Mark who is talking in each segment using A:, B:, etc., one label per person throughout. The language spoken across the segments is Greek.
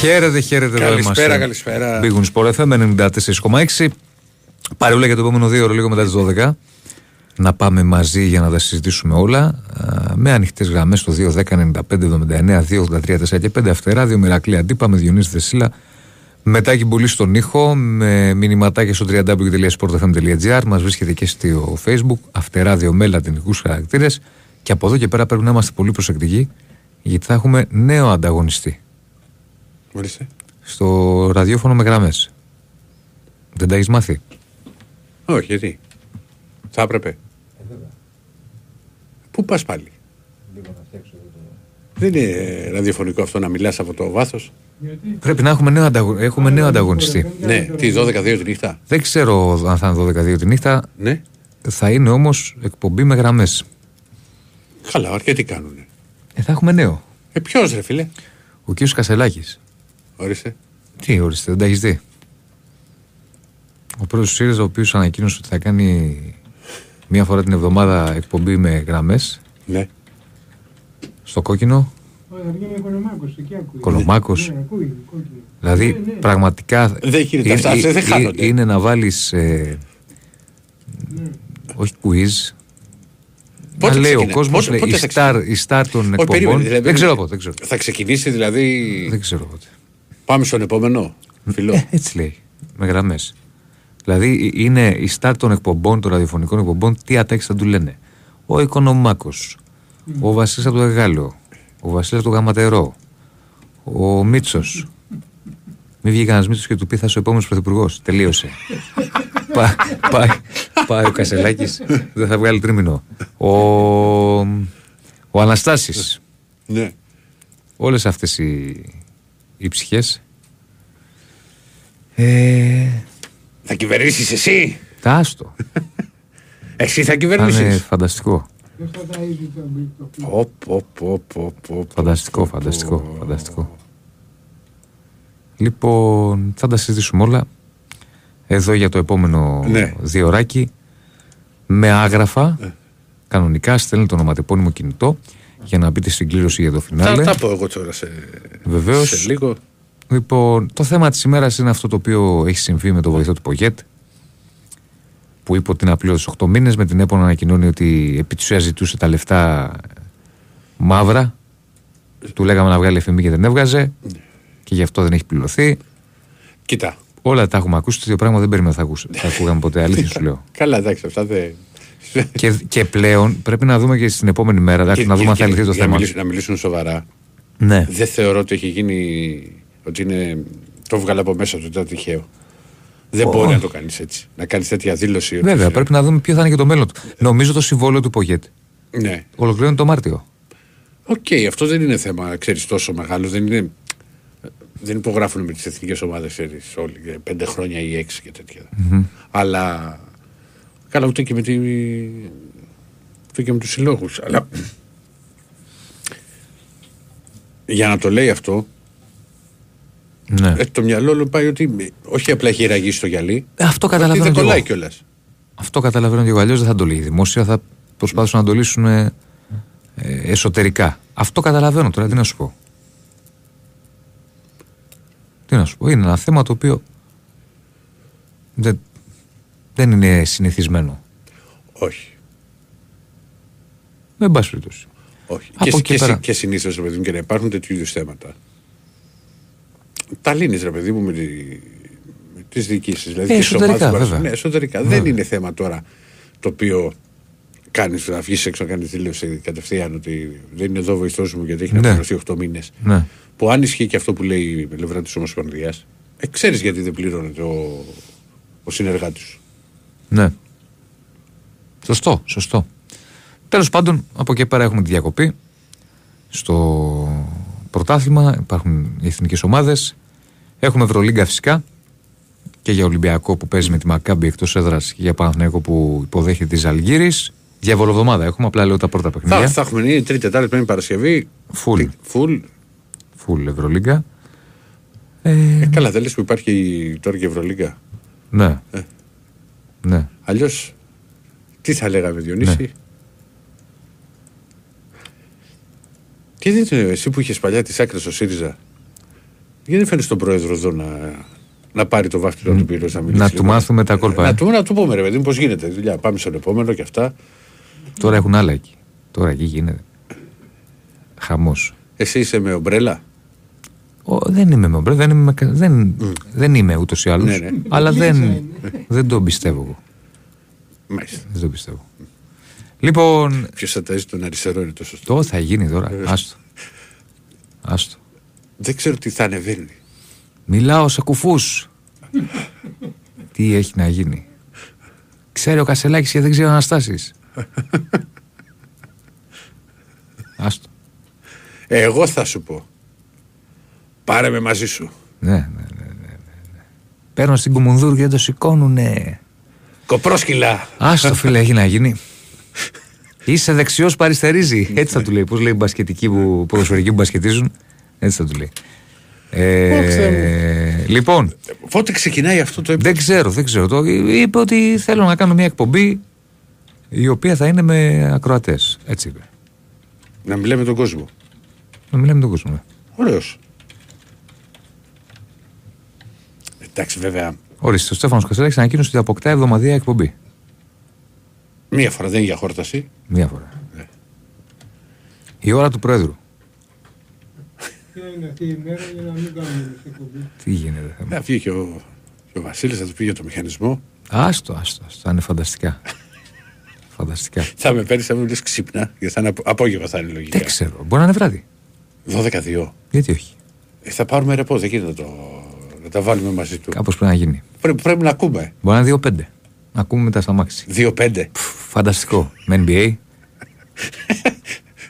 A: Χαίρετε, χαίρετε εδώ είμαστε.
B: Καλησπέρα, καλησπέρα.
A: Μπήγουν Sport FM 94,6. Παρεούλα για το επόμενο δύο ώρο λίγο μετά τις 12. Να πάμε μαζί για να τα συζητήσουμε όλα. Α, Με ανοιχτές γραμμές στο 2, 10, 95, 79, 2, 83, 4 και 5 αυτερά. Δύο μοιρακλή αντίπα με Διονύση Δεσίλα. Μετά και πολύ στον ήχο με μηνυματάκια στο www.sportfm.gr. Μας βρίσκεται και στο facebook. Αυτερά δύο με λατινικούς χαρακτήρες. Και από εδώ και πέρα πρέπει να είμαστε πολύ προσεκτικοί γιατί θα έχουμε νέο ανταγωνιστή
B: Ορίστε.
A: στο ραδιόφωνο με γραμμές. Δεν τα έχεις μάθει;
B: Όχι, γιατί; Θα έπρεπε. Πού πας πάλι; Δεν είναι ραδιοφωνικό αυτό να μιλάς από το βάθος.
A: Πρέπει να έχουμε νέο, ανταγω... έχουμε νέο ανταγωνιστή.
B: Ναι, τι 12-2 τη νύχτα.
A: Δεν ξέρω αν θα είναι 12-2 τη νύχτα.
B: Ναι.
A: Θα είναι όμως εκπομπή με γραμμές.
B: Καλά, αρκετοί κάνουνε.
A: Ε, θα έχουμε νέο.
B: Ε, ποιος ρε φίλε;
A: Ο κ. Κασελάκης.
B: Ορίστε.
A: Τι ορίστε, δεν τα έχεις δει; Ο πρόεδρο του ΣΥΡΙΖΑ, ο οποίος ανακοίνωσε ότι θα κάνει μία φορά την εβδομάδα εκπομπή με γραμμές
B: Ναι.
A: στο κόκκινο.
C: Όχι, αργεί με Κολομάκος, εκεί ακούει.
A: Κολομάκος.
C: Ναι, ακούει, κόκκινο.
A: Δηλαδή
C: Ναι, ναι.
A: πραγματικά.
B: Δεν γίνεται αυτά,
A: είναι-
B: δεν
A: ε-
B: χάνονται.
A: Είναι να βάλεις.
C: Ναι.
A: όχι quiz.
B: Πότε
A: να λέει ο
B: ξεκινά-
A: κόσμος
B: πότε- πότε
A: η,
B: θα
A: star, η star των
B: Όχι,
A: εκπομπών.
B: περίμενε, δηλαδή,
A: δεν ξέρω πότε. Δεν ξέρω,
B: Θα ξεκινήσει δηλαδή.
A: δεν ξέρω πότε.
B: Πάμε στον επόμενο. Φιλό.
A: Ε, έτσι λέει. Με γραμμές. Δηλαδή ε, είναι η star των εκπομπών, των ραδιοφωνικών εκπομπών, τι ατάξει θα του λένε. Ο Οικονομάκος, ο Βασίλης από το Εγάλο, ο Βασίλης από το Γαματερό, ο Μίτσος. Μην βγει κανένας Μίτσος και του πει θα είσαι ο επόμενος πρωθυπουργός. Τελείωσε. Πά- πάει, πάει ο Κασελάκης, δεν θα βγάλει τρίμηνο. Ο, ο Αναστάσης
B: ναι.
A: όλες αυτές οι, οι ψυχές ε,
B: Θα κυβερνήσεις εσύ;
A: τα άστο
B: Εσύ θα
A: θα είναι
B: κυβερνήσει.
A: φανταστικό
C: Ποιος θα ταΐζει τον πλήκτο.
B: Οπ, οπ, οπ, οπ, οπ.
A: φανταστικό, φανταστικό, φανταστικό λοιπόν θα τα συζητήσουμε όλα εδώ για το επόμενο
B: Ναι.
A: δύο ωράκι με άγραφα κανονικά στέλνει το ονοματεπώνυμο κινητό για να μπείτε στην κλήρωση για το
B: Θα
A: φινάλε
B: τα πω εγώ τώρα σε,
A: Βεβαίως.
B: σε λίγο.
A: Λοιπόν, το θέμα της ημέρας είναι αυτό το οποίο έχει συμβεί με τον βοηθό του Πογέτ που είπε ότι είναι απλό 8 μήνες με την ΕΠΟ να ανακοινώνει ότι επί της ουσίας ζητούσε τα λεφτά μαύρα του λέγαμε να βγάλει εφημή και δεν έβγαζε και γι' αυτό δεν έχει πληρωθεί
B: Κοίτα.
A: όλα τα έχουμε ακούσει, το δύο πράγματα δεν περίμενα θα, ακούσω, θα ακούγαμε ποτέ, αλήθεια σου λέω
B: Καλά, εντάξει, αυτά δεν.
A: και, και πλέον πρέπει να δούμε και στην επόμενη μέρα εντάξει,
B: Και-
A: να δούμε
B: και-
A: αν θα
B: και-
A: λυθεί το
B: για
A: θέμα
B: Να μιλήσουν, να μιλήσουν σοβαρά.
A: ναι.
B: Δεν θεωρώ ότι έχει γίνει. ότι είναι. το βγάλε από μέσα του, ήταν τυχαίο. Δεν
A: Ω.
B: μπορεί να το κάνεις έτσι. Να κάνεις τέτοια δήλωση. ότι
A: Βέβαια,
B: θε-
A: πρέπει να δούμε ποιο θα είναι και το μέλλον του. Νομίζω το συμβόλαιο του Πογέτ
B: Ναι.
A: ολοκληρώνει το Μάρτιο.
B: Οκ, αυτό δεν είναι θέμα, ξέρεις, τόσο μεγάλο. Δεν είναι. Δεν υπογράφουν με τις εθνικές ομάδες, ξέρεις, όλοι. για Πέντε χρόνια ή έξι και τέτοια. Αλλά. Καλά, ούτε και με, τη... ούτε και με τους συλλόγους. Αλλά. Για να το λέει αυτό,
A: Ναι.
B: ε, το μυαλό όλο πάει ότι όχι απλά έχει ραγίσει στο γυαλί,
A: Ε, Αυτό
B: ότι
A: καταλαβαίνω
B: δεν
A: και
B: κολλάει
A: εγώ.
B: κιόλας.
A: Αυτό καταλαβαίνω και εγώ. Αλλιώς δεν θα το λέει. Δημόσια θα προσπάθησαν να το λύσουν ε, ε, εσωτερικά. Αυτό καταλαβαίνω τώρα. Τι να σου πω. Τι να σου πω. Είναι ένα θέμα το οποίο δεν, δεν είναι συνηθισμένο.
B: Όχι.
A: Με πάση περιπτώσει.
B: όχι.
A: Από
B: και,
A: εκεί
B: και,
A: πέρα.
B: συ- και συνήθως, ρε παιδί μου, και να υπάρχουν τέτοιου είδους θέματα. Τα λύνει, ρε παιδί μου, με, τη, με τις διοικήσεις. Δηλαδή,
A: Ε,
B: και στις
A: εσωτερικά,
B: ομάδες που
A: βέβαια.
B: Ναι, εσωτερικά. Δεν είναι θέμα τώρα το οποίο κάνεις να βγεις έξω να κάνεις δήλωση κατευθείαν ότι δεν είναι εδώ βοηθός μου γιατί έχει να
A: Ναι.
B: πληρωθεί 8 μήνες.
A: Ναι.
B: Που αν ισχύει και αυτό που λέει η πλευρά της Ομοσπονδίας, ε, ξέρεις γιατί δεν πλήρωνε ο, ο συνεργάτης σου.
A: Ναι. Σωστό, σωστό. Τέλος πάντων, από εκεί πέρα έχουμε τη διακοπή. Στο πρωτάθλημα υπάρχουν οι εθνικές ομάδες. Έχουμε Ευρωλίγκα φυσικά και για Ολυμπιακό που παίζει με τη Μακάμπη εκτός έδρας και για Παναθηναϊκό που υποδέχεται τη Ζαλγύρης. Διαβολοβδομάδα έχουμε, απλά λέω τα πρώτα
B: Θα,
A: παιχνίδια.
B: θα έχουμε είναι Τρίτη, Τετάρτη, Πέμπτη, Παρασκευή.
A: Φουλ,
B: Φουλ.
A: φουλ Ευρωλίγκα. Ε,
B: Ε, καλά, δεν λες που υπάρχει τώρα και Ευρωλίγκα.
A: ναι.
B: Ε.
A: Ναι.
B: Αλλιώς, τι θα λέγαμε, Διονύση;
A: Ναι.
B: Τι δεν είναι εσύ που είχες παλιά τις άκρες στο ΣΥΡΙΖΑ. Γιατί δεν φαίνεται τον πρόεδρο εδώ να, να πάρει το βάφτιλο του πυρός να μιλήσει.
A: Να του μάθουμε τα κόλπα.
B: Να
A: ε.
B: του, να του πούμε ρε παιδί μου πώς γίνεται η δουλειά. Πάμε στον επόμενο και αυτά.
A: Τώρα έχουν άλλα εκεί. Τώρα εκεί γίνεται. Χαμός.
B: Εσύ είσαι με ομπρέλα;
A: Δεν είμαι με ομπρέλα, δεν είμαι, με κα- δεν, δεν είμαι ούτως ή άλλως.
B: Ναι, ναι.
A: Αλλά
C: Γύρισα
A: δεν,
C: είναι.
A: δεν τον πιστεύω εγώ.
B: Μάλιστα.
A: Δεν τον πιστεύω. Λοιπόν,
B: Ποιος θα ταζει τον αριστερό είναι το σωστό.
A: το θα γίνει τώρα. Άστο. Άστο.
B: Δεν ξέρω τι θα ανεβαίνει.
A: Μιλάω σε κουφούς. Τι έχει να γίνει. Ξέρει ο Κασελάκης και δεν ξέρει ο Αναστάσης. Άστο.
B: Εγώ θα σου πω. Πάρε με μαζί σου.
A: Ναι, ναι, ναι, ναι, ναι, ναι. Παίρνω στην Κουμουνδούρ και δεν το σηκώνουνε.
B: Κοπρόσκυλα.
A: Άστο φίλε, έχει να γίνει. Είσαι δεξιός που αριστερίζει. Έτσι θα του λέει. Πώς λέει οι μπασκετικοί που ποδοσφαιρικοί που μπασκετίζουν. Έτσι θα του λέει. Ε, λοιπόν,
B: Πότε ξεκινάει αυτό το επεισόδιο.
A: δεν ξέρω, δεν ξέρω. Το, είπε ότι θέλω να κάνω μια εκπομπή η οποία θα είναι με ακροατές. Έτσι είπε.
B: Να μιλάμε με τον κόσμο.
A: Να μιλάμε με τον κόσμο. ναι.
B: Ωραίος. Εντάξει βέβαια.
A: Ορίστε, ο Στέφανος Κασελάκης ανακοίνωσε ότι αποκτά εβδομαδιαία εκπομπή.
B: Μία φορά δεν είναι για χόρταση.
A: Μία φορά.
B: Ναι.
A: Η ώρα του Πρόεδρου.
C: Ποια είναι αυτή η μέρα για να μην κάνουμε εμείς εκπομπή.
A: Τι γίνεται. θέμα.
B: Να βγει και ο, και ο Βασίλης θα του πει για το μηχανισμό.
A: Άστο, άστο, άστο. Θα είναι φανταστικά. φανταστικά.
B: Θα με παίρνεις, θα με μιλήσει ξύπνα. Γιατί θα είναι απο- απόγευμα θα είναι λογικά.
A: Δεν ξέρω. Μπορεί να είναι βράδυ.
B: 12-2.
A: Γιατί όχι;
B: Ε, θα πάρουμε ρεπό, δεν γίνεται να, το, να τα βάλουμε μαζί του.
A: Κάπως πρέπει να γίνει.
B: Πρέπει, πρέπει να ακούμε.
A: Μπορεί να είναι 2-5. Να ακούμε μετά στα μάξι.
B: 2-5.
A: Πφ, Φανταστικό. Με NBA.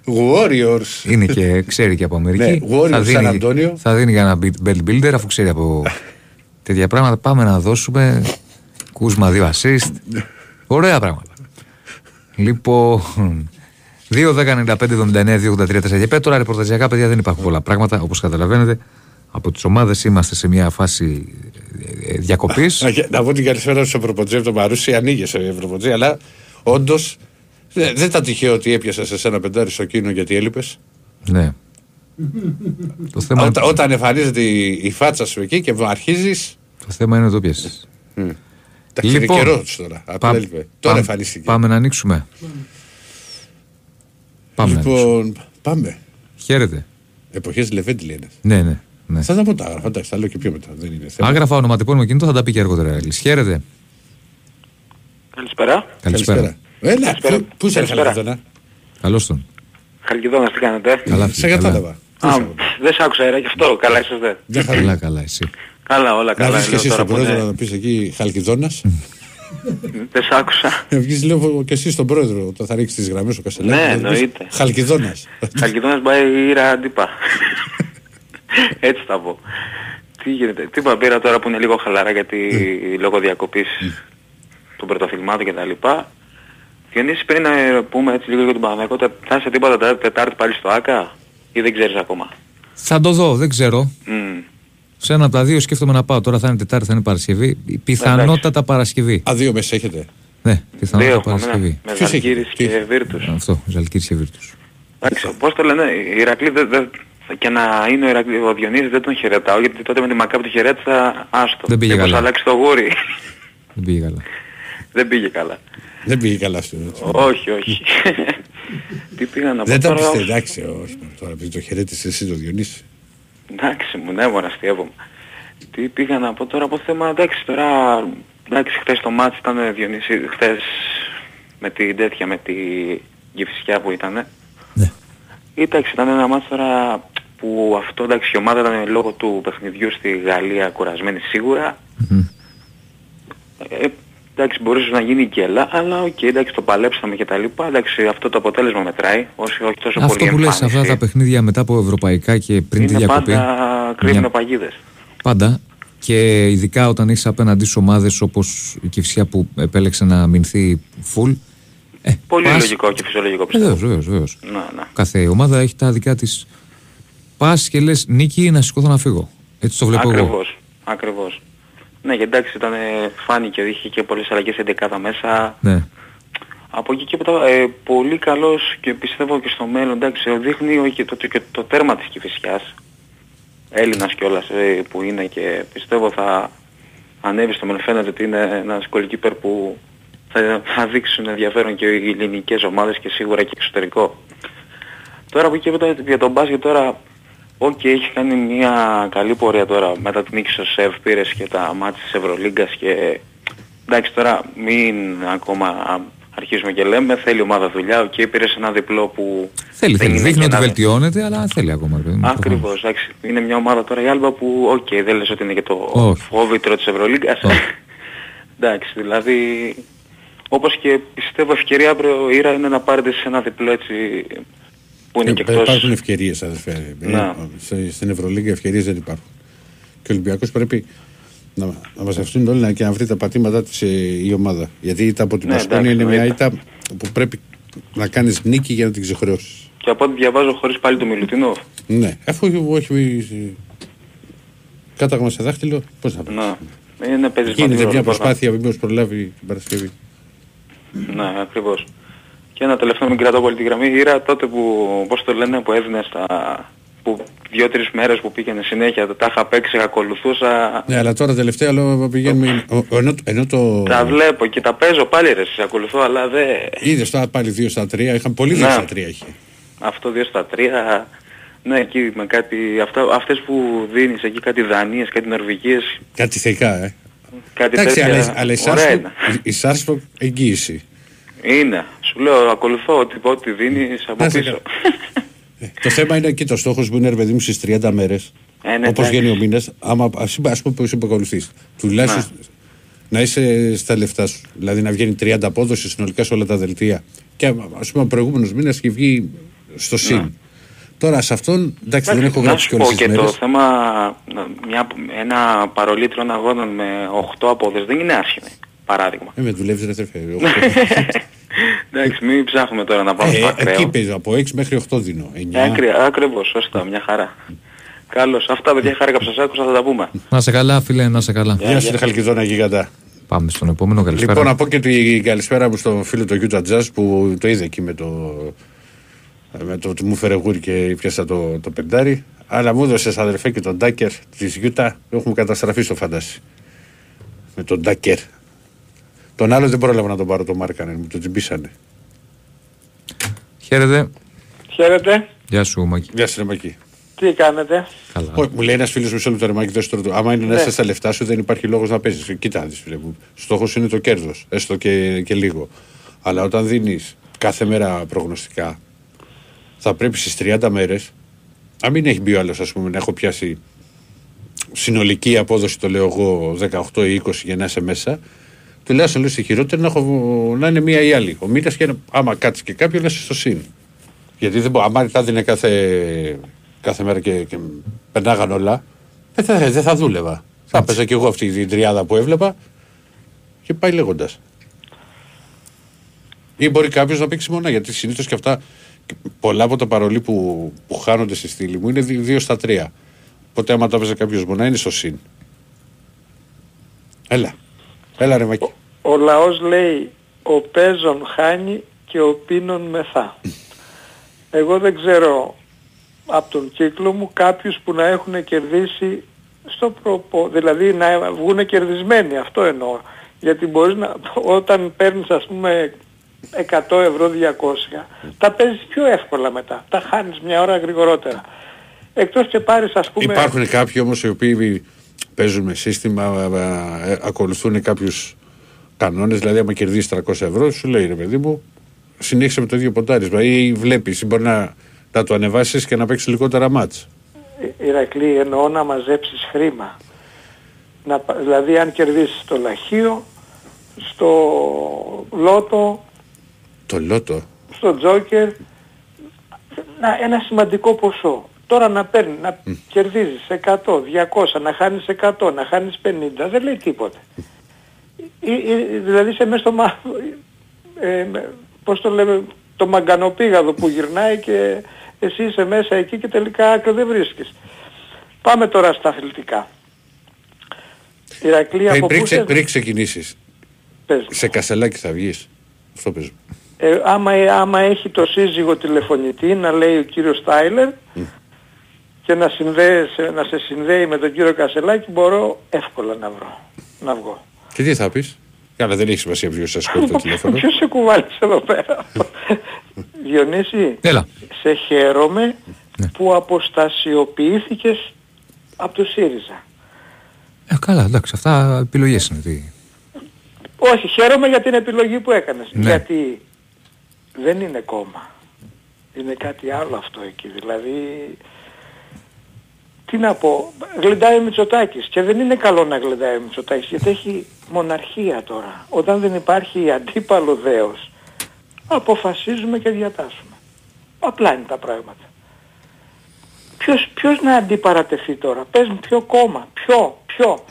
B: Warriors.
A: Είναι και ξέρει και από Αμερική.
B: Ναι, Warriors, San Antonio.
A: θα δίνει για ένα beat- belt builder αφού ξέρει από τέτοια πράγματα. Πάμε να δώσουμε κούσμα δύο assist. Ωραία πράγματα. Λοιπόν. 2, 10, 95, 79, 2, 83, 4 και Τώρα ρεπορταζιακά παιδιά δεν υπάρχουν πολλά πράγματα όπως καταλαβαίνετε. Από τις ομάδες είμαστε σε μια φάση διακοπής.
B: Να, και- να πω την καλησπέρα στο Ευρωποτζέ από το Μαρούσι. Ανοίγει ο Ευρωποτζέ, αλλά όντως δεν ήταν τυχαίο ότι έπιασα σε ένα πεντάρι στο κίνο γιατί έλειπες.
A: ναι. το, θέμα,
B: Όταν, όταν εμφανίζεται η, η φάτσα σου εκεί και αρχίζει.
A: το θέμα είναι το πιέσεις.
B: Εντάξει,
A: Λοιπόν,
B: είναι καιρός τώρα. Απλά έλειπε. Τώρα εμφανίστηκε.
A: Πάμε να ανοίξουμε. Πάμε να ανοίξουμε.
B: λοιπόν, πάμε.
A: Χαίρετε.
B: Εποχές Λεβέντη λένε.
A: Ναι, ναι. Ναι.
B: Θα τα πω τα άγραφα. Εντάξει, θα λέω και πιο μετά. Δεν είναι θέμα.
A: Άγραφα ονοματεπώνυμο κινητό θα τα πει και αργότερα. Έγκλης. Χαίρετε.
D: Καλησπέρα.
A: Καλησπέρα.
B: Έλα,
D: Καλησπέρα.
B: πού- πού είσαι
D: Καλησπέρα.
B: Χαλκιδόνα.
A: Καλώς τον.
D: Χαλκιδόνας τι κάνετε;
A: Καλά,
B: Σε
A: φίλε, καλά.
B: κατάλαβα. Πού
D: Α,
B: είσαι,
D: δεν σ' άκουσα ρε, γι' αυτό καλά είσαστε.
B: Δεν θα
A: Καλά, καλά, εσύ.
D: Καλά, όλα
B: Να
D: καλά.
B: βγεις και
D: λέω
B: εσύ
D: τώρα
B: στον
D: που
B: πρόεδρο
D: είναι-
B: να πεις εκεί Χαλκιδόνας.
D: Δεν σ' άκουσα.
B: Να βγεις λέω και εσύ στον πρόεδρο όταν θα ρίξεις τις γραμμές ο Κασελάκης.
D: Ναι,
B: να του πεις
D: εννοείται.
B: Χαλκιδόνας.
D: Χαλκιδόνας πάει ήρα αντίπα. Έτσι θα πω. Τι γίνεται. Τι είπα, πήρα τώρα που είναι λίγο χαλαρά γιατί λόγω διακοπής των πρωταθλημάτων και τα λοιπά. Διονύση πριν να πούμε έτσι λίγο για τον Παναγιώτο, θα είσαι τίποτα τε- Τετάρτη πάλι στο ΆΚΑ ή δεν ξέρεις ακόμα;
A: Θα το δω, δεν ξέρω.
D: Μμμ.
A: Σε ένα από τα δύο σκέφτομαι να πάω. Τώρα θα είναι Τετάρτη, θα είναι Παρασκευή. Πιθανότατα Παρασκευή.
B: Α, δύο μέσα έχετε.
A: Ναι,
D: Δύο
A: πιθανότατα
D: έχουμε, ναι.
A: Παρασκευή.
D: με
B: Ποιος έχει,
D: Ζαλγκύρης
B: τι;
D: και Βίρτους.
A: Αυτό, Ζαλκύρη και Βίρτους.
D: Εντάξει, πώς το λένε, η Ηρακλή δεν, δεν, και να είναι ο, Ηρακλή, ο Διονύσης δεν τον χαιρετάω γιατί τότε με τη Μακάπη του χαιρέτησα άστο.
A: Δεν πήγε
D: Μήπως
A: καλά.
D: αλλάξει το γούρι.
A: Δεν πήγε καλά.
D: δεν πήγε καλά.
B: Δεν πήγε καλά αυτό. έτσι.
D: όχι, όχι. Τι πήγα να πω
B: Δεν τα
D: τώρα;
B: πιστεύω. Εντάξει, όχι. Τώρα επειδή το χαιρέτησες εσύ το Διονύση.
D: Εντάξει μου, ναι μόνο αστείευομαι. Τι πήγα να πω τώρα από θέμα, εντάξει τώρα, εντάξει χθες το μάτς ήταν Διονύση, χθες με την τέτοια, με τη γυφσιά που ήτανε.
A: Ναι.
D: Εντάξει, ήταν ένα μάτς τώρα που αυτό εντάξει η ομάδα ήταν λόγω του παιχνιδιού στη Γαλλία κουρασμένη σίγουρα.
A: Μμμ.
D: Ε, εντάξει μπορούσε να γίνει και έλα, αλλά οκ, εντάξει το παλέψαμε και τα λοιπά. Εντάξει αυτό το αποτέλεσμα μετράει, όχι, όχι τόσο
A: Αυτό
D: πολύ
A: που λες,
D: εμφάνιση.
A: αυτά τα παιχνίδια μετά από ευρωπαϊκά και πριν τη
D: Είναι
A: διακοπή.
D: πάντα κρύβουν
A: Μια-
D: παγίδες.
A: Πάντα. Και ειδικά όταν έχεις απέναντί σου ομάδες όπως η Κηφισιά που επέλεξε να αμυνθεί full. Ε,
D: Πολύ
A: πας-
D: λογικό και φυσιολογικό πιστεύω.
A: Βεβαίως, βεβαίως.
D: Ναι, ναι.
A: Κάθε ομάδα έχει τα δικά της. Πας και λες νίκη να σηκώθω να φύγω. Έτσι το βλέπω εγώ.
D: Ακριβώς, ακριβώς. Ναι, και εντάξει ήταν, ε, φάνηκε, είχε και πολλές αλλαγές 11 μέσα.
A: Ναι.
D: Από εκεί και μετά ε, πολύ καλός και πιστεύω και στο μέλλον, εντάξει, δείχνει ο- και το, και το τέρμα της Κηφισιάς. Έλληνας κιόλας ε, που είναι και πιστεύω θα ανέβει στο μέλλον. Φαίνεται ότι είναι ένας goalkeeper που θα, θα δείξουν ενδιαφέρον και οι ελληνικές ομάδες και σίγουρα και εξωτερικό. Τώρα που εκεί για τον μπάσκετ τώρα, οκ, έχει κάνει μια καλή πορεία τώρα μετά την νίκη στο ΣΕΦ, πήρες και τα μάτια της Ευρωλίγκας και εντάξει τώρα μην ακόμα αρχίζουμε και λέμε, θέλει ομάδα δουλειά, ok, okay, πήρες ένα διπλό που...
A: Θέλει,
D: δεν
A: θέλει.
D: είναι
A: Δείχνει
D: και
A: ότι
D: ένα-
A: βελτιώνεται, αλλά θέλει ακόμα. ρε παιδί μου,
D: Ακριβώς,
A: προφανώς.
D: εντάξει. Είναι μια ομάδα τώρα η Άλμπα που, οκ, δεν λες ότι είναι και το
A: Όχι.
D: φόβητρο της Ευρωλίγκας.
A: Όχι.
D: εντάξει, δηλαδή, όπως και πιστεύω ευκαιρία αύριο η Ήρα είναι να πάρετε σε ένα διπλό έτσι που είναι και
B: Ε,
D: εκτός.
B: Υπάρχουν ευκαιρίες αδερφέ. Ε,
D: Να.
B: σε- Στην Ευρωλίγκα ευκαιρίες δεν υπάρχουν. Και ο Ολυμπιακός πρέπει να, να μαζευτούν όλοι να- και να βρει τα πατήματά της ε, η ομάδα. Γιατί η ήττα από την
D: Ναι,
B: Πασκόνια είναι
D: εντάξει,
B: μια
D: εννοείται.
B: ήττα που πρέπει να κάνεις νίκη για να την ξεχρεώσεις.
D: Και από ό,τι διαβάζω χωρίς πάλι το Μιλουτινόφ.
B: Ναι, αφού έχει κάταγμα σε δάχτυλο, πώς θα πεις.
D: Να. Είναι παίζει
B: Γίνεται
D: σημαντικό
B: μια
D: ρόλο,
B: προσπάθεια μήπως προλάβει την Παρασκευή.
D: Ναι, ακριβώς. Και ένα τελευταίο μην κρατώ πολύ τη γραμμή. Ήρα τότε που, πώς το λένε, που έδινε στα... που δύο-τρεις μέρες που πήγαινε συνέχεια, τα είχα παίξει, ακολουθούσα.
B: Ναι, αλλά τώρα τελευταία λέω πηγαίνουμε. ο- ο- Ενώ, ενώ το.
D: Τα βλέπω και τα παίζω πάλι ρε, σε ακολουθώ, αλλά δεν...
B: Είδε τώρα πάλι 2 στα 3. Είχαν πολύ 2
D: Ναι.
B: στα 3 είχε.
D: Αυτό δύο στα τρία, ναι, εκεί με κάτι, αυτά, αυτές που δίνεις εκεί κάτι Δανίες, κάτι Νορβηγίες,
B: Κάτι θεϊκά, ε.
D: κάτι
B: Εντάξει,
D: τέτοια,
B: αλλά, αλλά η
D: ωραία
B: Σάρσπορ-
D: είναι.
B: η- η Σάρσπορ εγγύηση.
D: Είναι. Σου λέω, ακολουθώ ό,τι, ό,τι δίνεις από
B: Να σε
D: πίσω.
B: Ε, το θέμα είναι εκεί το στόχος που είναι ρε παιδί μου στις 30 μέρες.
D: Ε, ναι,
B: Όπως
D: εντάξει.
B: βγαίνει ο μήνας, άμα ας πούμε, ας πούμε που υποκολουθείς. Τουλάχιστον να είσαι στα λεφτά σου. Δηλαδή να βγαίνει 30 απόδοση συνολικά σε όλα τα δελτία. Και α πούμε ο προηγούμενος μήνας έχει βγει στο συν. Τώρα σε αυτόν, εντάξει, δεν έχω
D: να
B: γράψει
D: σου
B: και όλες
D: πω
B: τις
D: και
B: μέρες.
D: το θέμα, μια, ένα παρολίτρο αγώνων με 8 απόδοση δεν είναι άσχημη. Παράδειγμα.
B: Ε, με δουλεύεις ρε τρεφέ.
D: Εντάξει, μην ψάχνουμε τώρα να πάμε στο
B: ε,
D: ακραίο.
B: εκεί παίζω από 6 μέχρι 8 δίνω. 9.
D: Άκρη, ακριβώς, σωστά, μια χαρά. Καλώς, αυτά παιδιά χάρηκα που σας άκουσα, θα τα πούμε.
A: Να σε καλά, φίλε, να σε καλά.
B: Γεια σου, ρε Χαλκιδόνα γίγαντα.
A: Πάμε στον επόμενο. Καλησπέρα.
B: Λοιπόν, να πω και την καλησπέρα μου στον φίλο του Utah Jazz που το είδε εκεί με το. με το ότι μου φέρε γούρι και πιάσα το, το πεντάρι. Αλλά μου έδωσε αδερφέ και τον Ντάκερ της Utah. Έχουμε καταστραφεί στο φαντάσι. Με τον Ντάκερ. Τον άλλος δεν πρόλαβα να τον πάρω το Μάρκανεν, μου το τσιμπήσανε.
A: Χαίρετε.
E: Χαίρετε,
A: Γεια σου, Μάκη.
B: Γεια σα, Ρεμακή.
E: τι κάνετε;
A: Καλά.
B: Όχι, Μου λέει ένας φίλος μου σε λεπτό ρεμάκι, δώσε τώρα το. Άμα είναι να
E: Ναι.
B: είσαι στα λεφτά σου, δεν υπάρχει λόγος να παίζεις. Κοίτα, δεις, φίλε μου. Στόχος είναι το κέρδος, έστω και, και λίγο. Αλλά όταν δίνεις κάθε μέρα προγνωστικά, θα πρέπει στις 30 μέρες, αν μην έχει μπει ο άλλος, ας πούμε, να έχω πιάσει συνολική απόδοση, το λέω εγώ, 18 ή 20 για να είσαι μέσα, τουλάχιστον λέω στη χειρότερη να, έχω, να είναι μία ή άλλη. Ο μήνα και να- άμα κάτσεις και κάποιο να είσαι στο συν. Γιατί δεν μπορεί, άμα τα δίνει κάθε, κάθε μέρα και, και περνάγαν όλα, δεν θα, δεν θα δούλευα. Θα έπαιζα κι εγώ αυτή την τριάδα που έβλεπα και πάει λέγοντας. Ή μπορεί κάποιος να παίξει μονά, γιατί συνήθως και αυτά πολλά από τα παρολί που, που χάνονται στη στήλη μου είναι 2 στα 3. Οπότε άμα το έπαιζε κάποιος μονά είναι στο συν. Έλα. Έλα ρε Μακή.
E: Ο λαός λέει ο παίζον χάνει και ο πίνον μεθά. Εγώ δεν ξέρω από τον κύκλο μου κάποιους που να έχουν κερδίσει στο προπο... δηλαδή να βγουν κερδισμένοι, αυτό εννοώ. Γιατί μπορείς να, όταν παίρνεις ας πούμε 100 ευρώ 200, τα παίζεις πιο εύκολα μετά. Τα χάνεις μια ώρα γρηγορότερα. Εκτός και πάρεις ας πούμε...
B: Υπάρχουν κάποιοι όμως οι οποίοι παίζουν με σύστημα, ε, ε, ακολουθούν κάποιους κανόνες, δηλαδή άμα κερδίσεις 300 ευρώ, σου λέει ρε παιδί μου, συνέχισε με το ίδιο ποντάρισμα ή βλέπεις, ή μπορεί να, να το ανεβάσεις και να παίξεις λιγότερα μάτς.
E: Ηρακλή εννοώ να μαζέψεις χρήμα. Να, πα- δηλαδή αν κερδίσεις το λαχείο, στο λότο,
B: Το λότο.
E: στο τζόκερ, να, ένα σημαντικό ποσό. Τώρα να παίρνει, να κερδίζεις 100, 200, να χάνεις 100, να χάνεις 50, δεν λέει τίποτε. Ε, ε, δηλαδή είσαι μέσα στο μα... ε, με- πώς το λέμε, το μαγκανοπήγαδο που γυρνάει και εσύ είσαι μέσα εκεί και τελικά άκρη δεν βρίσκεις. Πάμε τώρα στα αθλητικά. Ηρακλή
B: Ε,
E: από
B: πριν,
E: πού
B: ξε,
E: σε...
B: πριν ξεκινήσεις,
E: πες μου.
B: σε κασελάκι θα βγεις. Αυτό παίζω.
E: Ε, άμα, άμα έχει το σύζυγο τηλεφωνητή να λέει ο κύριος Τάιλερ και να, συνδέεσαι, να σε συνδέει με τον κύριο Κασελάκη μπορώ εύκολα να βρω, να βγω.
B: Και τι θα πεις; Καλά δεν έχει σημασία ποιος σας σηκώνει το τηλέφωνο.
E: Ποιος σε κουβάλισε εδώ πέρα; Διονύση,
A: Έλα.
E: σε χαίρομαι
A: Ναι.
E: που αποστασιοποιήθηκες από το ΣΥΡΙΖΑ.
A: Ε, καλά, εντάξει, αυτά επιλογές είναι. Τι...
E: Όχι, χαίρομαι για την επιλογή που έκανες.
A: Ναι.
E: Γιατί δεν είναι κόμμα. Είναι κάτι άλλο αυτό εκεί. Δηλαδή, τι να πω, γλεντάει ο Μητσοτάκης και δεν είναι καλό να γλεντάει ο Μητσοτάκης γιατί έχει μοναρχία τώρα. Όταν δεν υπάρχει αντίπαλο δέος, αποφασίζουμε και διατάσσουμε. Απλά είναι τα πράγματα. Ποιος, ποιος να αντιπαρατεθεί τώρα, πες μου ποιο κόμμα, ποιο, ποιο.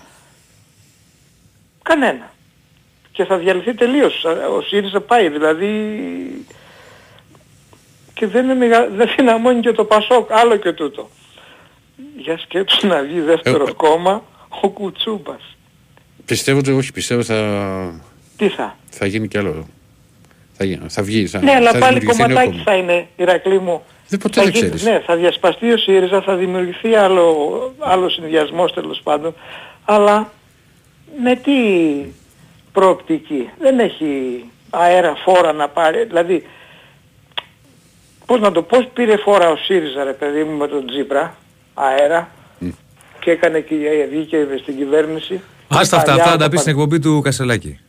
E: Κανένα. Και θα διαλυθεί τελείως. Ο ΣΥΡΙΖΑ πάει δηλαδή και δεν, είναι μεγα... δεν δυναμώνει και το ΠΑΣΟΚ, άλλο και τούτο. Για σκέψου να βγει δεύτερο
B: Ε,
E: κόμμα ο Κουτσούμπας.
B: Πιστεύω ότι όχι, πιστεύω θα,
E: Τι θα;
B: θα γίνει κι άλλο. Θα, γίνει, θα βγει. Θα,
E: Ναι, αλλά
B: θα
E: πάλι
B: δημιουργηθεί νέο
E: κομματάκι
B: κόμμα.
E: θα είναι, Ηρακλή μου.
B: Δεν ποτέ
E: Θα
B: δεν
E: γίνει-
B: ξέρεις.
E: Ναι, θα διασπαστεί ο ΣΥΡΙΖΑ, θα δημιουργηθεί άλλο, άλλο συνδυασμός τέλος πάντων. Αλλά με τι προοπτική. Δεν έχει αέρα φόρα να πάρει. Δηλαδή, πώς να το πώς πήρε φόρα ο ΣΥΡΙΖΑ ρε παιδί μου με τον Τζίπρα, αέρα, και έκανε και βγήκε στην κυβέρνηση.
A: Άστα αυτά,
E: Παλιά
A: αυτά να τα
E: από
A: πεις στην εκπομπή του Κασελάκη.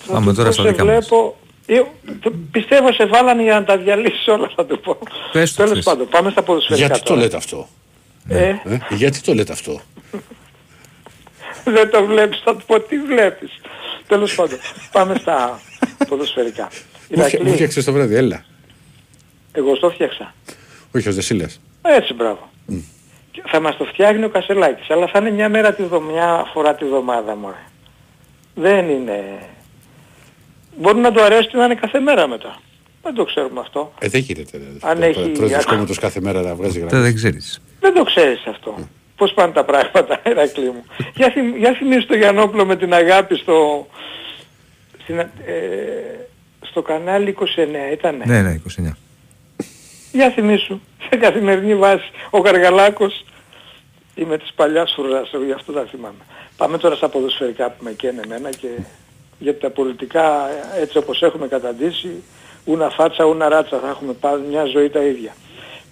E: θα
A: Πάμε
E: του
A: τώρα
E: πω,
A: στα
E: σε
A: δικά μας.
E: βλέπω... Ε, το- Πιστεύω σε βάλανε για να τα διαλύσεις όλα θα του πω.
A: Πες το
E: Τέλος
A: θες.
E: πάντων, πάμε στα ποδοσφαιρικά
B: Γιατί το
E: τώρα.
B: λέτε αυτό;
E: Ε,
B: Ε; Γιατί το λέτε αυτό;
E: δεν το βλέπεις, θα του πω τι βλέπεις. Τέλος πάντων, πάμε στα ποδοσφαιρικά.
B: Μου φτια-
E: Ηρακλή,
B: Μου φτιάξες το βράδυ, έλα.
E: εγώ στο φτιάξα.
B: Όχι, ο Δεσίλας.
E: Έτσι, μπράβο. Και Θα μας το φτιάχνει ο Κασελάκης, αλλά θα είναι μια μέρα τη βδο- μια φορά τη βδομάδα μωρέ. Δεν είναι... Μπορεί να του αρέσει και να είναι κάθε μέρα μετά. Δεν το ξέρουμε αυτό.
B: Ε, δεν γίνεται. ρε.
E: Αν
B: Το-
E: έχει-
B: Πρόεδρος της κόμματος κάθε μέρα να βγάζει
A: Αυτά
B: γραμμή.
A: δεν ξέρεις.
E: Δεν το ξέρεις αυτό. Πώς πάνε τα πράγματα, Ηρακλή μου. για, θυμ, για θυμίσου το Γιαννόπουλο με την αγάπη στο, στην, ε, στο κανάλι 29 ήτανε;
A: Ναι, ναι, 29.
E: Για θυμίσου, σε καθημερινή βάση, ο Καργαλάκος είμαι της παλιάς φρουράς, εγώ γι' αυτό τα θυμάμαι. Πάμε τώρα στα ποδοσφαιρικά που με καίνε εμένα και γιατί τα πολιτικά έτσι όπως έχουμε καταντήσει, ούνα φάτσα, ούνα ράτσα, θα έχουμε πάλι μια ζωή τα ίδια.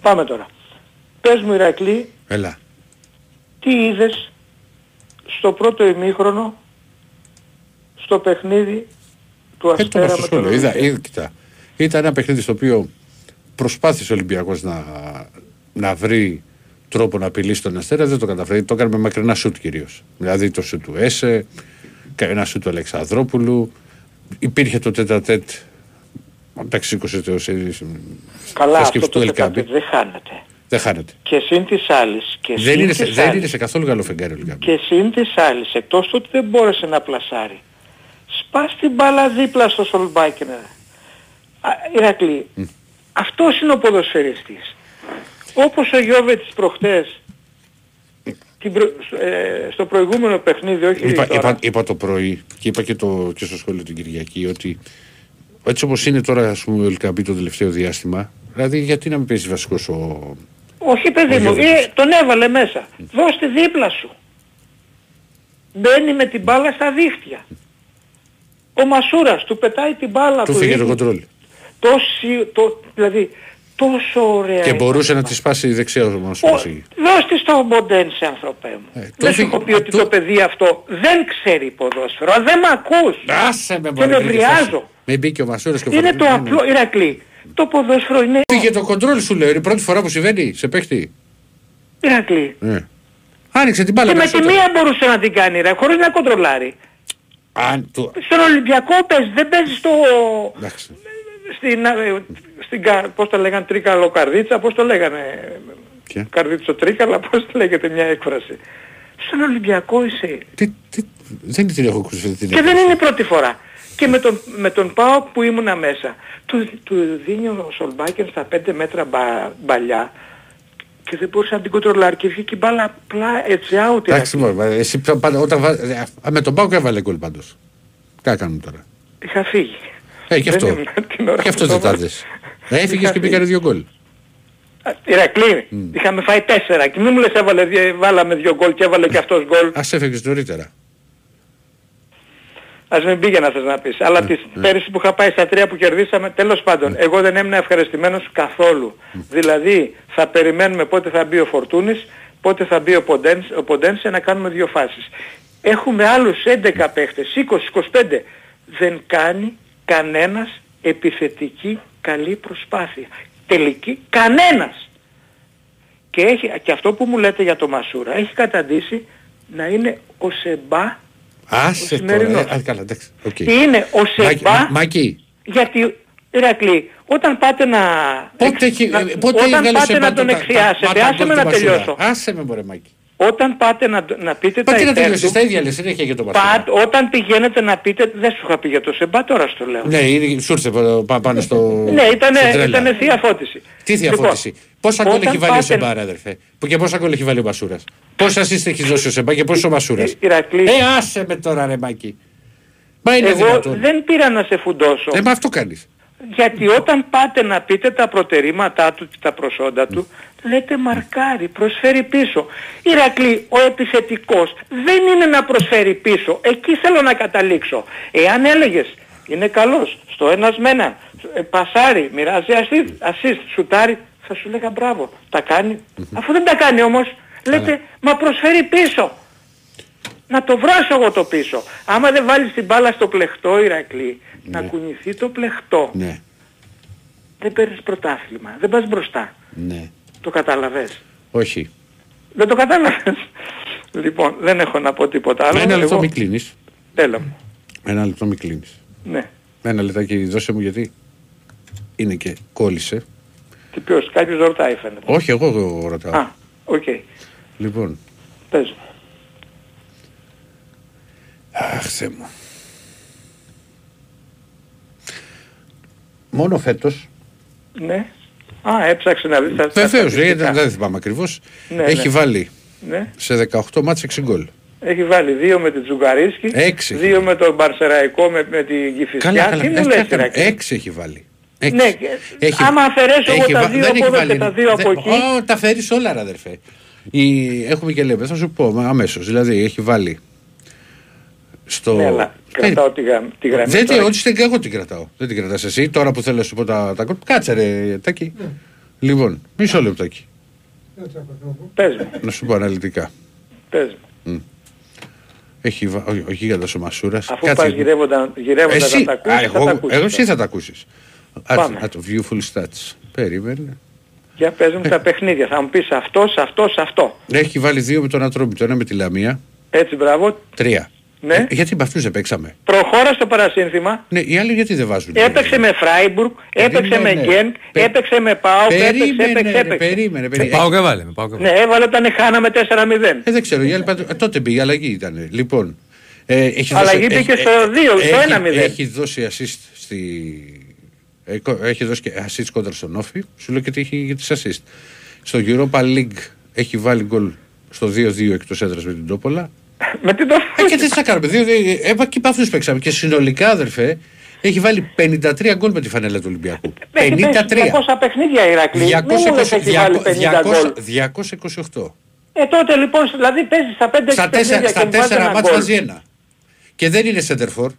E: Πάμε τώρα. Πες μου Ηρακλή,
B: Έλα.
E: τι είδες στο πρώτο ημίχρονο στο παιχνίδι του
B: Ε, το
E: Αστέρα
B: είπα στο
E: με τον
B: σχόλιο. Είδα,
E: Ολυμπιακό;
B: είδα, κοίτα. Ήταν ένα παιχνίδι στο οποίο προσπάθησε ο Ολυμπιακός να, να βρει τρόπο να απειλήσει τον Αστέρα, δεν το καταφέρει. Το έκανε με μακρινά σουτ κυρίως. Δηλαδή το σουτ του Έσε, ένα σουτ του Αλεξανδρόπουλου. Υπήρχε το τέτα-τέτ μεταξύ 20 έως
E: Καλά,
B: σκέψη
E: αυτό
B: του
E: το
B: Ελκάμπη.
E: τεταρτέτ δεν χάνεται.
B: Δεν χάνεται.
E: Και συν της άλλης. Και
B: Δεν
E: συν
B: είναι,
E: της
B: σε- δεν
E: άλλης.
B: είναι σε καθόλου καλό φεγγάρι ο Ελκάμπη.
E: Και συν της άλλης, εκτός του ότι δεν μπόρεσε να πλασάρει. Σπάς την μπάλα δίπλα στο Σολμπάκερ. Ηρακλή, αυτός είναι ο ποδοσφαιριστής. Όπως ο Γιώβετης προχτές, την προ- ε, στο προηγούμενο παιχνίδι, όχι
B: Είπα,
E: τώρα.
B: είπα, είπα το πρωί και είπα και, το, και στο σχόλιο την Κυριακή ότι έτσι όπως είναι τώρα ας πούμε, ο Ελκαμπή το τελευταίο διάστημα, δηλαδή γιατί να μην παίζει βασικός ο...
E: Όχι παιδί
B: Ο
E: μου,
B: Γιώβετης.
E: ε, τον έβαλε μέσα. Δώσ' τη δίπλα σου. Μπαίνει με την μπάλα στα δίχτυα. Ο Μασούρας του πετάει την μπάλα
B: Του
E: του.
B: φύγε το
E: ρίχνει
B: κοντρόλ.
E: Τόση, το, δηλαδή τόσο ωραία.
B: Και
E: είναι
B: μπορούσε να
E: αυτά.
B: τη σπάσει δεξιά ο
E: Ο,
B: Μασούρας.
E: δώσ' της στο Μοντένσε ανθρωπέ μου.
B: Ε, το
E: δεν σου
B: φύγε-
E: έχω πει
B: α,
E: ότι
B: το-
E: το παιδί αυτό δεν ξέρει ποδόσφαιρο. Αν δεν με ακούς.
B: Άσε με
E: Και
B: μωρέ,
E: νευριάζω.
B: βρήκε φάση. Μην μπήκε ο Μασούρας και ο
E: Είναι το
B: Φαρμακίνης.
E: απλό, Ηρακλή. Το ποδόσφαιρο είναι...
B: Φύγε το κοντρόλ σου λέω, είναι η πρώτη φορά που συμβαίνει σε παίχτη.
E: Ηρακλή.
B: Ε. Άνοιξε την μπάλα
E: Και με τη
B: περισσότερο.
E: μία μπορούσε να την κάνει ρε, χωρίς να κοντρολάρει.
B: Αν, του...
E: Στον Ολυμπιακό παίζει, δεν παίζεις στο...
B: Εντάξει.
E: Στην, ε, στην, κα- πώς το λέγανε, τρίκαλο καρδίτσα, πώς το λέγανε,
B: Ποια;
E: καρδίτσο τρίκαλα, πώς το λέγεται μια έκφραση. Στον Ολυμπιακό είσαι.
B: Τι, τι, δεν την έχω ακούσει αυτή την
E: Και δεν είναι η πρώτη φορά. Και με τον, με τον Πάο που ήμουνα μέσα, του, του δίνει ο Σολμπάκερ στα 5 μέτρα μπα, μπαλιά και δεν μπορούσε να την κοντρολάρει και βγήκε η μπάλα απλά έτσι out.
B: Εντάξει, μωρέ, μα εσύ πια πάντα, όταν βα... ε, α, με τον Πάουκ έβαλε γκολ πάντως. Τι να κάνουμε τώρα;
E: Είχα φύγει.
B: Ε, και
E: Δεν
B: αυτό.
E: ήμουν την ώρα
B: Και αυτό
E: που
B: δεν
E: το
B: τα
E: έβαλε.
B: δες. Ε, Έφυγες
E: Είχα
B: και
E: φύγει.
B: πήγανε δύο γκολ.
E: Ηρακλή, είχαμε φάει τέσσερα και μην μου λες έβαλε, δυο- βάλαμε δύο γκολ και έβαλε και αυτός γκολ.
B: Ας έφεγες νωρίτερα.
E: Ας μην πήγαινα θες να πεις. Αλλά τις πέρυσι που είχα πάει στα τρία που κερδίσαμε, τέλος πάντων, εγώ δεν έμεινα ευχαριστημένος καθόλου. Δηλαδή, θα περιμένουμε πότε θα μπει ο Φορτούνης, πότε θα μπει ο Ποντένς, ο Ποντένσε να κάνουμε δύο φάσεις. Έχουμε άλλους 11 παίχτες, 20-25. Δεν κάνει κανένας επιθετική καλή προσπάθεια. Τελική, κανένας. Και, έχει, και αυτό που μου λέτε για το Μασούρα έχει καταντήσει να είναι ο Σεμπά
B: Άσε
E: Ο
B: τώρα. ε,
E: σημερινός.
B: Α, καλά, εντάξει. οκ.
E: και είναι ο
B: Μάκη,
E: Σεμπά;
B: Μα- Μάκη,
E: γιατί Ηρακλή, όταν πάτε να...
B: πότε, έχει,
E: να-
B: ε, πότε
E: όταν
B: έβγαλε
E: πάτε
B: σε
E: να
B: μπάτο
E: τον
B: τα- τα-
E: εκφιάσετε,
B: τα
E: άσε
B: γκολ
E: με
B: του
E: να
B: Μασούρα.
E: τελειώσω.
B: Άσε με μωρέ Μάκη.
E: Όταν πάτε να, να πείτε
B: Μα
E: τα
B: τι να
E: υπέρ
B: τελειώσεις,
E: του,
B: τα ίδια λες, συνέχεια για το Μασούρα.
E: πα- όταν πηγαίνετε να πείτε, δεν σου είχα πει για το Σεμπά, τώρα στο λέω.
B: Ναι, είναι- σου ήρθε πα- πα- πάνω στο.
E: Ναι, ήταν,
B: στην τρέλα.
E: ήτανε θεία φώτιση.
B: Τι θεία
E: Λοιπόν,
B: φώτιση. Πόσα γκολ
E: όταν
B: έχει βάλει ο
E: πάτε-
B: Σεμπά, ρε αδερφέ; Που και πόσα γκολ έχει βάλει ο Μασούρα. Πόσα assist έχει δώσει ο Σεμπά και πόσο ο Μασούρα.
E: Ε, Ηρακλή.
B: Ε, άσε με τώρα, ρε Μάκη. Μα είναι
E: Εγώ
B: δυνατόν.
E: δεν πήρα να σε φουντώσω.
B: Ε, μα αυτό κάνεις.
E: Γιατί όταν πάτε να πείτε τα προτερήματά του και τα προσόντα του, λέτε μαρκάρι, προσφέρει πίσω. Ηρακλή, ο επιθετικός δεν είναι να προσφέρει πίσω. Εκεί θέλω να καταλήξω. Εάν έλεγες, είναι καλός, στο ένας με έναν, ε, πασάρι, μοιράζει assist, assist, σουτάρει, θα σου λέγα μπράβο. Τα κάνει. Αφού δεν τα κάνει όμως, λέτε, μα προσφέρει πίσω. Να το βράσω εγώ το πίσω. Άμα δεν βάλεις την μπάλα στο πλεχτό, Ηρακλή, να κουνηθεί το πλεχτό
B: Ναι,
E: δεν παίρνεις πρωτάθλημα. Δεν πας μπροστά.
B: ναι.
E: Το κατάλαβες;
B: Όχι.
E: Δεν το κατάλαβες; λοιπόν, δεν έχω να πω τίποτα άλλο.
B: Ένα λεπτό
E: Εγώ-
B: μην κλείνεις.
E: Έλα μου.
B: Ένα λεπτό μην κλείνεις.
E: Ναι.
B: Ένα λεπτάκι δώσε μου γιατί είναι και κόλλησε.
E: Τι ποιος, κάποιος ρωτάει φαίνεται.
B: Όχι, εγώ, εγώ ρωτάω.
E: Α, οκ.
B: Λοιπόν,
E: Πες μου.
B: Αχ, Θεέ μου. Μόνο φέτος
E: Ναι. Α, έψαξε να δεις τα τα
B: Βεβαίως,
E: στατιστικά.
B: δεν θυμάμαι ακριβώς.
E: Ναι,
B: Έχει
E: ναι.
B: βάλει
E: Ναι.
B: σε 18 μάτς 6 γκολ.
E: Έχει βάλει δύο με την Τζουγκαρίσκη,
B: Έξι.
E: δύο με τον Μπαρσεραϊκό με, με την Κηφισιά. Τι μου
B: Έτσι
E: λες,
B: έκανε.
E: Ηρακλή;
B: Έξι έχει βάλει. Έξι.
E: Ναι, και άμα αφαιρέσω εγώ
B: έχει
E: τα
B: βα-
E: δύο
B: δεν
E: από
B: έχει
E: εδώ
B: βάλει-
E: και τα δύο από
B: δεν-
E: εκεί.
B: Ω, τα φέρεις όλα, ρε αδερφέ. Η... Έχουμε και λέμε, θα σου πω αμέσως. Δηλαδή έχει βάλει στο.
E: Ναι, αλλά
B: Περι-
E: κρατάω τη, γραμ- τη γραμμή.
B: Δεν
E: τώρα.
B: τι, όχι, δεν- εγώ την κρατάω. Δεν την κρατάς εσύ. Τώρα που θέλω να σου πω τα, τα κόλπα. Κάτσε ρε, Τάκη. Λοιπόν, μισό λεπτάκι.
C: Έτσι από εδώ.
E: Πες μου,
B: Να σου πω αναλυτικά.
E: πες μου.
B: Έχει βα... ο, ο γίγαντας ο Μασούρας.
E: Αφού πας γυρεύοντα, γυρεύοντας
B: Εσύ,
E: να τα ακούσεις,
B: α,
E: θα
B: εγώ,
E: τα ακούσεις.
B: εγώ εσύ θα τα ακούσεις.
E: Πάμε.
B: Α, το viewful stats. Περίμενε.
E: Για πες μου τα παιχνίδια. Θα μου πεις αυτό, αυτό, αυτό.
B: Έχει βάλει δύο με τον Ατρόμητο, ένα με τη Λαμία.
E: Έτσι μπράβο.
B: Τρία.
E: Ναι.
B: Ε, γιατί με αυτούς δεν παίξαμε.
E: Προχώρα στο παρασύνθημα.
B: Ναι, οι άλλοι γιατί δεν βάζουν.
E: Έπαιξε με Φράιμπουργκ, έπαιξε με
B: Περίμενε.
E: Γκένκ,
B: Πε-
E: έπαιξε με Πάοκ, έπαιξε,
B: Περίμενε,
E: έπαιξε,
B: ρε,
E: έπαιξε.
B: περίμενε, περίμενε.
A: Πάω και βάλε. με, Πάω και
E: Ναι,
A: βάλε.
E: έβαλε όταν χάναμε 4-0.
B: Ε, δεν ξέρω, οι άλλοι πάντως- ε, τότε πήγε, αλλαγή ήταν. Λοιπόν, ε, έχει
E: Αλλαγή
B: δώσει-
E: πήγε
B: έχει-
E: στο
B: ε,
E: δύο, στο
B: έχει-
E: 1-0.
B: Έχει δώσει assist στη... ε, κο- Έχει δώσει και assist κόντρα στον Όφη. Σου λέω και τι έχει για τις assist. Στο Europa League έχει βάλει γκολ στο 2-2 εκτός έδρας με την Τόπολα.
E: Με τι το
B: Ε, και τι θα κάνουμε. Δύο, δύο, ε, ε, και από αυτούς παίξαμε. Και συνολικά, αδερφέ, έχει βάλει 53 γκολ με τη φανέλα του Ολυμπιακού.
E: Έχει παίξει
B: 53.
E: 200 παιχνίδια η Ηρακλή. Μην μου λες έχει βάλει 50 γκολ.
B: 228.
E: Ε, τότε λοιπόν, δηλαδή παίζεις στα 5-6
B: Στα
E: παιχνίδια
B: τέσσερα,
E: και
B: στα
E: μου βάζει
B: τέσσερα
E: ένα
B: μάτς
E: γκολ.
B: βάζει ένα. Και δεν είναι σέντερφορ.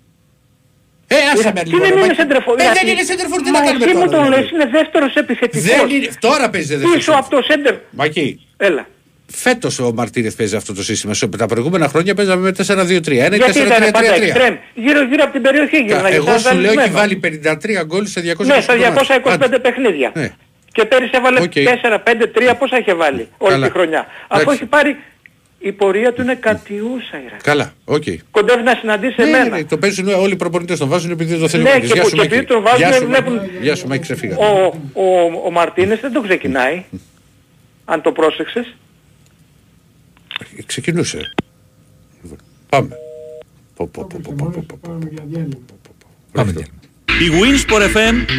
B: Ε, άσε
E: Ηρα-
B: με
E: Τι
B: λίγο.
E: δεν
B: ρε,
E: είναι
B: Μάκη.
E: σέντερφορ.
B: Ε, δεν είναι σέντερφορ, τι
E: Μα
B: να κάνουμε
E: εσύ μου
B: τώρα.
E: τον
B: δηλαδή.
E: λες, είναι δεύτερος επιθετικός.
B: Δεν είναι, τώρα παίζει δεν
E: Πίσω από το σέντερ.
B: Μάκη,
E: Έλα.
B: Φέτος ο Μαρτίνεθ παίζει αυτό το σύστημα. Σε- Τα προηγούμενα χρόνια παίζαμε με 4-2-3. Ένα ή
E: Γιατί ήταν πάντα
B: 4-3-3.
E: εξτρέμ. Γύρω γύρω από την περιοχή γύρω.
B: Εγώ σου λέω έχει βάλει 53 γκολ σε 200
E: Ναι, στα 225 παιχνίδια.
B: Ναι.
E: Και πέρυσι έβαλε
B: Οκ.
E: 4, 5, 3, πόσα είχε βάλει όλη
B: Καλά.
E: τη χρονιά. Αφού
B: Εντάξει.
E: έχει πάρει, η πορεία του είναι κατιούσα η Ηρακλή.
B: Καλά, οκ.
E: Κοντεύει να συναντήσει
B: Ναι, ναι,
E: εμένα.
B: ναι, το παίζουν όλοι οι προπονητές τον βάζουν επειδή δεν το θέλει
E: Ναι,
B: ο Μάκης.
E: και
B: Γεια
E: που-
B: σου,
E: και
B: Μάκη.
E: επειδή τον βάζουν,
B: Γεια σου,
E: βλέπουν-
B: Μάκη. Γεια σου Μάκη, ξεφύγα.
E: Ο, ο, ο Μαρτίνες δεν το ξεκινάει. αν το πρόσεξες.
C: Που
B: πω.
C: πάμε για διάλειμμα.
A: Πάμε
B: Ρίχτω.
A: και.
F: Η Winsport FM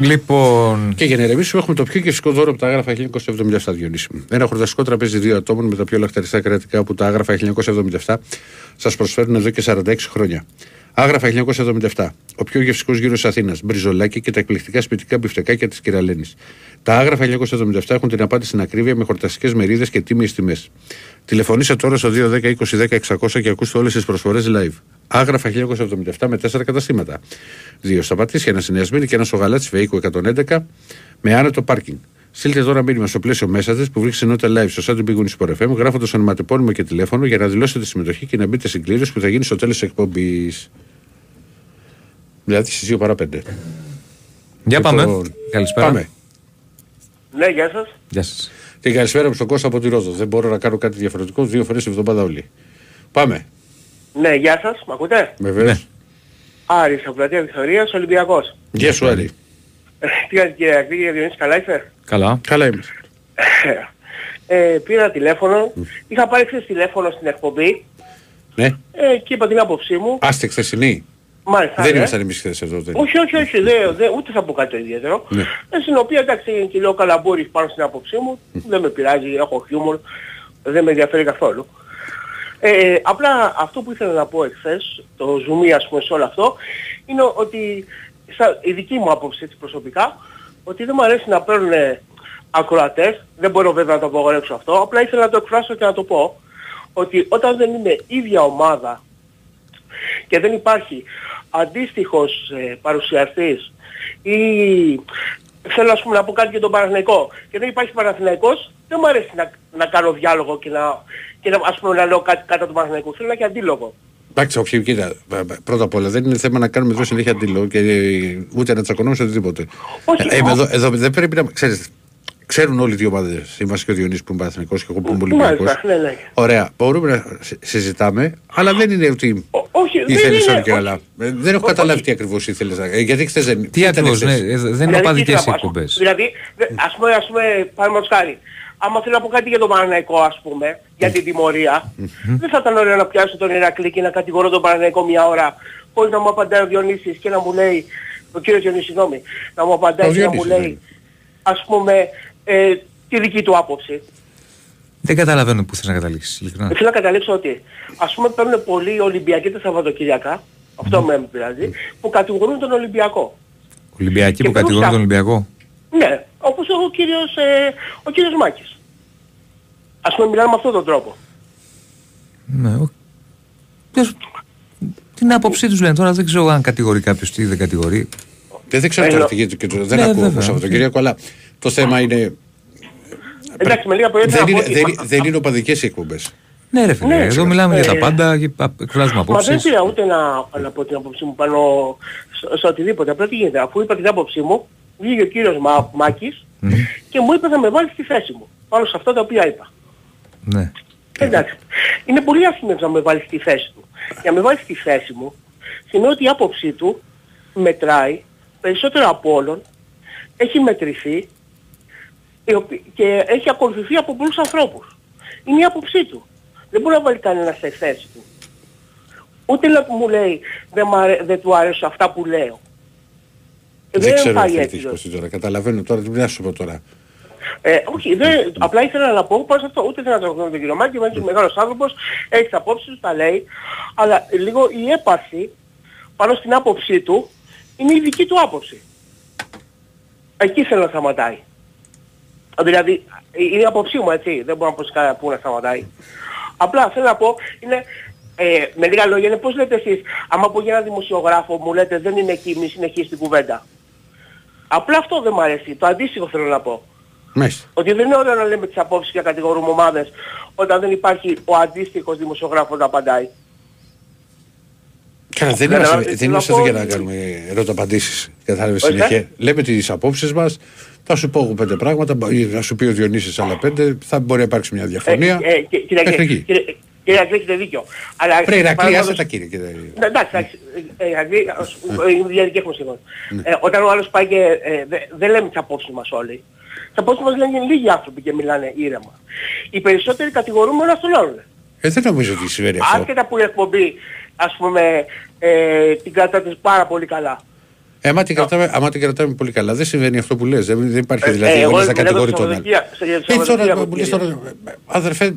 A: Λοιπόν,
B: Και για να ηρεμήσουμε, έχουμε το πιο γευστικό δώρο από τα άγραφα 1977 Διονύση μου. Ένα χορταστικό τραπέζι δύο ατόμων με τα πιο λαχταριστά κρατικά που τα άγραφα 1977 σας προσφέρουν εδώ και 46 χρόνια. Άγραφα 1977. Ο πιο γευστικός γύρος Αθήνας. Μπριζολάκι και τα εκπληκτικά σπιτικά μπιφτεκάκια της κυρα-Λένης. Τα άγραφα 1977 έχουν την απάντηση στην ακρίβεια με χορταστικές μερίδες και τίμιες τιμές. Τηλεφωνήστε τώρα στο 210 20 10 600 και ακούστε όλες τις προσφορές live. Άγραφα 1977 με 4 καταστήματα. Δύο στα Πατήσια, ένα στη Νέα Σμύρνη και ένα στο Γαλάτσι Βεΐκου 111 με άνετο πάρκινγκ. Στείλτε τώρα μήνυμα στο πλαίσιο μέσα της που βρίσκεται ενότητα live στο site του Big Sport FM γράφοντας ονοματεπώνυμο και τηλέφωνο για να δηλώσετε τη συμμετοχή και να μπείτε στην κλήρωση που θα γίνει στο τέλος της εκπομπής. Δηλαδή στις 2 παρά 5.
A: Για πάμε.
B: Λοιπόν,
A: Καλησπέρα.
B: Πάμε.
F: Ναι, γεια σας.
A: Γεια σας.
B: Την καλησπέρα μου στον Κώστα από τη Ρόδο. Δεν μπορώ να κάνω κάτι διαφορετικό δύο φορές τη εβδομάδα όλοι. Πάμε.
F: Ναι, γεια σας. Μ' ακούτε;
B: Βεβαίως.
A: Ναι.
F: Άρης από πλατεία Βικτωρίας, Ολυμπιακός.
B: Γεια σου, Άρη.
F: Ε, Τι κάνεις κύριε Ακτή, κύριε Διονύση, καλά είσαι;
A: Καλά.
B: Καλά είμαι.
F: Ε, πήρα τηλέφωνο. Είχα πάρει χθες τηλέφωνο στην εκπομπή
B: Ναι.
F: ε, και είπα την άποψή μου.
B: Άστε χθεσινή.
F: Μάλιστα.
B: Δεν
F: ναι.
B: ήμασταν εμείς χθες εδώ. Δεν.
F: Όχι, όχι, όχι, δεν, δεν, ούτε θα πω κάτι το ιδιαίτερο.
B: Ναι.
F: Ε, στην οποία εντάξει και λέω καλαμπούρι πάνω στην άποψή μου, δεν με πειράζει, έχω χιούμορ, δεν με ενδιαφέρει καθόλου. Ε, απλά αυτό που ήθελα να πω εχθές, το ζουμί ας πούμε σε όλο αυτό, είναι ότι στα, η δική μου άποψη έτσι προσωπικά, ότι δεν μου αρέσει να παίρνουν ακροατές, δεν μπορώ βέβαια να το απογορεύσω αυτό, απλά ήθελα να το εκφράσω και να το πω, ότι όταν δεν είναι ίδια ομάδα και δεν υπάρχει αντίστοιχος ε, παρουσιαστής ή θέλω ας πούμε να πω κάτι για τον Παναθηναϊκό και δεν υπάρχει Παναθηναϊκός δεν μου αρέσει να, να κάνω διάλογο και να, και να, ας πούμε, να λέω κάτι κατά του Παναθηναϊκού. Θέλω να έχει αντίλογο.
B: Εντάξει, όχι, κοίτα. Πρώτα απ' όλα δεν είναι θέμα να κάνουμε εδώ συνέχεια αντίλογο και ε, ούτε να τσακωνόμαστε οτιδήποτε.
F: Όχι,
B: Ε,
F: μα-
B: εδώ, εδώ δεν πρέπει να. Ξέρεις, ξέρουν όλοι οι δύο ομάδε. Είμαστε και ο Διονύσης που είναι Παναθηναϊκός και εγώ που είμαι Ολυμπιακός.
F: Μάλιστα, ναι, ναι.
B: Ωραία, μπορούμε να συ- συζητάμε, αλλά δεν είναι ότι
F: Ό- όχι, δεν
B: ήθελες
F: είναι,
B: όλη και
F: όχι.
B: καλά. Ε, Δεν έχω
F: Όχι.
B: καταλάβει τι ακριβώς ήθελες να. ε, Γιατί χθες δεν.
A: Τι
B: ήταν
A: ακριβώς, ναι,
B: χθες;
A: ε, δεν είναι
F: Δηλαδή, τι
A: οπαδικές
F: θέλω να πω,
A: εκπομπές.
F: Δηλαδή, δε- ας πούμε, ας πούμε, παραδείγματος χάρη, άμα θέλω να πω κάτι για τον Παναναϊκό, ας πούμε, για την τιμωρία, δεν θα ήταν ωραίο να πιάσω τον Ηρακλή και να κατηγορώ τον Παναναϊκό μια ώρα, χωρίς να μου απαντάει ο Διονύσης και να μου λέει, ο κύριος Διονύσης, συγγνώμη, να μου απαντάει
B: Ο
F: και να μου
B: Διονύσης,
F: λέει, ας πούμε, ε, τη δική του άποψη.
A: Δεν καταλαβαίνω πού θες να καταλήξεις. ειλικρινά.
F: Θέλω να καταλήξω ότι ας πούμε παίρνουν πολλοί Ολυμπιακοί τα Σαββατοκυριακά, αυτό με με πειράζει, που κατηγορούν τον Ολυμπιακό.
A: Ολυμπιακοί
F: Και
A: που κατηγορούν
F: πού
A: τον Ολυμπιακό;
F: Ναι, όπως ο κύριος, ε, ο κύριος Μάκης. Ας πούμε μιλάμε με αυτόν τον τρόπο.
A: Ναι, ο... Ποιος- Την άποψή τους λένε τώρα, δεν ξέρω αν κατηγορεί κάποιος τι δεν κατηγορεί.
B: Δεν, δεν ξέρω
F: Ε,
B: τώρα
F: νο-
B: τι γίνεται και το- δεν
A: Ναι,
B: ακούω
A: βέβαια.
B: από Σαββατοκύριακο, αλλά το θέμα είναι.
F: Εντάξει, με λίγα λόγια
B: Δεν
F: θέλω να
B: είναι,
F: πω ότι-
B: δεν, είναι- δεν είναι οπαδικές οι εκπομπές.
A: Ναι ρε φίλε,
F: Ναι,
A: εδώ
F: ε,
A: μιλάμε για τα
F: ε,
A: πάντα και α, εκφράζουμε
F: Μα δεν
A: απόψεις.
F: πήρα ούτε να, να πω την άποψή μου πάνω σε, σε οτιδήποτε. Απλά τι γίνεται, αφού είπα την άποψή μου, βγήκε ο κύριος Μα, Μάκης και μου είπε να με βάλεις στη θέση μου. Πάνω σε αυτά τα οποία είπα.
A: Ναι.
F: Εντάξει. Είναι πολύ άσχημο να με βάλεις στη θέση του. Για να με βάλεις στη θέση μου, σημαίνει ότι η άποψή του μετράει περισσότερο από όλων, έχει μετρηθεί η οποία- και έχει ακολουθηθεί από πολλούς ανθρώπους. Είναι η άποψή του. Δεν μπορεί να βάλει κανένας σε θέση του. Ούτε να μου λέει δεν, μ' αρέ- δεν του αρέσουν αυτά που λέω.
B: Δεν ξέρω
F: πάει
B: τι
F: έτσι.
B: έχει υποστεί τώρα. Καταλαβαίνω τώρα, τι να σου πω τώρα.
F: Ε, όχι, δεν, απλά ήθελα να πω πάνω σε αυτό. Ούτε θέλω να το τον κύριο Μάκη, είναι μεγάλος άνθρωπος, έχει τις απόψεις του, τα λέει. Αλλά λίγο η έπαρση πάνω στην άποψή του είναι η δική του άποψη. Εκεί θέλω να σταματάει. Δηλαδή, είναι η άποψή μου, έτσι. Δεν μπορώ να πω σε κανένα που να σταματάει. Απλά θέλω να πω, είναι, ε, με λίγα λόγια, είναι πώς λέτε εσείς, άμα πω για έναν δημοσιογράφο μου λέτε δεν είναι εκεί, μη συνεχίσει την κουβέντα. Απλά αυτό δεν μου αρέσει. Το αντίστοιχο θέλω να πω.
B: Μάλιστα.
F: Ότι δεν είναι ωραίο να λέμε τις απόψεις και να κατηγορούμε ομάδες όταν δεν υπάρχει ο αντίστοιχος δημοσιογράφος να απαντάει.
B: Καλά, δεν
F: Καλά,
B: είμαστε,
F: θέλω
B: δεν
F: να
B: είμαστε
F: πω
B: εδώ για να
F: ότι-
B: κάνουμε ερώτα απαντήσεις. Κατάλαβες
F: Όχι,
B: συνέχεια.
F: ε.
B: Λέμε τις απόψεις μας, θα σου πω εγώ πέντε πράγματα, μπο- ή θα σου πει ο Διονύσης άλλα πέντε, θα μπορεί να υπάρξει μια διαφωνία.
F: Ε, ε, και- κύριε
B: Μέχρι
F: Αγγλή,
B: εκεί.
F: κύριε- κύριε Αγγλή, έχετε δίκιο. Αλλά
B: Πρέπει να κλείαστε
F: παραδείγματος-
B: τα κύριε. κύριε.
F: Ναι, Εντάξει, εντάξει. Ε, ε, Αγγλή, ας- ε, είναι διαδική έχουμε σίγουρα.
B: Ναι.
F: Ε, Όταν ο άλλος πάει και ε, δε- δεν λέμε τις απόψεις μας όλοι. Τις απόψεις μας λένε λίγοι άνθρωποι και μιλάνε ήρεμα. Οι περισσότεροι κατηγορούμε ένα στον άλλον.
B: Ε, δεν νομίζω ότι συμβαίνει αυτό.
F: Άσχετα που η εκπομπή, ας πούμε, ε, την κρατάτε πάρα πολύ καλά.
B: Ε, άμα, την κρατάμε, άμα την κρατάμε πολύ καλά, δεν συμβαίνει αυτό που λες. Δεν, δεν υπάρχει
F: Ε,
B: δηλαδή
F: ε,
B: ο
F: εγώ
B: ένας να
F: μιλάω
B: κατηγορεί
F: για
B: τον άλλο.
F: Σαββατοκύριακο- για
B: Ε, τώρα
F: Σαββατοκύριακο,
B: μου λες
F: κύριε.
B: τώρα, αδερφέ,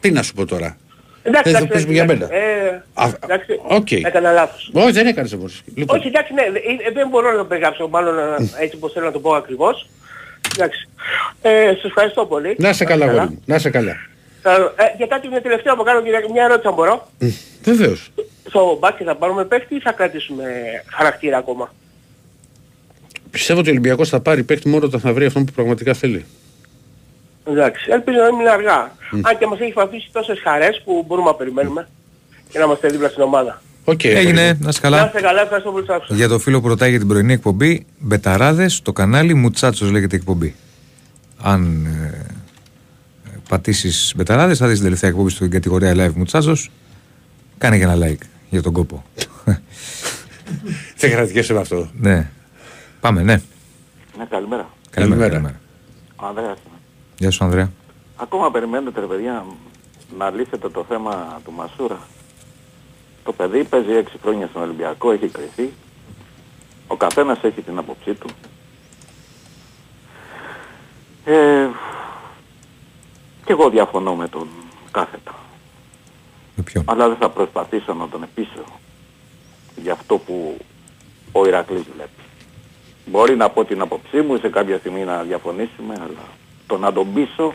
B: τι να σου πω τώρα.
F: Εντάξει,
B: Θες να
F: εντάξει,
B: πεις μου για
F: εντάξει,
B: μένα.
F: ε,
B: Α,
F: εντάξει,
B: οκ.
F: έκανα λάθος.
B: Όχι, δεν έκανες εμπόρες. Λοιπόν,
F: Όχι, εντάξει, ναι, ε, δεν μπορώ να το περιγράψω, μάλλον ε, έτσι όπως θέλω να το πω ακριβώς. Εντάξει. Ε, σας ευχαριστώ πολύ.
B: να σε καλά, αγόρι μου. Να σε καλά.
F: Θα- Ε, για κάτι μια τελευταία που κάνω μια- μια ερώτηση αν μπορώ.
B: Βεβαίως.
F: Στο μπάσκετ θα πάρουμε παίχτη ή θα κρατήσουμε χαρακτήρα ακόμα;
B: Πιστεύω ότι ο Ολυμπιακός θα πάρει παίκτη μόνο όταν θα βρει αυτόν που πραγματικά θέλει.
F: Εντάξει, ελπίζω να μην είναι αργά. Αν και μας έχει αφήσει τόσες χαρές που μπορούμε να περιμένουμε και να είμαστε δίπλα στην ομάδα.
B: Οκ.
A: Έγινε,
B: αγόρι μου.
A: να είσαι
F: Να
A: καλά.
F: είστε καλά, ευχαριστώ πολύ που σας άκουσα.
A: Για το φίλο που ρωτάει για την πρωινή εκπομπή, Μπεταράδες, το κανάλι Μουτσάτσος λέγεται η εκπομπή. Αν ε, πατήσεις Μπεταράδες, θα δεις την τελευταία εκπομπή στην κατηγορία Live Μουτσάτσος. Κάνε και ένα like για τον κόπο.
B: Δεν κρατιέσαι με αυτό.
A: ναι. Πάμε, ναι.
G: Ναι, καλημέρα.
A: Καλημέρα.
B: Καλημέρα.
A: καλημέρα.
G: Ο Ανδρέας είμαι.
A: Γεια σου, Ανδρέα.
G: Ακόμα περιμένετε ρε παιδιά να λύσετε το θέμα του Μασούρα. Το παιδί παίζει 6 χρόνια στον Ολυμπιακό, έχει κρυθεί. Ο καθένας έχει την άποψή του. Ε, και εγώ διαφωνώ με τον κάθετα.
A: Με ποιον;
G: Αλλά δεν θα προσπαθήσω να τον επίσω για αυτό που ο Ηρακλής βλέπει. Μπορεί να πω την άποψή μου σε κάποια στιγμή να διαφωνήσουμε, αλλά το να τον πείσω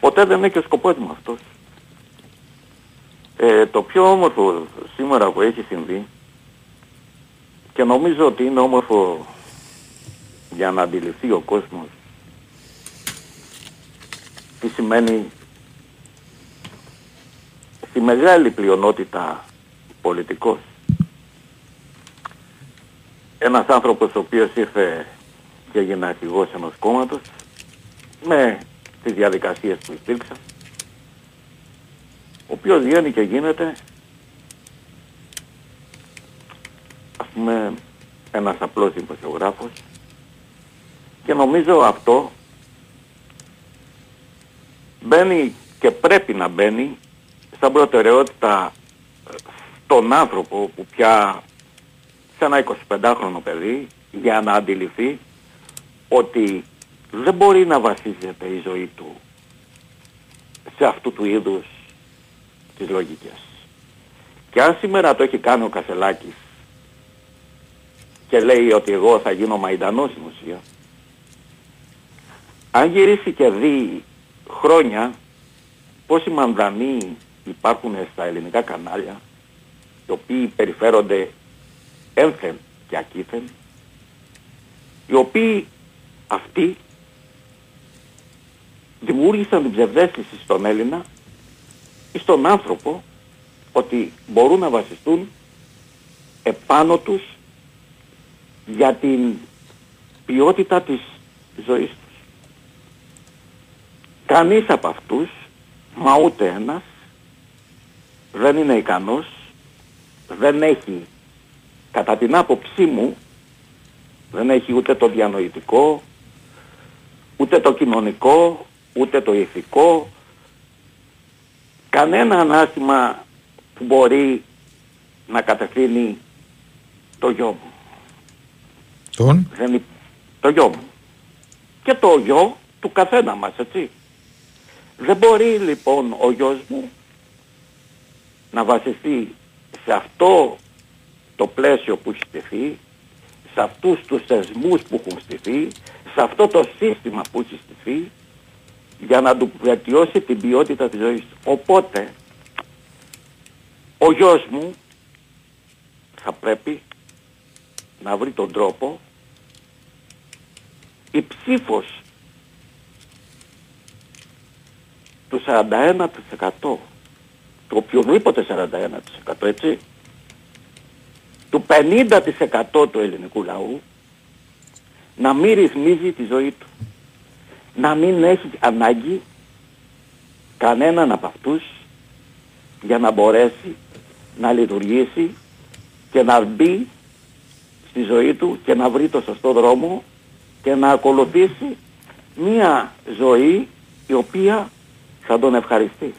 G: ποτέ δεν είναι και ο σκοπός μου αυτός. Ε, το πιο όμορφο σήμερα που έχει συμβεί και νομίζω ότι είναι όμορφο για να αντιληφθεί ο κόσμος τι σημαίνει στη μεγάλη πλειονότητα πολιτικός. Ένας άνθρωπος ο οποίος ήρθε και έγινε αρχηγός ενός κόμματος με τις διαδικασίες που υπήρξαν ο οποίος βγαίνει και γίνεται ας πούμε ένας απλός δημοσιογράφος. Και νομίζω αυτό μπαίνει και πρέπει να μπαίνει σαν προτεραιότητα στον άνθρωπο που πια σε ένα 25χρονο παιδί για να αντιληφθεί ότι δεν μπορεί να βασίζεται η ζωή του σε αυτού του είδους τις λογικές. Και αν σήμερα το έχει κάνει ο Κασελάκης και λέει ότι εγώ θα γίνω μαϊντανός στην ουσία, αν γυρίσει και δει χρόνια πόσοι μανδανοί υπάρχουν στα ελληνικά κανάλια, οι οποίοι περιφέρονται ένθεν και ακήθεν, οι οποίοι αυτοί δημιούργησαν την ψευδέστηση στον Έλληνα ή στον άνθρωπο ότι μπορούν να βασιστούν επάνω τους για την ποιότητα της ζωής τους. Κανείς από αυτούς, μα ούτε ένας, δεν είναι ικανός, δεν έχει, κατά την άποψή μου, δεν έχει ούτε το διανοητικό, ούτε το κοινωνικό, ούτε το ηθικό, κανένα ανάστημα που μπορεί να κατευθύνει το γιο μου.
A: Τον;
G: Δεν υ- το γιο μου. Και το γιο του καθένα μας, έτσι. Δεν μπορεί λοιπόν ο γιος μου να βασιστεί σε αυτό το πλαίσιο που έχει στηθεί, σε αυτούς τους θεσμούς που έχουν στηθεί, σε αυτό το σύστημα που έχει στηθεί, για να του βελτιώσει την ποιότητα της ζωής του. Οπότε, ο γιος μου θα πρέπει να βρει τον τρόπο η ψήφος του 41% του οποιοδήποτε 41% έτσι του 50% του ελληνικού λαού να μην ρυθμίζει τη ζωή του να μην έχει ανάγκη κανέναν από αυτούς για να μπορέσει να λειτουργήσει και να μπει στη ζωή του και να βρει το σωστό δρόμο και να ακολουθήσει μία ζωή η οποία θα τον ευχαριστεί.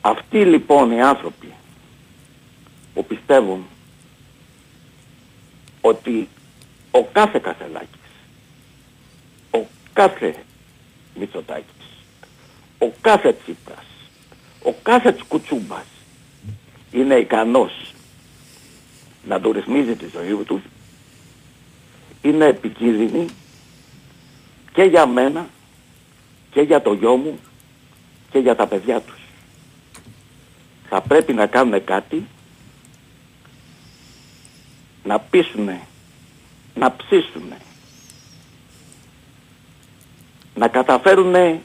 G: Αυτοί λοιπόν οι άνθρωποι που πιστεύουν ότι ο κάθε Κασελάκης, ο κάθε Μητσοτάκης, ο κάθε Τσίπρας, ο κάθε κουτσούμπας είναι ικανός να το ρυθμίζει τη ζωή του, είναι επικίνδυνη και για μένα και για το γιο μου και για τα παιδιά τους. Θα πρέπει να κάνουν κάτι να πείσουνε, να ψήσουνε, να καταφέρουνε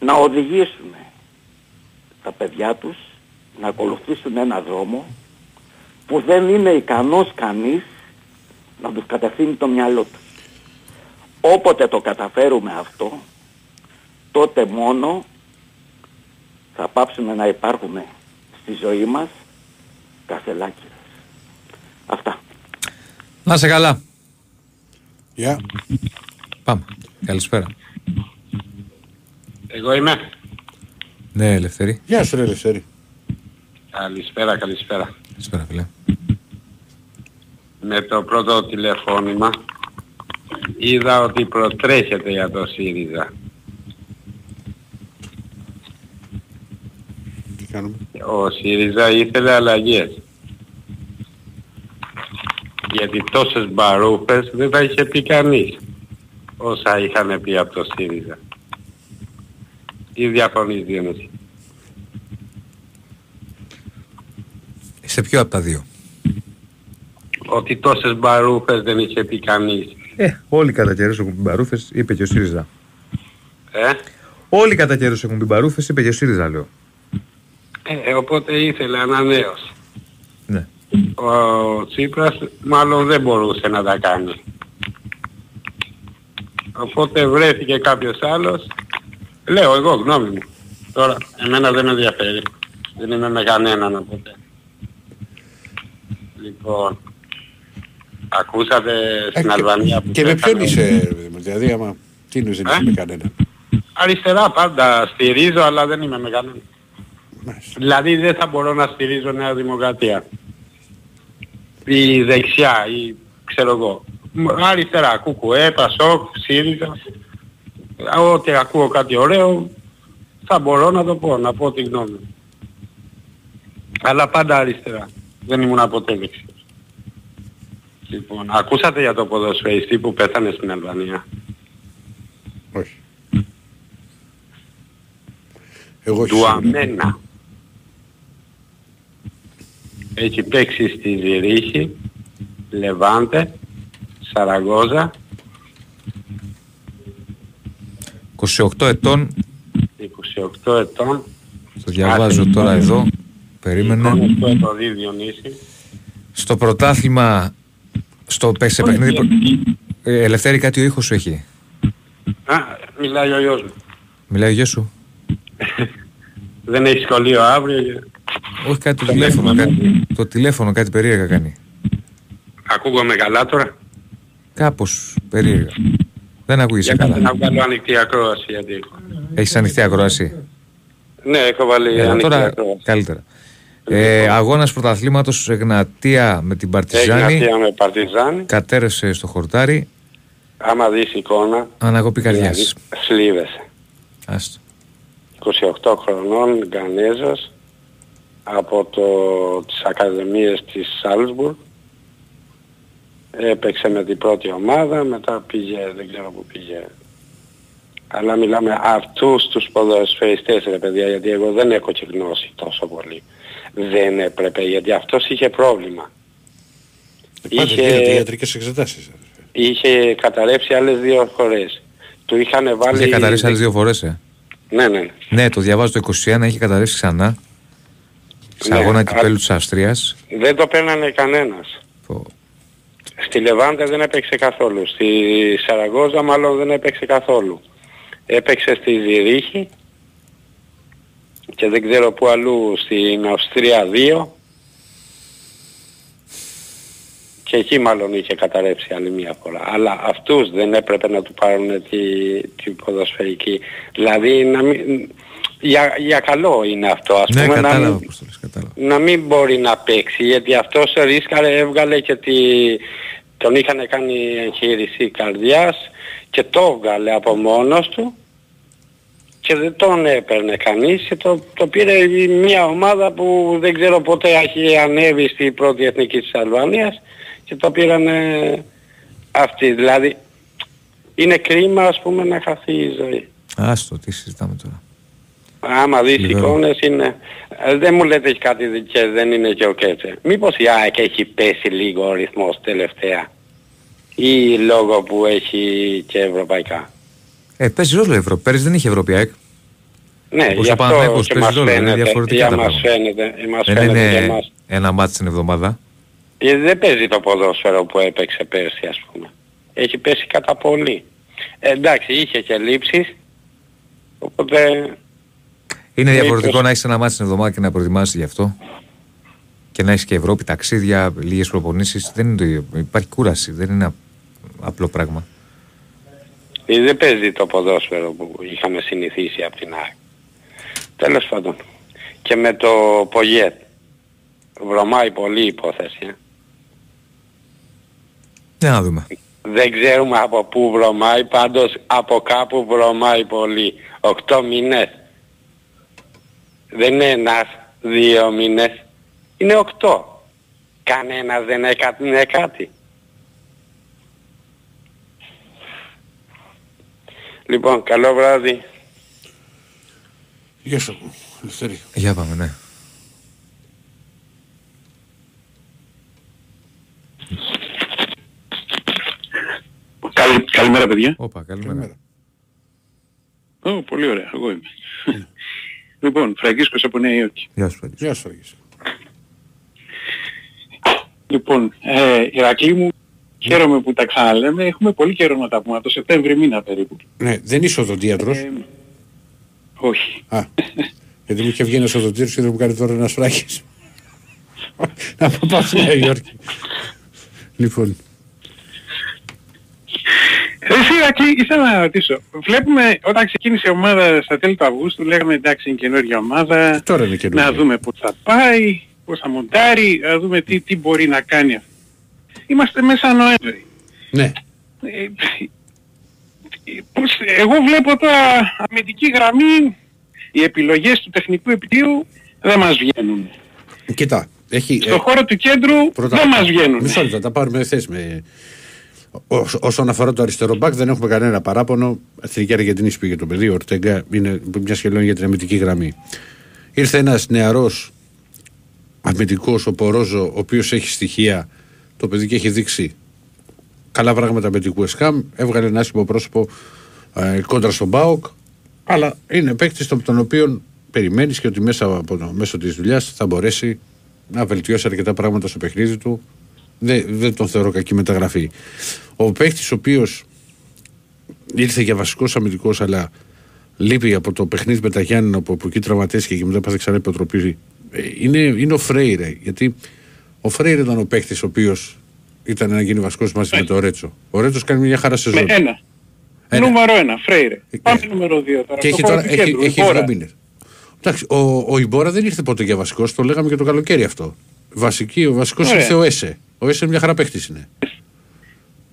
G: να οδηγήσουν τα παιδιά τους να ακολουθήσουν ένα δρόμο που δεν είναι ικανός κανείς να τους κατευθύνει το μυαλό τους. Όποτε το καταφέρουμε αυτό, τότε μόνο θα πάψουμε να υπάρχουμε στη ζωή μας κασελάκια. Αυτά.
A: Να σε καλά.
B: Γεια.
A: Πάμε. Καλησπέρα.
H: Εγώ είμαι.
A: Ναι, Ελευθερή.
B: Γεια σου ρε Ελευθερή.
H: Καλησπέρα, καλησπέρα.
A: Καλησπέρα, φίλε.
H: Με το πρώτο τηλεφώνημα είδα ότι προτρέχεται για το ΣΥΡΙΖΑ.
B: Τι κάνουμε;
H: Ο ΣΥΡΙΖΑ ήθελε αλλαγές. Γιατί τόσες μπαρούφες δεν τα είχε πει κανείς όσα είχαν πει από το ΣΥΡΙΖΑ. Ή διαφωνείς Διονύση;
A: Σε ποιο από τα δύο.
H: Ότι τόσες μπαρούφες δεν είχε πει κανείς.
A: Ε, όλοι κατά καιρούς έχουν πει μπαρούφες, είπε και ο ΣΥΡΙΖΑ.
H: Ε,
A: Όλοι κατά καιρούς έχουν πει μπαρούφες, είπε και ο ΣΥΡΙΖΑ, λέω.
H: ε, οπότε ήθελε ανανέωση.
A: Ναι.
H: Ο Τσίπρας μάλλον δεν μπορούσε να τα κάνει. Οπότε βρέθηκε κάποιος άλλος. Λέω εγώ γνώμη μου. Τώρα εμένα δεν με ενδιαφέρει. Δεν είμαι με κανέναν οπότε. Λοιπόν, ακούσατε στην
B: Ε,
H: Αλβανία που
B: Και με ποιον
H: πέθανε-
B: είσαι, ρε, δηλαδή άμα τι είναι, δεν
H: Ε;
B: είσαι με κανένα.
H: Αριστερά πάντα στηρίζω αλλά δεν είμαι με κανέναν.
B: Μάλιστα.
H: Δηλαδή δεν θα μπορώ να στηρίζω Νέα Δημοκρατία. Ή δεξιά ή ξέρω εγώ. Μ, Αριστερά, κουκουέ, πασόκ, ΣΥΡΙΖΑ. Ό,τι ακούω κάτι ωραίο θα μπορώ να το πω, να πω τη γνώμη μου. Αλλά πάντα αριστερά. Δεν ήμουν ποτέ δεξιός. Λοιπόν, ακούσατε για το ποδοσφαιριστή που πέθανε στην Αλβανία;
B: Όχι. Εγώ όχι
H: του
B: σίγουρα.
H: Αμένα. Έχει παίξει στη Ζηρίχη, Λεβάντε, Σαραγώζα,
A: 28 ετών,
H: 28 ετών.
A: το διαβάζω τώρα εδώ, περίμενε.
H: Αυτό το δει Διονύση.
A: Στο πρωτάθλημα, στο σε παιχνίδι... προ- Ε, Ελευθέρη κάτι ο ήχος σου έχει;
H: Α, μιλάει ο γιος μου.
A: Μιλάει ο γιος σου;
H: Δεν έχει σχολείο αύριο. Και-
A: Όχι κάτι το τηλέφωνο, κάτι, το τηλέφωνο κάτι περίεργα κάνει.
H: Ακούγομαι καλά τώρα;
A: Κάπως περίεργα. Δεν ακούγεσαι
H: Για
A: καλά.
H: να βγάλω ανοιχτή ακρόαση γιατί.
A: Έχεις ανοιχτή ακρόαση;
H: Ναι, έχω βάλει
A: Έλα,
H: ανοιχτή
A: τώρα
H: ακρόαση.
A: καλύτερα. Ε, αγώνας πρωταθλήματος Εγνατία με την Παρτιζάνη.
H: Εγνατία με Παρτιζάνη.
A: Κατέρευσε στο χορτάρι.
H: Άμα δεις εικόνα,
A: Αναγωπή
H: δηλαδή
A: καρδιάς.
H: σλίβεσαι.
A: Άστο.
H: 28 χρονών, Γκανέζος, από το, τις Ακαδημίες της Σάλσμπουργκ. Έπαιξε με την πρώτη ομάδα, μετά πήγε, δεν ξέρω που πήγε. Αλλά μιλάμε αυτούς τους ποδοσφαιριστές ρε παιδιά, γιατί εγώ δεν έχω και γνώση τόσο πολύ. Δεν έπρεπε, γιατί αυτός είχε πρόβλημα.
B: Πάντα γίνεται ιατρικές εξετάσεις.
H: είχε καταρρεύσει άλλες δύο φορές. Του είχαν βάλει...
A: Είχε καταρρεύσει άλλες δύο φορές, ε;
H: Ναι, ναι, ναι.
A: Ναι, το διαβάζω το 21, είχε καταρρεύσει ξανά. Σε
H: Ναι,
A: αγώνα
H: α-
A: κυπέλου της Αυστρίας.
H: Δεν το παίρνανε κανένας.
A: Πω.
H: Στη Λεβάντε δεν έπαιξε καθόλου. Στη Σαραγώζα μάλλον δεν έπαιξε καθόλου. Έπαιξε στη Ζηρίχη και δεν ξέρω πού αλλού στην Αυστρία 2 και εκεί μάλλον είχε καταρρεύσει άλλη μία φορά. Αλλά αυτούς δεν έπρεπε να του πάρουν τη, την ποδοσφαιρική. Δηλαδή να μην, για, για καλό είναι αυτό. Ας
A: Ναι,
H: πούμε, να
A: κατάλαβα
H: μην-
A: πώς το λες, κατάλαβα.
H: να μην μπορεί να παίξει γιατί αυτός ρίσκαρε έβγαλε και τη... τον είχαν κάνει εγχείρηση καρδιάς και το έβγαλε από μόνος του και δεν τον έπαιρνε κανείς και το, το πήρε μια ομάδα που δεν ξέρω πότε έχει ανέβει στη πρώτη εθνική της Αλβανίας και το πήραν αυτοί. Δηλαδή είναι κρίμα ας πούμε να χαθεί η ζωή.
A: Άστο, τι συζητάμε τώρα.
H: Άμα δεις
A: Λιβέρο.
H: εικόνες είναι... ε, Δεν μου λέτε έχει κάτι και δεν είναι και ο Κέτσε. Μήπως η ΑΕΚ έχει πέσει λίγο ο ρυθμός τελευταία; Ή λόγω που έχει και ευρωπαϊκά;
A: Ε, παίζει ρόλο η Ευρώπη. Πέρυσι δεν είχε Ευρώπη ΑΕΚ.
H: Ναι,
A: Όπως
H: γι'
A: ο
H: αυτό
A: Παναθηναϊκός
H: και
A: παίζει
H: μας
A: ρόλο, είναι
H: φαίνεται,
A: διαφορετικά
H: για
A: τα
H: μας
A: πράγματα.
H: φαίνεται, ε, μας
A: Δεν
H: φαίνεται και
A: είναι
H: εμάς.
A: ένα μάτι την εβδομάδα.
H: Ε, Δεν παίζει το ποδόσφαιρο που έπαιξε πέρσι ας πούμε. Έχει πέσει κατά πολύ. Ε, εντάξει, είχε και λήψεις. Οπότε
A: Είναι
H: Ε,
A: διαφορετικό
H: πώς-
A: να έχεις ένα μάτι την εβδομάδα και να προετοιμάσει γι' αυτό. Και να έχεις και Ευρώπη, ταξίδια, λίγες προπονήσεις. Δεν είναι το ίδιο. Υπάρχει κούραση. Δεν είναι απλό πράγμα.
H: ε, δεν παίζει το ποδόσφαιρο που είχαμε συνηθίσει από την ΑΕΚ. Τέλος πάντων. Και με το Πογέτ. Βρωμάει πολύ η υπόθεση. Ε.
A: Για να δούμε.
H: Δεν ξέρουμε από πού βρωμάει, πάντως από κάπου βρωμάει πολύ. Οκτώ μήνες. Δεν είναι ένας, δύο μήνες. Είναι οκτώ. Κανένας δεν έκανε κάτι. Λοιπόν, καλό βράδυ.
B: Γεια σου, Ελευθερή.
A: Για πάμε, ναι.
I: Καλη, καλημέρα παιδιά.
A: Όπα, καλημέρα.
I: Ω, πολύ ωραία, εγώ είμαι. λοιπόν, Φραγκίσκος από Νέα Υόρκη.
A: Γεια σου, Φραγκίσκος.
B: Γεια σου, Φραγκίσκο.
I: Λοιπόν, ε, Ηρακλή μου, χαίρομαι που τα ξαναλέμε. Έχουμε πολύ καιρό να τα πούμε, από το Σεπτέμβρη μήνα περίπου.
B: Ναι, δεν είσαι οδοντίατρος.
I: Ε, όχι.
B: Α, γιατί μου είχε βγει ένας οδοντίατρος και δεν μου κάνει τώρα ένας φράγης. να πάω στη Νέα Υόρκη. λοιπόν,
I: Εσύ Ηρακλή, ήθελα να ρωτήσω. Βλέπουμε όταν ξεκίνησε η ομάδα στα τέλη του Αυγούστου, λέγαμε εντάξει είναι καινούργια ομάδα,
B: τώρα είναι καινούργια.
I: να δούμε πώς θα πάει, πώς θα μοντάρει, να δούμε τι, τι μπορεί να κάνει. Είμαστε μέσα Νοέμβρη.
B: Ναι,
I: Ε, πώς- εγώ βλέπω τώρα αμυντική γραμμή, οι επιλογές του τεχνικού επιτίου δεν μας βγαίνουν.
B: κοιτά. Έχει,
I: Στο χώρο του κέντρου δεν μας βγαίνουν.
B: Μισό λεπτό, τα πάρουμε θέση με... Όσο- Όσον αφορά το αριστερό μπακ, δεν έχουμε κανένα παράπονο. Εθνική Αργεντινή πήγε το παιδί. Ο Ορτέγκα είναι μια σχεδόν για την αμυντική γραμμή. Ήρθε ένας νεαρός αμυντικός, ο Πορόζο, ο οποίος έχει στοιχεία. Το παιδί και έχει δείξει καλά πράγματα με την Κουεσκάμ. Έβγαλε ένα άσχημο πρόσωπο ε, κόντρα στον Μπάοκ. Αλλά είναι παίκτης τον, τον οποίο περιμένεις και ότι μέσα από το μέσο της δουλειάς θα μπορέσει να βελτιώσει αρκετά πράγματα στο παιχνίδι του. Δεν, δεν τον θεωρώ κακή μεταγραφή. Ο παίκτη ο οποίος ήρθε για βασικός αμυντικός, αλλά λείπει από το παιχνίδι με τα Γιάννη που, που εκεί τραυματίστηκε και μετά πάθε ξανά υποτροπή. ε, Είναι, είναι ο Φρέιρε. Γιατί ο Φρέιρε ήταν ο παίκτη ο οποίος ήταν να γίνει βασικός μαζί με τον Ρέτσο. Ο Ρέτσος κάνει μια χαρά
I: Με
B: σεζόν.
I: ένα.
B: Ένα.
I: Νούμερο ένα, Φρέιρε.
B: Ε,
I: Πάμε
B: ναι.
I: νούμερο δύο τώρα.
B: Και
I: στο
B: έχει
I: χώρο
B: τώρα
I: του
B: έχει,
I: κέντρου,
B: έχει
I: Ιμπόρα.
B: δύο μήνες. Εντάξει, ο, ο Ιμπόρα δεν ήρθε ποτέ για βασικός, το λέγαμε και το καλοκαίρι αυτό. Βασική, ο βασικός
I: Ωραία.
B: ήρθε ο Έσε. Ο Έσε είναι μια χαρά παίχτη είναι.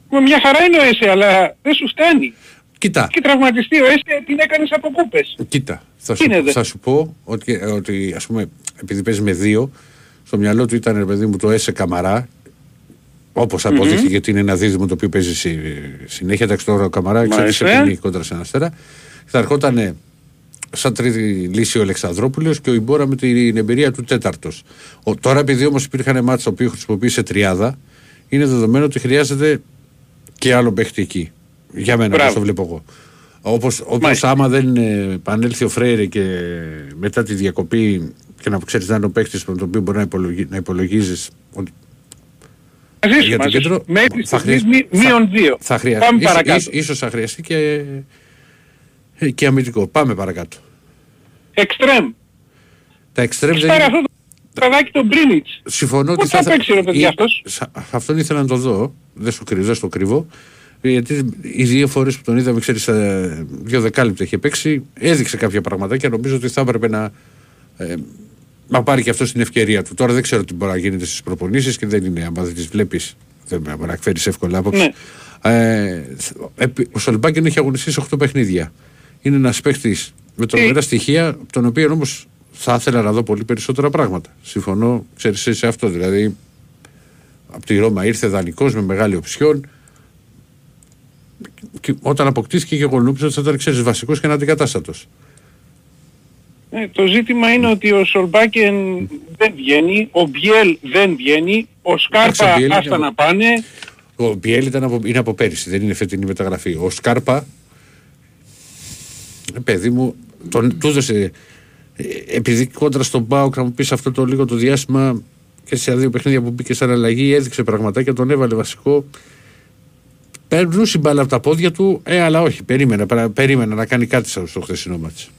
I: Μα Μια χαρά είναι ο ΕΣΕ, αλλά δεν σου φτάνει.
B: Κοίτα,
I: Και τραυματιστεί ο ΕΣΕ, την έκανες από κούπες.
B: κοίτα. Θα
I: Τι
B: σου,
I: είναι, δε;
B: θα σου πω ότι, ότι ας πούμε, επειδή παίζει με δύο, στο μυαλό του ήταν ρε παιδί μου το Έσε Καμαρά. Όπως αποδείχθηκε ότι είναι ένα δίδυμο το οποίο παίζει συ- συνέχεια. Εντάξει, τώρα ο Καμαρά
I: Μάλιστα.
B: εξέλιξε ποινή κόντρα σε ένα αστέρα. Θα ερχόταν σαν τρίτη λύση ο Αλεξανδρόπουλος και ο Ιμπόρα με την εμπειρία του τέταρτος. Τώρα, επειδή όμως υπήρχαν μάτια που χρησιμοποίησε τριάδα, είναι δεδομένο ότι χρειάζεται και άλλο παίχτη εκεί. Για μένα,
I: Μπράβο.
B: όπως το βλέπω εγώ. Όπως, όπως
I: Μάλιστα.
B: άμα δεν ε, επανέλθει ο Φρέιρε και μετά τη διακοπή και να ξέρεις να είναι ο παίχτης με τον οποίο μπορεί να, υπολογι, να υπολογίζεις.
I: Μαζί σου,
B: Για το
I: μαζί σου.
B: κέντρο
I: Μέχρι
B: θα
I: στιγμής
B: χρειαστεί-
I: μη- μείον δύο.
B: Θα χρειαστεί.
I: Πάμε
B: ίσως-
I: παρακάτω.
B: ίσως- ίσως θα χρειαστεί και, ε, και αμυντικό. Πάμε παρακάτω.
I: Εξτρέμ.
B: Τα εξτρέμ
I: Έχει
B: δεν
I: πάρει
B: είναι-
I: αυτό το παιδάκι τον Μπρίνιτς.
B: Συμφωνώ ότι
I: Πώς θα παίξει, ρε παιδί,
B: ε,
I: αυτός;
B: σα- Αυτόν ήθελα να το δω. Δεν σου κρύβω, δεν στο κρύβω. Γιατί οι δύο φορές που τον είδαμε, ξέρεις, δύο δεκάλεπτα είχε παίξει, έδειξε κάποια πραγματάκια. Νομίζω ότι θα έπρεπε να, ε, να πάρει και αυτό την ευκαιρία του. Τώρα δεν ξέρω τι μπορεί να γίνεται στις προπονήσεις και δεν είναι. Αν δεν τις βλέπεις, δεν μπορεί να εκφέρει εύκολα άποψη. Ε, επί- ο Σολμπάκεν έχει αγωνιστεί σε 8 παιχνίδια. Είναι ένας παίχτης Με τρομερά στοιχεία, από τον οποίο όμως θα ήθελα να δω πολύ περισσότερα πράγματα. Συμφωνώ, ξέρεις σε αυτό. Δηλαδή, από τη Ρώμα ήρθε δανεικός με μεγάλη οψιόν. Και όταν αποκτήθηκε και εγώ νόμιζα ότι θα ήταν ξέρεις, βασικός και αναντικατάστατος.
I: Ε, το ζήτημα είναι ότι ο Σολμπάκεν δεν βγαίνει, ο Μπιέλ δεν βγαίνει, ο Σκάρπα
B: ο Μπιέλ είναι
I: άστα
B: από-
I: να πάνε.
B: Ο Μπιέλ ήταν από, είναι από πέρυσι, δεν είναι φετινή μεταγραφή. Ο Σκάρπα, ε, παιδί μου, τον, του έδωσε, ε, επειδή κόντρα στον Πάοκ, να μου πεις αυτό το λίγο το διάστημα και σε δύο παιχνίδια που μπήκε σαν αλλαγή, έδειξε πραγματάκια, τον έβαλε βασικό. Περνούσε η μπάλα από τα πόδια του, ε, αλλά όχι, περίμενε, παρα- περίμενε να κάνει κάτι στο χθεσινό μάτς.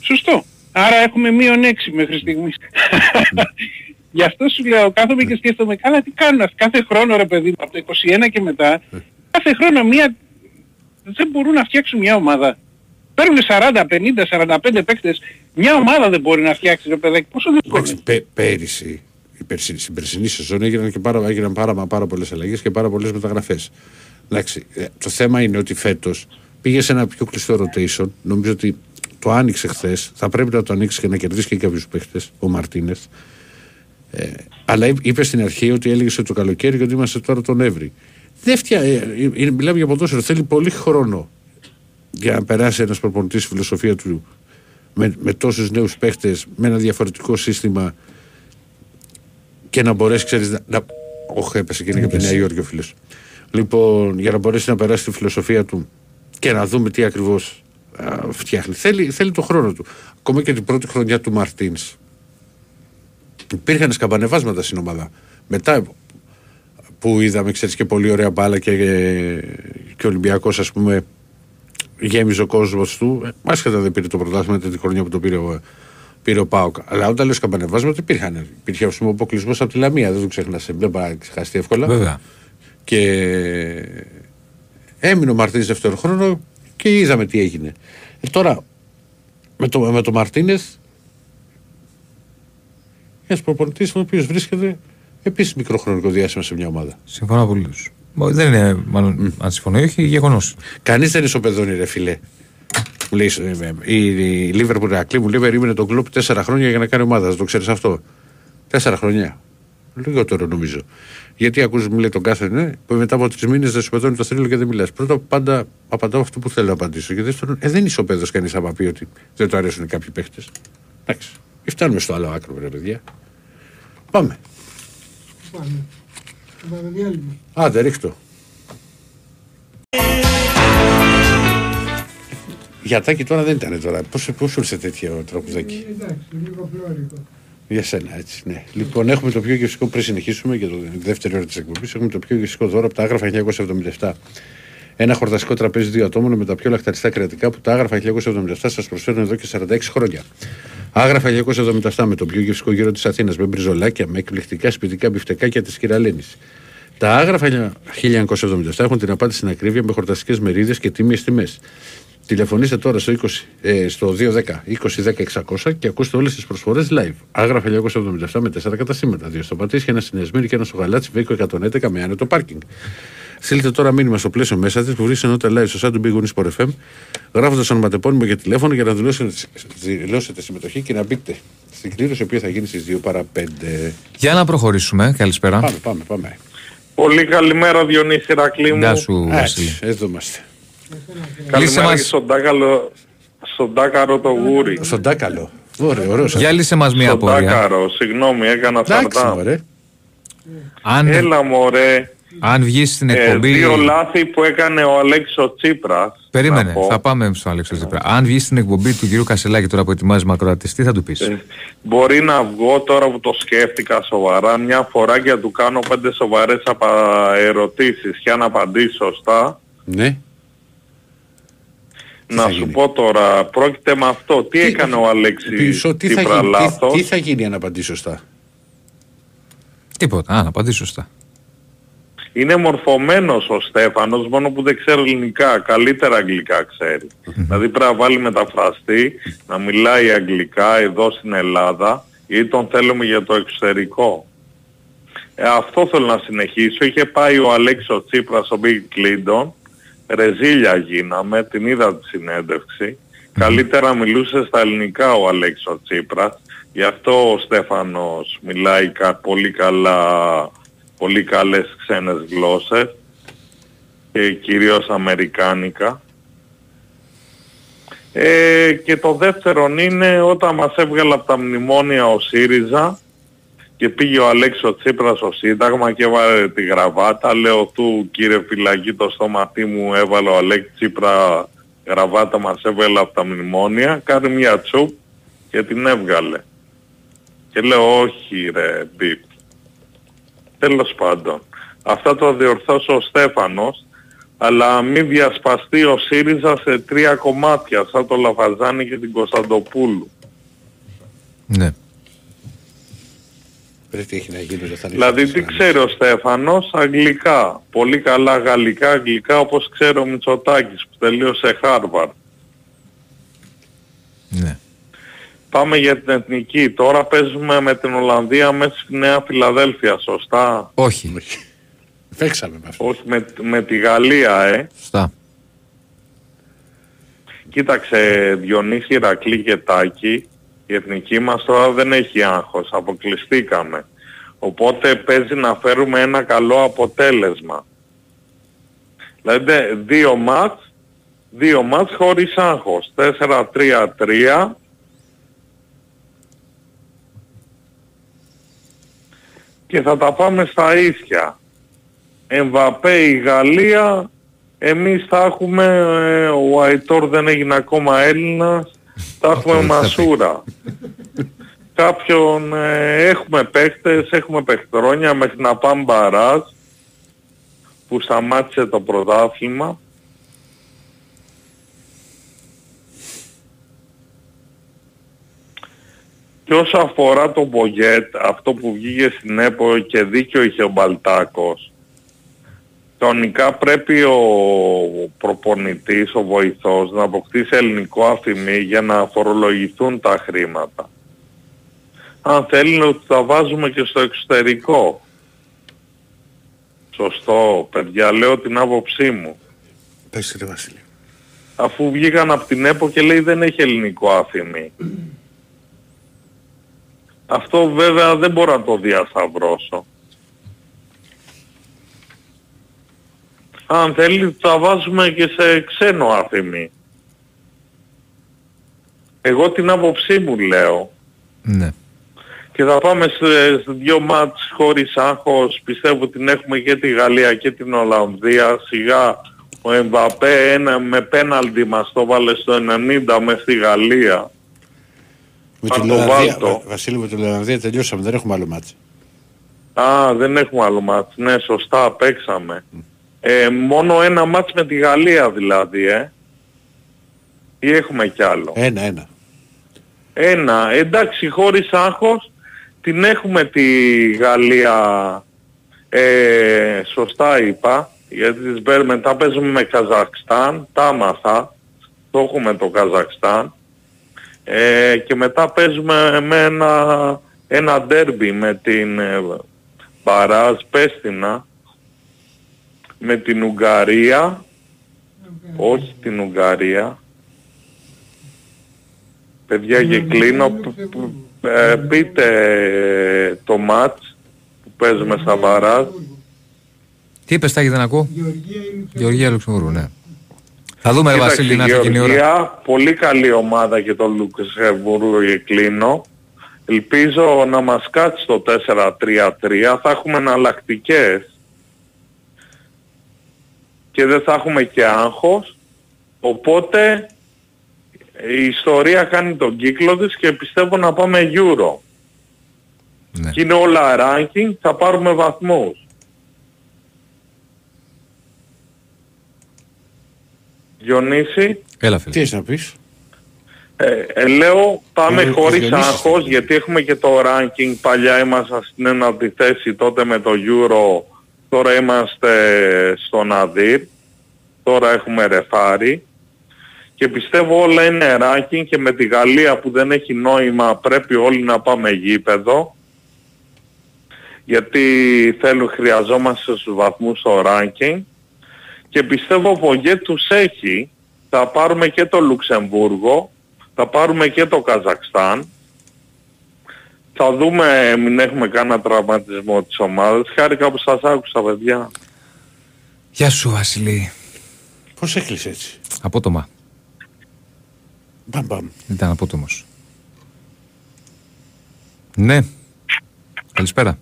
I: Σωστό. Άρα έχουμε μείον 6 μέχρι στιγμής. Γι' αυτό σου λέω, κάθομαι και σκέφτομαι, καλά τι κάνουν αυτοί; Κάθε χρόνο ρε παιδί μου, από το 21 και μετά, κάθε χρόνο μία, δεν μπορούν να φτιάξουν μια ομάδα. Παίρνουν 40, 50, 45 παίκτες, μια ομάδα δεν μπορεί να φτιάξει ρε παιδάκι, πόσο δύσκολο
B: Εντάξει,
I: είναι.
B: πέ, πέρυσι, η περσι- στην περσινή σεζόν έγιναν, και πάρα, έγιναν πάρα, μα πάρα πολλές αλλαγές και πάρα πολλές μεταγραφές. Εντάξει, ε, το θέμα είναι ότι φέτος πήγε σε ένα πιο κλειστό rotation. Νομίζω ότι το άνοιξε χθες. Θα πρέπει να το ανοίξεις και να κερδίσεις και κάποιους παίχτε, ο Μαρτίνεθ. Ε, αλλά εί- είπες στην αρχή ότι έλεγες το καλοκαίρι και ότι είμαστε τώρα τον Εύρη. Δεν φτια... ε, ε, ε, μιλάμε για ποδόσφαιρο. Θέλει πολύ χρόνο για να περάσει ένας προπονητής στη φιλοσοφία του με, με τόσους νέους παίχτες, με ένα διαφορετικό σύστημα και να μπορέσει, ξέρεις, να. να... Όχι, έπεσε και είναι και από τη Νέα Υόρκη ο φίλος. Λοιπόν, για να μπορέσει να περάσει τη φιλοσοφία του και να δούμε τι ακριβώς φτιάχνει. Θέλει, θέλει το χρόνο του. Ακόμα και την πρώτη χρονιά του Μαρτίνς. Υπήρχαν σκαμπανεβάσματα στην ομάδα. Μετά που είδαμε, ξέρεις, και πολύ ωραία μπάλα και, και ο Ολυμπιακός, ας πούμε, γέμιζε ο κόσμος του. Ε, Άσχετα δεν πήρε το πρωτάθλημα την χρονιά που το πήρε ο, πήρε ο Πάοκ. Αλλά όταν λέω σκαμπανεβάσματα υπήρχαν. Υπήρχε ας πούμε, ο αποκλεισμός από τη Λαμία. Δεν το ξεχνάς. Δεν πάει να ξεχαστεί εύκολα.
A: Βέβαια.
B: Και έμεινε ο Μαρτίνες δεύτερο χρόνο και είδαμε τι έγινε. Ε, τώρα με το, με το Μαρτίνεθ ένας προπονητής ο οποίος βρίσκεται επίσης μικρό χρονικό διάστημα σε μια ομάδα.
A: Συμφωνώ απολύτως. Δεν είναι, μάλλον, αν συμφωνώ ή όχι, γεγονός.
B: Κανείς δεν ισοπεδώνει, ρε φιλέ. Μου λέει ε, ε, η, η Λίβερπουλ Ακλή μου λέει περίμενε τον κλοπ τέσσερα χρόνια για να κάνει ομάδα. Δεν το ξέρεις αυτό; Τέσσερα χρόνια. Λιγότερο νομίζω. Γιατί ακούς μου λέει τον κάθε ναι, που μετά από τρεις μήνες δεν σου πετώνει το θρύλο και δεν μιλάς. Πρώτα πάντα απαντάω αυτό που θέλω να απαντήσω. Και δεύτερον, ε, δεν είναι ισοπαίδο κανείς άμα πει ότι δεν του αρέσουν κάποιοι παίχτε. Εντάξει. Ή φτάνουμε στο άλλο άκρο, ρε παιδιά. Πάμε.
C: Πάμε. Πάμε διάλειμμα.
B: Άντε, ρίχτω. Γιατάκι τώρα δεν ήταν τώρα. Πώς, πώς σου ήρθε τέτοιο τραγουδάκι;
C: Ε, Εντάξει, λίγο φλόρικο.
B: Για σένα, έτσι. Ναι. Λοιπόν, έχουμε το πιο γευστικό πριν συνεχίσουμε για το δεύτερη ώρα της εκπομπής. Έχουμε το πιο γευστικό δώρο από τα άγραφα 1977. Ένα χορταστικό τραπέζι δύο ατόμων με τα πιο λαχταριστά κρεατικά που τα άγραφα 1977 σας προσφέρουν εδώ και 46 χρόνια. Άγραφα 1977 με το πιο γευστικό γύρο της Αθήνας με μπριζολάκια, με εκπληκτικά σπιτικά μπιφτεκάκια της κυρα-Λένης. Τα άγραφα 1977 έχουν την απάντηση στην ακρίβεια με χορταστικές μερίδες και τίμιες τιμές. Τηλεφωνήστε τώρα στο, 20, ε, στο 210 2010 600 και ακούστε όλες τις προσφορές live. Άγραφα 1977 με 4 καταστήματα. Δύο στο Πατήσια, ένα στη Νέα Σμύρνη και ένα στο Γαλάτσι Βεΐκου 111 με άνετο πάρκινγκ. Στείλτε τώρα μήνυμα στο πλαίσιο μέσα της που βρίσκεται ενότητα live στο site του bwin Sport FM, γράφοντας ονοματεπώνυμο και τηλέφωνο για να δηλώσετε, δηλώσετε συμμετοχή και να μπείτε στην κλήρωση, η οποία θα γίνει στις 2 παρα 5.
A: Για να προχωρήσουμε. Καλησπέρα.
B: Πάμε, πάμε, πάμε.
J: Πολύ καλημέρα Διονύση Ρακλή μου.
A: Γεια σου, Βασίλη.
B: Έτσι, εδώ είμαστε.
A: Λύσε
J: Καλημέρα
A: μας.
J: και στον Τάκαλο, στον Τάκαρο το γούρι.
B: Στον Τάκαλο. Ωραία, ωραίο.
A: Για λύσε μας μία
J: Στον
A: απορία.
J: Τάκαρο, συγγνώμη έκανα
B: Εντάξει,
J: σαρτά.
B: μωρέ.
A: Αν,
J: Έλα μωρέ,
A: αν βγεις στην
J: ε,
A: εκπομπή.
J: δύο λάθη που έκανε ο Αλέξο Τσίπρας.
A: Περίμενε,
J: να πω.
A: θα πάμε στο Αλέξο Τσίπρα. Αν βγεις στην εκπομπή του κυρίου Κασελάκη τώρα που ετοιμάζει μακροατή, τι θα του πεις;
J: Ε, Μπορεί να βγω τώρα που το σκέφτηκα σοβαρά μια φορά και να του κάνω πέντε σοβαρές απα... ερωτήσεις και αν απαντήσει σωστά.
B: Ναι.
J: να
B: θα
J: σου
B: γίνει;
J: πω τώρα, πρόκειται με αυτό. Τι, έκανε ο Αλέξης
B: Πίσω, τι, θα
J: Τσίπρα
B: γίνει,
J: λάθος;
B: τι, τι θα γίνει αν απαντήσει σωστά;
A: Τίποτα. Α, να απαντήσει σωστά.
J: Είναι μορφωμένος ο Στέφανος, μόνο που δεν ξέρει ελληνικά. Καλύτερα αγγλικά ξέρει. δηλαδή πρέπει να βάλει μεταφραστή, να μιλάει αγγλικά εδώ στην Ελλάδα ή τον θέλουμε για το εξωτερικό. Ε, αυτό θέλω να συνεχίσω. Είχε πάει ο Αλέξος Τσίπρας στο Bill Clinton, ρεζίλια γίναμε, την είδα τη συνέντευξη Καλύτερα μιλούσε στα ελληνικά ο Αλέξης ο Τσίπρας. Γι' αυτό ο Στέφανος μιλάει κα- πολύ καλά, πολύ καλές ξένες γλώσσες και κυρίως αμερικάνικα. Ε, και το δεύτερο είναι όταν μας έβγαλε από τα μνημόνια ο ΣΥΡΙΖΑ και πήγε ο Αλέξης ο Τσίπρας στο Σύνταγμα και έβαλε τη γραβάτα. Λέω του κύριε φυλακή το στόματί μου έβαλε ο Αλέξης Τσίπρα γραβάτα μας έβγαλε από τα μνημόνια. Κάνει μια τσουπ και την έβγαλε. Και λέω όχι ρε μπιπ. Τέλος πάντων. Αυτά το διορθώσει ο Στέφανος αλλά μην διασπαστεί ο ΣΥΡΙΖΑ σε τρία κομμάτια σαν το Λαφαζάνη και την Κωνσταντοπούλου.
A: Ναι.
B: Πρέπει τι έχει να γίνει δεν θα είναι
J: Δηλαδή τι
B: Ισραήλ.
J: ξέρει ο Στέφανος, αγγλικά. Πολύ καλά γαλλικά, αγγλικά όπως ξέρω ο Μητσοτάκης που τελείωσε Χάρβαρντ.
A: ναι.
J: Πάμε για την εθνική. Τώρα παίζουμε με την Ολλανδία μέσα στη Νέα Φιλαδέλφια, σωστά;
A: Όχι.
B: Όχι. Παίξαμε με αυτό.
J: Όχι με, με τη Γαλλία, ε.
A: Σωστά.
J: Κοίταξε Διονύση, Ηρακλή και Τάκη, η εθνική μας τώρα δεν έχει άγχος, αποκλειστήκαμε. Οπότε παίζει να φέρουμε ένα καλό αποτέλεσμα. Δηλαδή δύο μάτς, δύο μάτς χωρίς άγχος. 4-3-3. Και θα τα πάμε στα ίσια. Εμβαπέ η Γαλλία, εμείς θα έχουμε, ε, ο Αϊτόρ δεν έγινε ακόμα Έλληνας, θα έχουμε
A: δεν θα πει.
J: Μασούρα. Κάποιον, ε, έχουμε παίχτες, έχουμε παιχτρόνια μέχρι να πάμε μπαράζ, που σταμάτησε το πρωτάθλημα. Και όσο αφορά το Μπογιέτ, αυτό που βγήκε στην ΕΠΟ και δίκιο είχε ο Μπαλτάκος, Κανονικά πρέπει ο προπονητής, ο βοηθός να αποκτήσει ελληνικό αφημί για να φορολογηθούν τα χρήματα. Αν θέλει να τα βάζουμε και στο εξωτερικό. Σωστό, παιδιά, λέω την άποψή μου.
B: Πες ρε Βασίλη.
J: Αφού βγήκαν από την ΕΠΟ και λέει δεν έχει ελληνικό αφημί. Αυτό βέβαια δεν μπορώ να το διασταυρώσω. Αν θέλεις τα βάζουμε και σε ξένο αφημί. Εγώ την άποψή μου λέω
A: Ναι.
J: και θα πάμε σε, σε δύο μάτς χωρίς άγχος. Πιστεύω την έχουμε και τη Γαλλία και την Ολλανδία. Σιγά ο Εμβαπέ ένα με πέναλτι μας το βάλε στο 90 με στη Γαλλία.
B: Με
J: Αν
B: την
J: το
B: Ολλανδία,
J: βάλω.
B: Βα- Βασίλη με την Ολλανδία τελειώσαμε, δεν έχουμε άλλο μάτς.
J: Α, δεν έχουμε άλλο μάτς. Ναι, σωστά, παίξαμε. Ε, μόνο ένα μάτς με τη Γαλλία δηλαδή, ε. Ή έχουμε κι άλλο;
B: Ένα, ένα.
J: Ένα, εντάξει χωρίς άγχος την έχουμε τη Γαλλία ε, σωστά είπα γιατί τις μπέρ- μετά παίζουμε με Καζακστάν, τα άμαθα, το έχουμε το Καζακστάν ε, και μετά παίζουμε με ένα, ένα ντέρμπι με την ε, Μπαράζ Πέστινα με την Ουγγαρία όχι την Ουγγαρία Παιδιά και κλείνω. Π- π- ε, πείτε ε, το μάτς που παίζουμε στα Βαράζ.
A: Τι είπες Τάκη δεν ακούω;
C: Γεωργία ή Λουξεμβούργο.
A: Γεωργία Λουξεμβούργου, ναι. Θα δούμε ρε
J: Κοίταξε,
A: Βασίλη να έρθει εκείνη η ώρα.
J: Γεωργία, πολύ καλή ομάδα και το Λουξεμβούργο και κλείνω. Ελπίζω να μας κάτσει το 4-3-3. Θα έχουμε εναλλακτικές και δεν θα έχουμε και άγχος. Οπότε η ιστορία κάνει τον κύκλο της και πιστεύω να πάμε Euro.
A: Ναι.
J: Και είναι όλα ranking, θα πάρουμε βαθμούς. Διονύση,
A: Έλα
B: Τι
A: φίλε.
B: έχεις να πεις;
J: ε, ε, λέω πάμε
B: Ε,
J: χωρίς
B: Διονύσης.
J: άγχος γιατί έχουμε και το ranking. Παλιά ήμασταν στην ένατη θέση τότε με το Euro. Τώρα είμαστε στον Αδύρ. Τώρα έχουμε ρεφάρι. Και πιστεύω όλα είναι ranking και με τη Γαλλία που δεν έχει νόημα πρέπει όλοι να πάμε γήπεδο. Γιατί θέλουν, χρειαζόμαστε στους βαθμούς στο ranking. Και πιστεύω ο Πογέ τους έχει θα πάρουμε και το Λουξεμβούργο, θα πάρουμε και το Καζακστάν. Θα δούμε μην έχουμε κανένα τραυματισμό της ομάδας. Χάρηκα που σας άκουσα παιδιά.
A: Γεια σου Βασιλή.
B: Πώς έκλεισε έτσι;
A: Απότομα.
B: Μπαμ μπαμ.
A: Ήταν απότομος. Ναι. Καλησπέρα.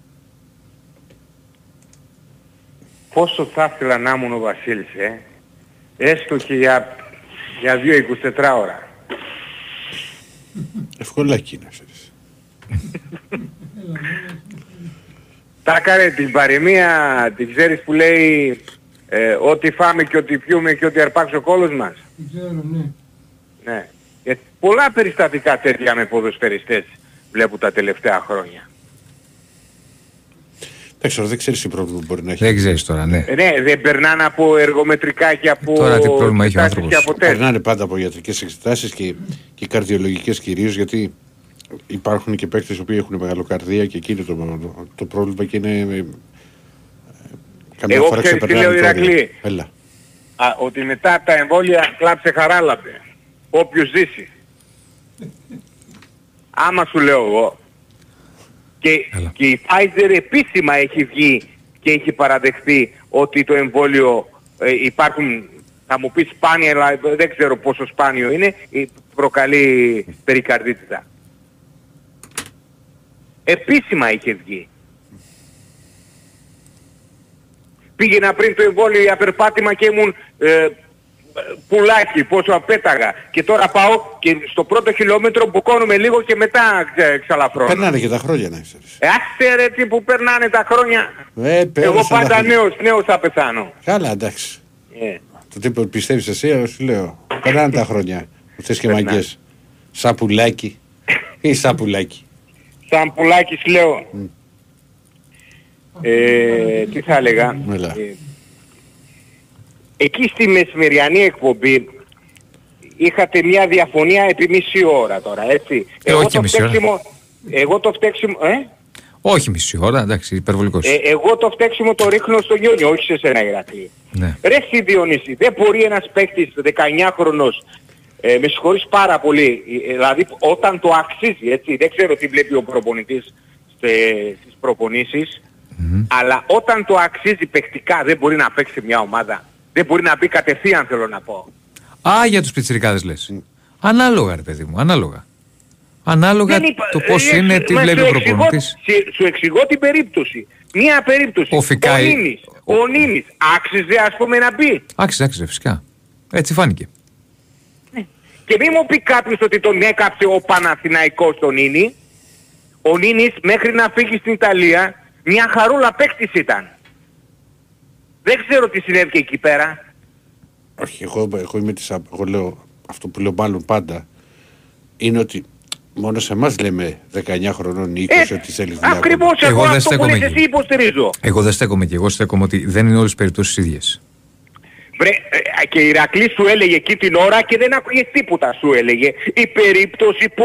K: Πόσο θα ήθελα να ήμουν ο Βασίλης, ε; Έστω και για, για 2-24 ώρα.
B: Ευκολάκι είναι, ξέρεις.
K: Τα έκανε την παροιμία, την ξέρεις που λέει ε, ό,τι φάμε και ό,τι πιούμε και ό,τι αρπάξει ο κόλος μας.
C: Δεν ξέρω, ναι.
K: Ναι. Ε, πολλά περιστατικά τέτοια με ποδοσφαιριστές βλέπω τα τελευταία χρόνια.
B: Εντάξει, τώρα δεν ξέρεις τι πρόβλημα μπορεί να έχει.
A: Δεν ξέρεις τώρα, ναι.
K: Ε, ναι, δεν περνάνε από εργομετρικά και από...
A: Τώρα τι πρόβλημα έχει ο
K: εξετάσεις
A: άνθρωπος.
K: Και από τεστ.
B: Περνάνε πάντα από ιατρικές εξετάσεις και, και καρδιολογικές κυρίως γιατί υπάρχουν και παίκτες οι οποίοι έχουν μεγαλοκαρδία και εκεί είναι το, το πρόβλημα και είναι... ε, Καμιά
K: Εγώ
B: φορά
K: ξέρεις τι
B: ξεπερνάνε
K: λέω,
B: το όριο.
K: Ηρακλή.
B: Έλα.
K: Α, ότι μετά τα εμβόλια κλάψε χαράλαμπε. Όποιος ζήσει. Άμα σου λέω εγώ. Και,
A: Έλα.
K: και η Pfizer επίσημα έχει βγει και έχει παραδεχθεί ότι το εμβόλιο ε, υπάρχουν, θα μου πεις σπάνια, αλλά δεν ξέρω πόσο σπάνιο είναι, ε, προκαλεί περικαρδίτητα. Επίσημα είχε βγει. Πήγαινα πριν το εμβόλιο για περπάτημα και ήμουν ε, πουλάκι, πόσο απέταγα. Και τώρα πάω και στο πρώτο χιλιόμετρο μπουκώνουμε λίγο και μετά ξε, ξαλαφρώνω.
B: Περνάνε και τα χρόνια να ξέρεις.
K: Ε, άσε ρε τι που περνάνε τα χρόνια.
B: Ε, πέρασαν
K: Εγώ
B: τα
K: πάντα
B: χρόνια.
K: νέος, νέος θα πεθάνω.
B: Καλά, εντάξει.
K: Ε.
B: Το τι πιστεύεις εσύ, εγώ σου λέω. Περνάνε τα χρόνια. Που θες και
K: Περνάνε.
B: μαγκές. Σαπουλάκι. Ή σαπουλάκι.
K: Σαν πουλάκης λέω. Ε, τι θα έλεγα;
B: Έλα.
K: Ε, εκεί στη μεσημεριανή εκπομπή είχατε μια διαφωνία επί μισή ώρα τώρα, έτσι.
A: Ε, όχι και μισή ώρα.
K: φταίξιμο, εγώ το φταίξιμο, ε;
A: Όχι μισή ώρα, εντάξει, υπερβολικός.
K: Ε, εγώ το φταίξιμο το ρίχνω στο Γιόνιο, όχι σε σένα Ηρακλή.
A: ναι.
K: Ρε εσύ Διονύση, δεν μπορεί ένας παίκτης 19χρονος, ε, με συγχωρείς πάρα πολύ, ε, δηλαδή όταν το αξίζει, έτσι, δεν ξέρω τι βλέπει ο προπονητής στε, στις προπονήσεις, αλλά όταν το αξίζει παικτικά δεν μπορεί να παίξει μια ομάδα. Δεν μπορεί να μπει κατευθείαν θέλω να πω.
A: Α, για τους πιτσιρικάδες λες. Ανάλογα ρε παιδί μου, ανάλογα. Ανάλογα
K: Δεν είπα-
A: το πώς
K: ε,
A: είναι,
K: ε,
A: τι
K: μα
A: βλέπει
K: σου
A: ο
K: εξηγώ-
A: προπονητής.
K: σου- Σου εξηγώ την περίπτωση. Μία περίπτωση.
A: Ο Φικάη-
K: Νίνης, ο Νίνης άξιζε ας πούμε να μπει.
A: Άξιζε, άξιζε φυσικά. Έτσι φάνηκε.
K: Και μην μου πει κάποιος ότι τον έκαψε ο Παναθηναϊκός τον Νίνη. Ο Νίνης μέχρι να φύγει στην Ιταλία μια χαρούλα παίκτης ήταν. Δεν ξέρω τι συνέβη και εκεί πέρα.
B: Όχι, εγώ, εγώ είμαι της, απ- εγώ λέω αυτό που λέω μάλλον πάντα είναι ότι μόνο σε εμάς λέμε 19 χρονών ή 20
K: Ε,
B: ότι θέλεις δουλειά.
K: Ακριβώς
A: Εγώ
K: εγώ,
A: δεν
K: αυτό που
A: στέκομαι
K: λες
A: εκεί.
K: εσύ υποστηρίζω.
A: Εγώ δεν στέκομαι και εγώ στέκομαι ότι δεν είναι όλες τις περιπτώσεις ίδιες.
K: Βρε, ε, και η Ηρακλής σου έλεγε εκεί την ώρα και δεν άκουγες τίποτα σου έλεγε. Η περίπτωση που,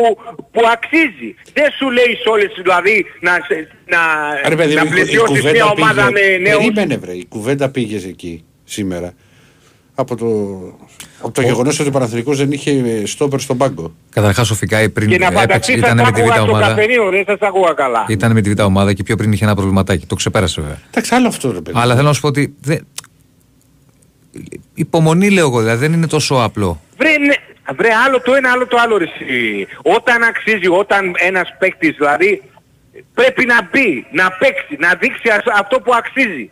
K: που αξίζει. Δεν σου λέει σε όλες δηλαδή να, σε- να,
B: Ρε παιδί,
K: να
B: μου, η- η
K: πλαισιώσεις
B: κουβέντα
K: μια ομάδα
B: πήγε-
K: με νέους.
B: Περίμενε βρε, η κουβέντα πήγε εκεί σήμερα από το, από το γεγονός ότι ο Παναθηναϊκός δεν είχε στόπερ στον πάγκο.
A: Καταρχάς ο Φικάη πριν
K: Και να
A: έπαιξε,
K: φανταστείς
A: ήταν
K: σας
A: με τη Β'
K: άκουγα στο
A: ομάδα.
K: καφενείο, δεν σας άκουγα καλά.
A: Ήταν με τη Β' ομάδα και πιο πριν είχε ένα προβληματάκι. Το ξεπέρασε βέβαια.
B: Εντάξει, άλλο αυτό ρε παιδί.
A: Αλλά θέλω να σου πω ότι. δεν- Υπομονή λέω εγώ, δηλαδή δεν είναι τόσο απλό.
K: Βρε, ναι, βρε άλλο το ένα, άλλο το άλλο ρε εσύ. Όταν αξίζει, όταν ένας παίκτης δηλαδή πρέπει να μπει, να παίξει, να δείξει ας- αυτό που αξίζει.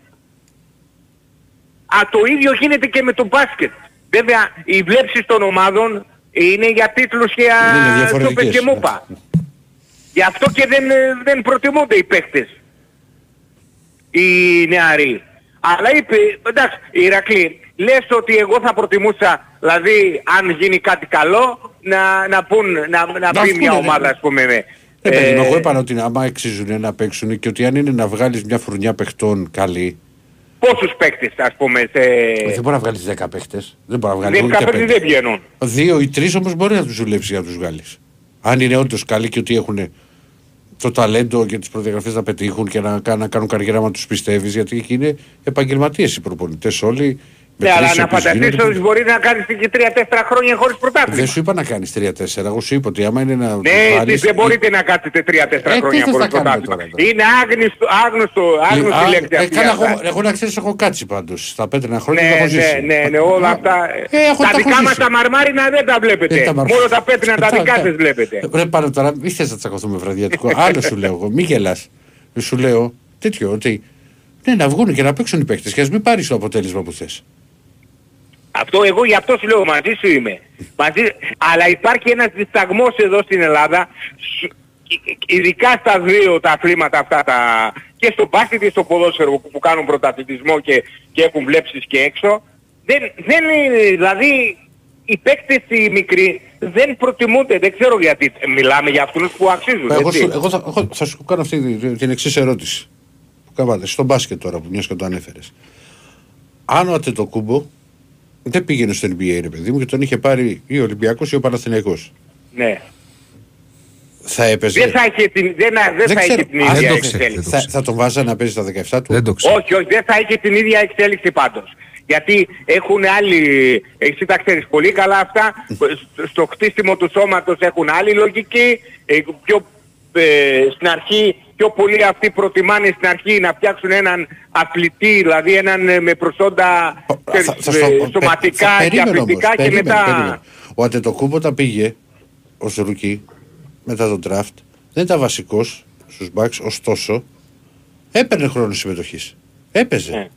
K: Α, το ίδιο γίνεται και με το μπάσκετ. Βέβαια, οι βλέψεις των ομάδων είναι για τίτλους και
B: Είναι
K: για
B: διαφορετικές,
K: σούπες και μούπα. Γι' αυτό και δεν, ε, δεν προτιμούνται οι παίκτες. Οι νεαροί. Αλλά είπε, εντάξει, Ηρακλή, λες ότι εγώ θα προτιμούσα, δηλαδή, αν γίνει κάτι καλό, να, να, πούν, να, να,
B: Να
K: πει
B: πούνε,
K: μια
B: ναι.
K: ομάδα, ας πούμε. με-
B: Ε, παιδί μου,
K: ε,
B: εγώ είπα ότι άμα αξίζουν να παίξουν και ότι αν είναι να βγάλεις μια φουρνιά παιχτών καλή,
K: πόσους παίκτες, ας πούμε, σε...
B: δεν μπορεί να βγάλεις 10 παίχτες. Δεν μπορεί να βγάλεις
K: Δεν
B: ούτε
K: παίκτες
B: πέντε.
K: δεν βγαίνουν.
B: Δύο ή τρεις όμως μπορεί να τους δουλέψει για να τους βγάλεις. Αν είναι όντως καλοί και ότι έχουν το ταλέντο και τις προδιαγραφές να πετύχουν και να, κα- να κάνουν καριέρα μα τους πιστεύεις γιατί εκεί είναι επαγγελματίες οι προπονητές όλοι Με
K: Ναι, αλλά
B: τρεις
K: να
B: οποίους
K: φανταστείς
B: γίνονται
K: ότι μπορεί να κάνεις και 3-4 χρόνια χωρίς πρωτάθλημα.
B: Δεν σου είπα να κάνεις 3-4. Εγώ σου είπα ότι άμα είναι να
K: Ναι,
B: το
K: εσείς
B: πάρεις,
K: δεν μπορείτε να κάτσετε 3-4
B: Ε,
K: χρόνια
B: τι θες
K: χωρίς
B: να κάνουμε
K: πρωτάθλημα.
B: τώρα, τώρα.
K: Είναι άγνωστο, άγνωστο, άγνωστη
B: Α,
K: λέξη
B: ε,
K: αυτή.
B: καλά,
K: αυτά.
B: εγώ, εγώ να ξέρεις έχω κάτσει πάντως. Στα πέτρινα χρόνια τα
K: Ναι,
B: έχω
K: ναι,
B: ζήσει.
K: ναι, ναι, όλα αυτά.
B: Ε, έχω-
K: τα
B: τα έχω
K: δικά μας
B: ζήσει.
K: τα μαρμάρινα δεν τα βλέπετε.
B: Ε, τα μαρ-
K: Μόνο τα πέτρινα τα
B: Τα-
K: δικά
B: τα-
K: σας βλέπετε.
B: Ρε πάνω τώρα, μη θες να τσακωθούμε βραδιατικό. Άλλο σου λέω εγώ, μη γελάς. Σου λέω τέτοιο, ότι ναι, να βγουν και να παίξουν οι παίκτες και ας μην πάρεις το αποτέλεσμα που θες.
K: Αυτό εγώ γι' αυτό σου λέω μαζί σου είμαι. Μαζί, αλλά υπάρχει ένας δισταγμός εδώ στην Ελλάδα σ- ειδικά στα δύο τα αθλήματα αυτά τα, και στο μπάσκετ και στο ποδόσφαιρο που, που κάνουν πρωταθλητισμό και, και έχουν βλέψεις και έξω δεν, δεν είναι, δηλαδή οι παίκτες οι μικροί δεν προτιμούνται, δεν ξέρω γιατί μιλάμε για αυτούς που αξίζουν.
B: Εγώ,
K: έτσι.
B: σου, εγώ θα, εγώ θα σου κάνω αυτή την, την εξής ερώτηση. Που κάνατε στο μπάσκετ τώρα που μιας και το ανέφερες. Αν ο Ατετοκούμπο δεν πήγαινε στο NBA ρε παιδί μου και τον είχε πάρει ή ο Ολυμπιακός ή ο Παναθηναϊκός.
K: Ναι.
B: Θα έπαιζε.
K: Δεν θα είχε την, δεν, δεν θα είχε
B: ξέρω.
K: την
B: Α,
K: ίδια
B: δεν το ξέρω.
K: εξέλιξη.
B: Θα, θα τον βάζα να παίζει στα 17 του;
A: Δεν το ξέρω.
K: Όχι, όχι, δεν θα είχε την ίδια εξέλιξη πάντως. Γιατί έχουν άλλοι, εσύ τα ξέρεις πολύ καλά αυτά, στο χτίσιμο του σώματος έχουν άλλη λογική, ε, πιο, ε, στην αρχή πιο πολύ αυτοί προτιμάνε στην αρχή να φτιάξουν έναν αθλητή, δηλαδή έναν ε, με προσόντα ξέρεις,
B: Θα- θα
K: ε,
B: στο-
K: σωματικά
B: θα-
K: και
B: περίμενε όμως,
K: αθλητικά και
B: περίμενε,
K: μετά...
B: περίμενε. Ο Αντετοκούμπο όταν πήγε ως ρουκί μετά τον draft δεν ήταν βασικός στους Bucks, ωστόσο έπαιρνε χρόνο συμμετοχής. Έπαιζε.
K: Ναι,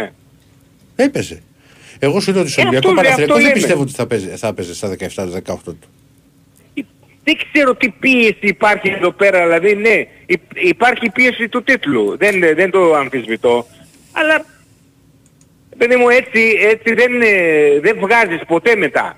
K: ναι.
B: Έπαιζε. Εγώ σου λέω ότι στο
K: Ε,
B: Ολυμπιακό
K: αυτό-
B: Παναθηναϊκό
K: αυτό
B: δεν
K: λέμε.
B: πιστεύω ότι θα, παίζει, θα έπαιζε στα 17-18 του.
K: Δεν ξέρω τι πίεση υπάρχει εδώ πέρα, δηλαδή ναι, υ- υπάρχει πίεση του τίτλου, δεν, δεν το αμφισβητώ, αλλά παιδί μου έτσι, έτσι δεν, ε, δεν βγάζεις ποτέ μετά.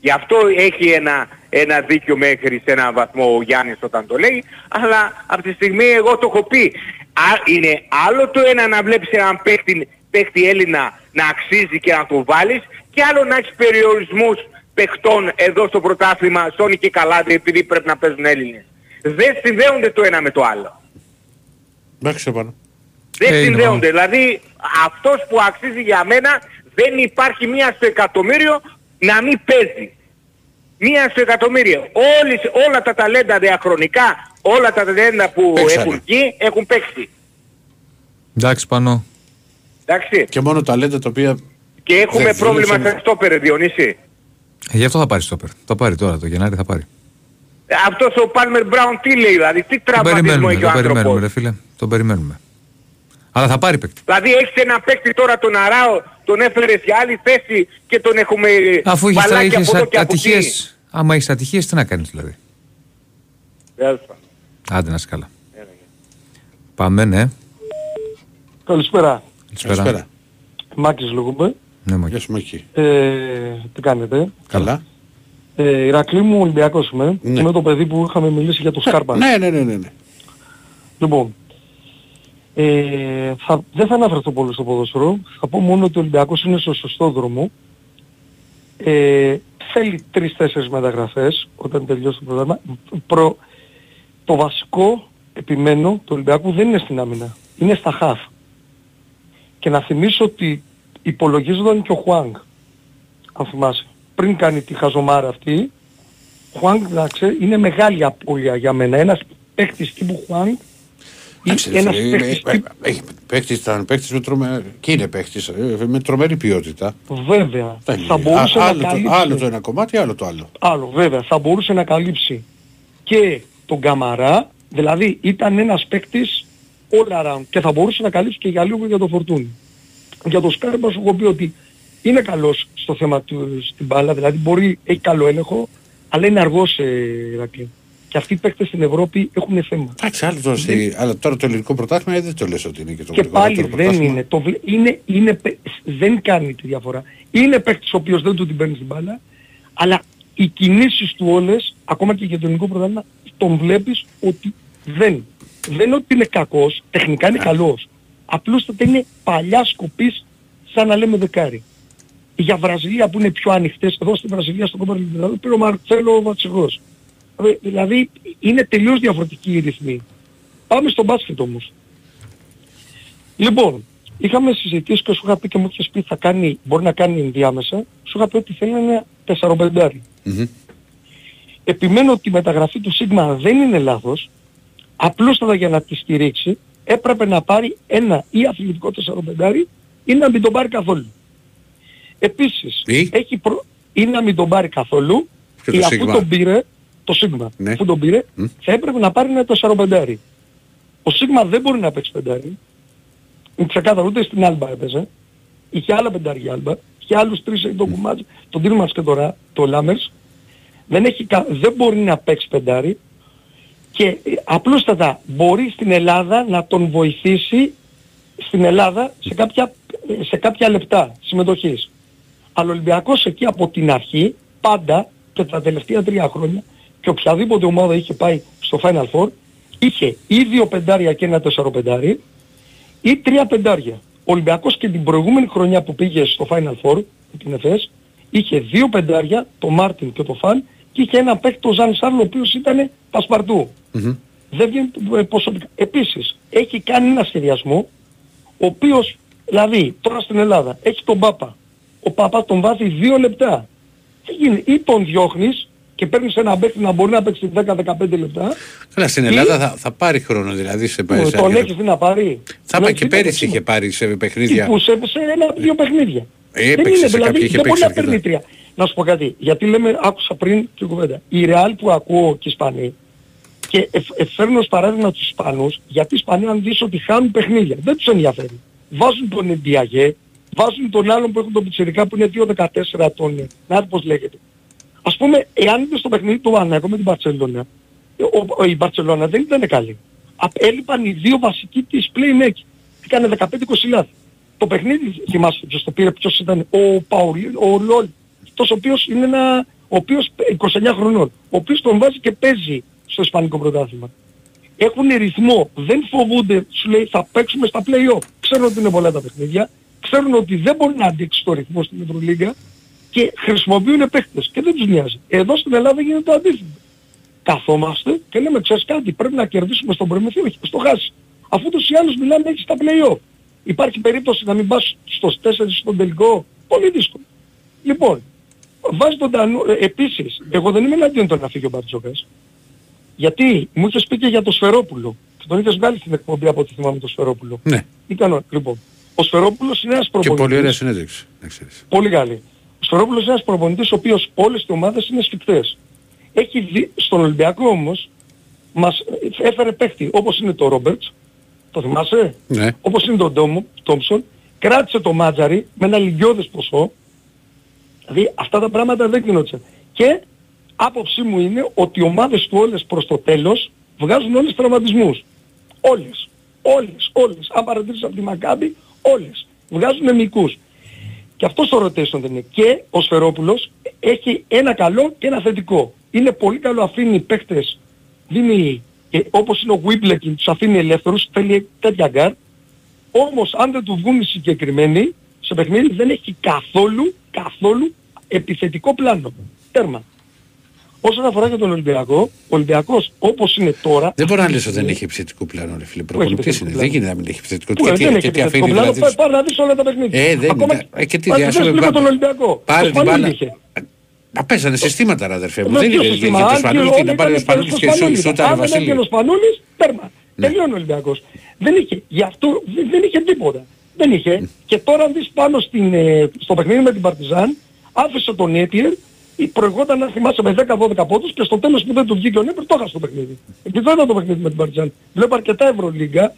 K: Γι' αυτό έχει ένα, ένα δίκιο μέχρι σε έναν βαθμό ο Γιάννης όταν το λέει, αλλά από τη στιγμή εγώ το έχω πει. Α, είναι άλλο το ένα να βλέπεις έναν παίχτη, παίχτη Έλληνα να αξίζει και να το βάλεις και άλλο να έχεις περιορισμούς παιχτών εδώ στο πρωτάθλημα, Σόνι και Καλάδη, επειδή πρέπει να παίζουν Έλληνες. Δεν συνδέονται το ένα με το άλλο.
B: Εντάξει, επάνω.
K: Δεν
A: Ε, είναι
K: συνδέονται. Δηλαδή αυτός που αξίζει για μένα δεν υπάρχει μία στο εκατομμύριο να μην παίζει. Μία στο εκατομμύριο. Όλες, όλα τα ταλέντα διαχρονικά, όλα τα ταλέντα που
B: Παίξανε.
K: έχουν εκεί έχουν παίξει.
A: Εντάξει, πάνω.
K: Εντάξει.
B: Και μόνο ταλέντα τα οποία
K: Και έχουμε
B: Δεν
K: πρόβλημα
B: δούλεψαν.
K: σε στόπερ, Διονύση.
A: Ε, γι' αυτό θα πάρει στόπερ. Θα πάρει τώρα, το Γενάρη θα πάρει.
K: Ε, Αυτός ο Πάλμερ Μπράουν τι λέει, δηλαδή τι
A: Τον
K: τραυματισμό
A: περιμένουμε,
K: έχει ο
A: τον περιμένουμε,
K: άνθρωπος.
A: ρε φίλε. Τον περιμένουμε. Αλλά θα πάρει παίκτη.
K: Δηλαδή έχεις ένα παίκτη τώρα τον Αράο, τον έφερες για άλλη θέση και τον έχουμε
A: Αφού είχε
K: μπαλάκι από εδώ και από εκεί.
A: ατυχίες. Άμα έχεις ατυχίες, τι να κάνεις δηλαδή.
K: Έλφα.
A: Άντε να είσαι καλά. Πάμε, ναι.
L: Καλησπέρα.
A: Καλησπέρα.
B: Καλησπέρα.
L: Μάκης λέγομαι.
A: Ναι, Μάκη.
B: Γεια σου Μάκη.
L: Ε, τι κάνετε;
B: Καλά.
L: Ε, Ηρακλή μου Ολυμπιακός είμαι.
B: Ναι.
L: Είμαι το παιδί που είχαμε μιλήσει για το Σκάρπας.
B: Ναι, ναι, ναι, ναι. ναι.
L: Λοιπόν, ε, θα, δεν θα αναφερθώ πολύ στο ποδόσφαιρο. Θα πω μόνο ότι ο Ολυμπιακός είναι στο σωστό δρόμο. Ε, θέλει τρεις-τέσσερις μεταγραφές όταν τελειώσει το πρόγραμμα. Προ, το βασικό, επιμένω, του Ολυμπιακού δεν είναι στην άμυνα. Είναι στα χαφ. Και να θυμίσω ότι υπολογίζονταν και ο Χουάνγκ. Αν θυμάσαι. Πριν κάνει τη χαζομάρα αυτή, ο Χουάνγκ να ξέρει, είναι μεγάλη απώλεια για μένα. Ένας παίκτης τύπου Χουάνγκ
B: Εντάξει,
L: ένας
B: φίλε,
L: παίκτης
B: είναι- ε, έχει παίκτης, ήταν παίκτης με τρομερή, και είναι παίκτης ε, με τρομερή ποιότητα.
L: Βέβαια.
B: Δεν
L: Θα
B: είναι.
L: μπορούσε
B: Α-
L: να
B: άλλο, το,
L: καλύψει.
B: άλλο το ένα κομμάτι, άλλο το άλλο.
L: Άλλο, βέβαια. Θα μπορούσε να καλύψει και τον Καμαρά. Δηλαδή ήταν ένας παίκτης all around και θα μπορούσε να καλύψει και για λίγο για το Φορτούνι. Για το Σκάρπα σου έχω πει ότι είναι καλός στο θέμα του στην μπάλα, δηλαδή μπορεί, έχει καλό έλεγχο, αλλά είναι αργός ε, Ηρακλή. Και αυτοί οι παίκτες στην Ευρώπη έχουν θέμα.
B: Εντάξει, άλλο τώρα, στη- αλλά τώρα το ελληνικό πρωτάθλημα ε, δεν το λες ότι είναι και το
L: Και πάλι
B: γρηγορότερο
L: δεν
B: πρωτάθλημα.
L: είναι, το, βλέ- είναι, είναι, παί- δεν κάνει τη διαφορά. Είναι παίκτης ο οποίος δεν του την παίρνει στην μπάλα, αλλά οι κινήσεις του όλες, ακόμα και για το ελληνικό πρωτάθλημα, τον βλέπεις ότι δεν. Δεν είναι ότι είναι κακός, τεχνικά είναι καλός. Απλούστατα είναι παλιά σκοπής σαν να λέμε δεκάρι. Για Βραζιλία που είναι πιο ανοιχτές, εδώ στη Βραζιλία στο κόμμα του πήρε ο Μαρτσέλο Βατσιγός. Ε, Δηλαδή είναι τελείως διαφορετικοί οι ρυθμοί. Πάμε στο μπάσκετ όμως. Λοιπόν, είχαμε συζητήσει και σου είχα πει και μου είχες πει θα κάνει, μπορεί να κάνει ενδιάμεσα, σου είχα πει ότι θέλει ένα 4-5.
B: Μμμ.
L: Επιμένω ότι η μεταγραφή του Σίγμα δεν είναι λάθος, απλούστατα για να τη στηρίξει έπρεπε να πάρει ένα ή αθλητικό 4-5 ή να μην τον πάρει καθόλου. Επίσης,
B: Ή;
L: έχει προ... ή να μην τον πάρει καθόλου
B: Και το
L: ή αφού
B: Σίγμα.
L: τον πήρε, το Σίγμα,
B: Ναι.
L: αφού τον πήρε,
B: Μμ.
L: θα έπρεπε να πάρει ένα 4-5. Ο Σίγμα δεν μπορεί να παίξει πεντάρι. Είναι ξεκάθαρο, ούτε στην Άλμπα έπαιζε. Είχε άλλα πεντάρια Άλμπα. Είχε άλλους τρεις, έχει τον Κουμάτζ, τον Τίλμανς και τώρα, το Λάμερς. Δεν, έχει, κα- δεν μπορεί να παίξει πεντάρι. Και ε, απλούστατα μπορεί στην Ελλάδα να τον βοηθήσει στην Ελλάδα σε κάποια, ε, σε κάποια λεπτά συμμετοχής. Αλλά ο Ολυμπιακός εκεί από την αρχή, πάντα και τα τελευταία τρία χρόνια και οποιαδήποτε ομάδα είχε πάει στο Final Four, είχε ή δύο πεντάρια και ένα τεσσαροπεντάρι ή τρία πεντάρια. Ο Ολυμπιακός και την προηγούμενη χρονιά που πήγε στο Final Four, με την ΕΦΕΣ, είχε δύο πεντάρια, το Μάρτιν και το Φαν, και είχε ένα παίκτη, το Ζαν Σάρλ, ο οποίος ήταν πασπαρτού.
B: Μμμ.
L: Δεν βγαίνει ε, προσωπικά. Επίσης, έχει κάνει ένα σχεδιασμό, ο οποίος, δηλαδή, τώρα στην Ελλάδα, έχει τον Πάπα. Ο Πάπα τον βάζει δύο λεπτά. Τι γίνεται, ή τον διώχνεις και παίρνεις ένα παίκτη να μπορεί να παίξει 10-15 λεπτά,
B: Καλά, στην
L: Ή-
B: Ελλάδα θα, θα πάρει χρόνο δηλαδή σε, σε
L: τον
B: αρκετό-
L: έχεις δει να πάρει.
B: Θα
L: Ναι,
B: πάει και
L: κοίτα,
B: πέρυσι
L: κοίτα.
B: είχε πάρει σε
L: Τι
B: παιχνίδια.
L: που σε, σε ένα-δύο παιχνίδια.
B: Ε,
L: δεν
B: έπαιξε
L: είναι,
B: σε
L: δηλαδή
B: κάποια, είχε
L: δεν μπορεί
B: παίξει
L: να παίρνει
B: αρκετά.
L: τρία. Να σου πω κάτι, γιατί λέμε, άκουσα πριν την κουβέντα. Η Ρεάλ που ακούω και οι Ισπανοί, και ε, ε, φέρνω ως παράδειγμα τους Ισπανούς, γιατί οι Ισπανοί αν δεις ότι χάνουν παιχνίδια, δεν τους ενδιαφέρει. Βάζουν τον Εντιαγέ, βάζουν τον άλλον που έχουν τον Πιτσερικά που είναι 2-14 τον, να δει πώς λέγεται. Ας πούμε, εάν είδες το παιχνίδι του Ανέκο με την Μπαρτσελώνα, ο, ο, η Μπαρτσελώνα δεν ήταν καλή. Απ- Έλειπαν οι δύο βασικοί της playmaker. Έκανε 15-20 λάθη. Το παιχνίδι, θυμάσαι ποιος το πήρε, ποιος ήταν, ο Παουλί, ο Λόλ. Αυτός ο οποίος είναι ένα, ο οποίος 29 χρονών, ο οποίος τον βάζει και παίζει στο Ισπανικό πρωτάθλημα. Έχουν ρυθμό, δεν φοβούνται, σου λέει θα παίξουμε στα play-off. Ξέρουν ότι είναι πολλά τα παιχνίδια, ξέρουν ότι δεν μπορεί να αντέξει το ρυθμό στην Ευρωλίγκα και χρησιμοποιούν παίχτες και δεν τους νοιάζει. Εδώ στην Ελλάδα γίνεται το αντίθετο. Καθόμαστε και λέμε ξέρεις κάτι, πρέπει να κερδίσουμε στον Προμηθείο, όχι στο χάσει. Αφού τους ή άλλους μιλάμε έτσι στα play-off. Υπάρχει περίπτωση να μην πας στους 4 στον τελικό; Πολύ δύσκολο. Λοιπόν, βάζει τον Τανού, ε, επίσης, εγώ δεν είμαι εναντίον το να φύγει ο Μπαρτζόκας. Γιατί; Μου είχες πει και για το Σφερόπουλο. Και τον είχες βγάλει στην εκπομπή από ό,τι θυμάμαι το Σφερόπουλο.
B: Ναι.
L: Τι κάνω, λοιπόν. Ο Σφερόπουλος είναι ένας
B: Και
L: προπονητής.
B: πολύ ωραία συνέντευξη. να ξέρεις.
L: Πολύ καλή. Ο Σφερόπουλος είναι ένας προπονητής ο οποίος όλες οι ομάδες είναι σφιχτές. Έχει δει, στον Ολυμπιακό όμως μας έφερε παίχτη όπως είναι το Ρόμπερτς, το θυμάσαι,
B: Ναι.
L: όπως είναι το Ντόμου, Τόμψον, κράτησε το Μάτζαρι με ένα λιγιώδες ποσό, δηλαδή αυτά τα πράγματα δεν γινόντουσαν. Και άποψή μου είναι ότι οι ομάδες του όλες προς το τέλος βγάζουν όλες τραυματισμούς. Όλες. Όλες. Όλες. Αν παρατηρήσεις από τη Μακάμπι, όλες. Βγάζουν μικρούς. Και αυτό το rotation δεν είναι. Και ο Σφερόπουλος έχει ένα καλό και ένα θετικό. Είναι πολύ καλό, αφήνει παίχτες, δίνει, ε, όπως είναι ο Βίμπλεκιν, τους αφήνει ελεύθερους, θέλει τέτοια γκάρ. Όμως αν δεν του βγουν οι συγκεκριμένοι, σε παιχνίδι δεν έχει καθόλου, καθόλου επιθετικό πλάνο. Τέρμα. Όσον αφορά για τον Ολυμπιακό, ο Ολυμπιακός όπως είναι τώρα...
B: Δεν μπορεί να λες ότι δεν έχει επιθετικό πλάνο, ρε φίλε. Προπονητής
L: επιθετικό
B: είναι.
L: πλάνο.
B: Δεν γίνεται να μην έχει επιθετικό.
L: Πού,
B: Και
L: ε,
B: τι-
L: δεν
B: και
L: έχει
B: τι
L: επιθετικό
B: αφήνει
L: πλάνο,
B: δηλαδή.
L: πά- Πάρε να δεις όλα τα παιχνίδια.
B: Ε, δεν
L: Ακόμα
B: είναι. Ε, και τι
L: Ας
B: διάσημο-
L: δεις λίγο τον Ολυμπιακό.
B: Πάρε
L: Το
B: την
L: Σπανούλη
B: μπάλα.
L: είχε.
B: Να παίζανε συστήματα, ρε αδερφέ μου.
L: Με
B: Δεν
L: ποιο
B: είναι
L: σύστημα,
B: για το
L: αν
B: Σπανούλη
L: και
B: και να
L: όλοι
B: πάρει ο
L: ήταν
B: Σπανούλης και
L: στο
B: σου σούταρε
L: Αν δεν
B: Βασίλειο.
L: έκανε ο Σπανούλης, τέρμα.
B: Ναι.
L: Τελειώνει ο Ολυμπιακός. Δεν είχε. Γι' αυτό δεν δεν είχε τίποτα. Δεν είχε. Και τώρα αν δεις πάνω στην, ε, στο παιχνίδι με την Παρτιζάν, άφησε τον Έτιερ, προηγόταν να θυμάσαι με 10-12 πόντους και στο τέλος που δεν του βγήκε ο Νέπερ το έχασε το παιχνίδι. Επειδή δεν ήταν το παιχνίδι με την Παρτιζάν. Βλέπω αρκετά Ευρωλίγκα.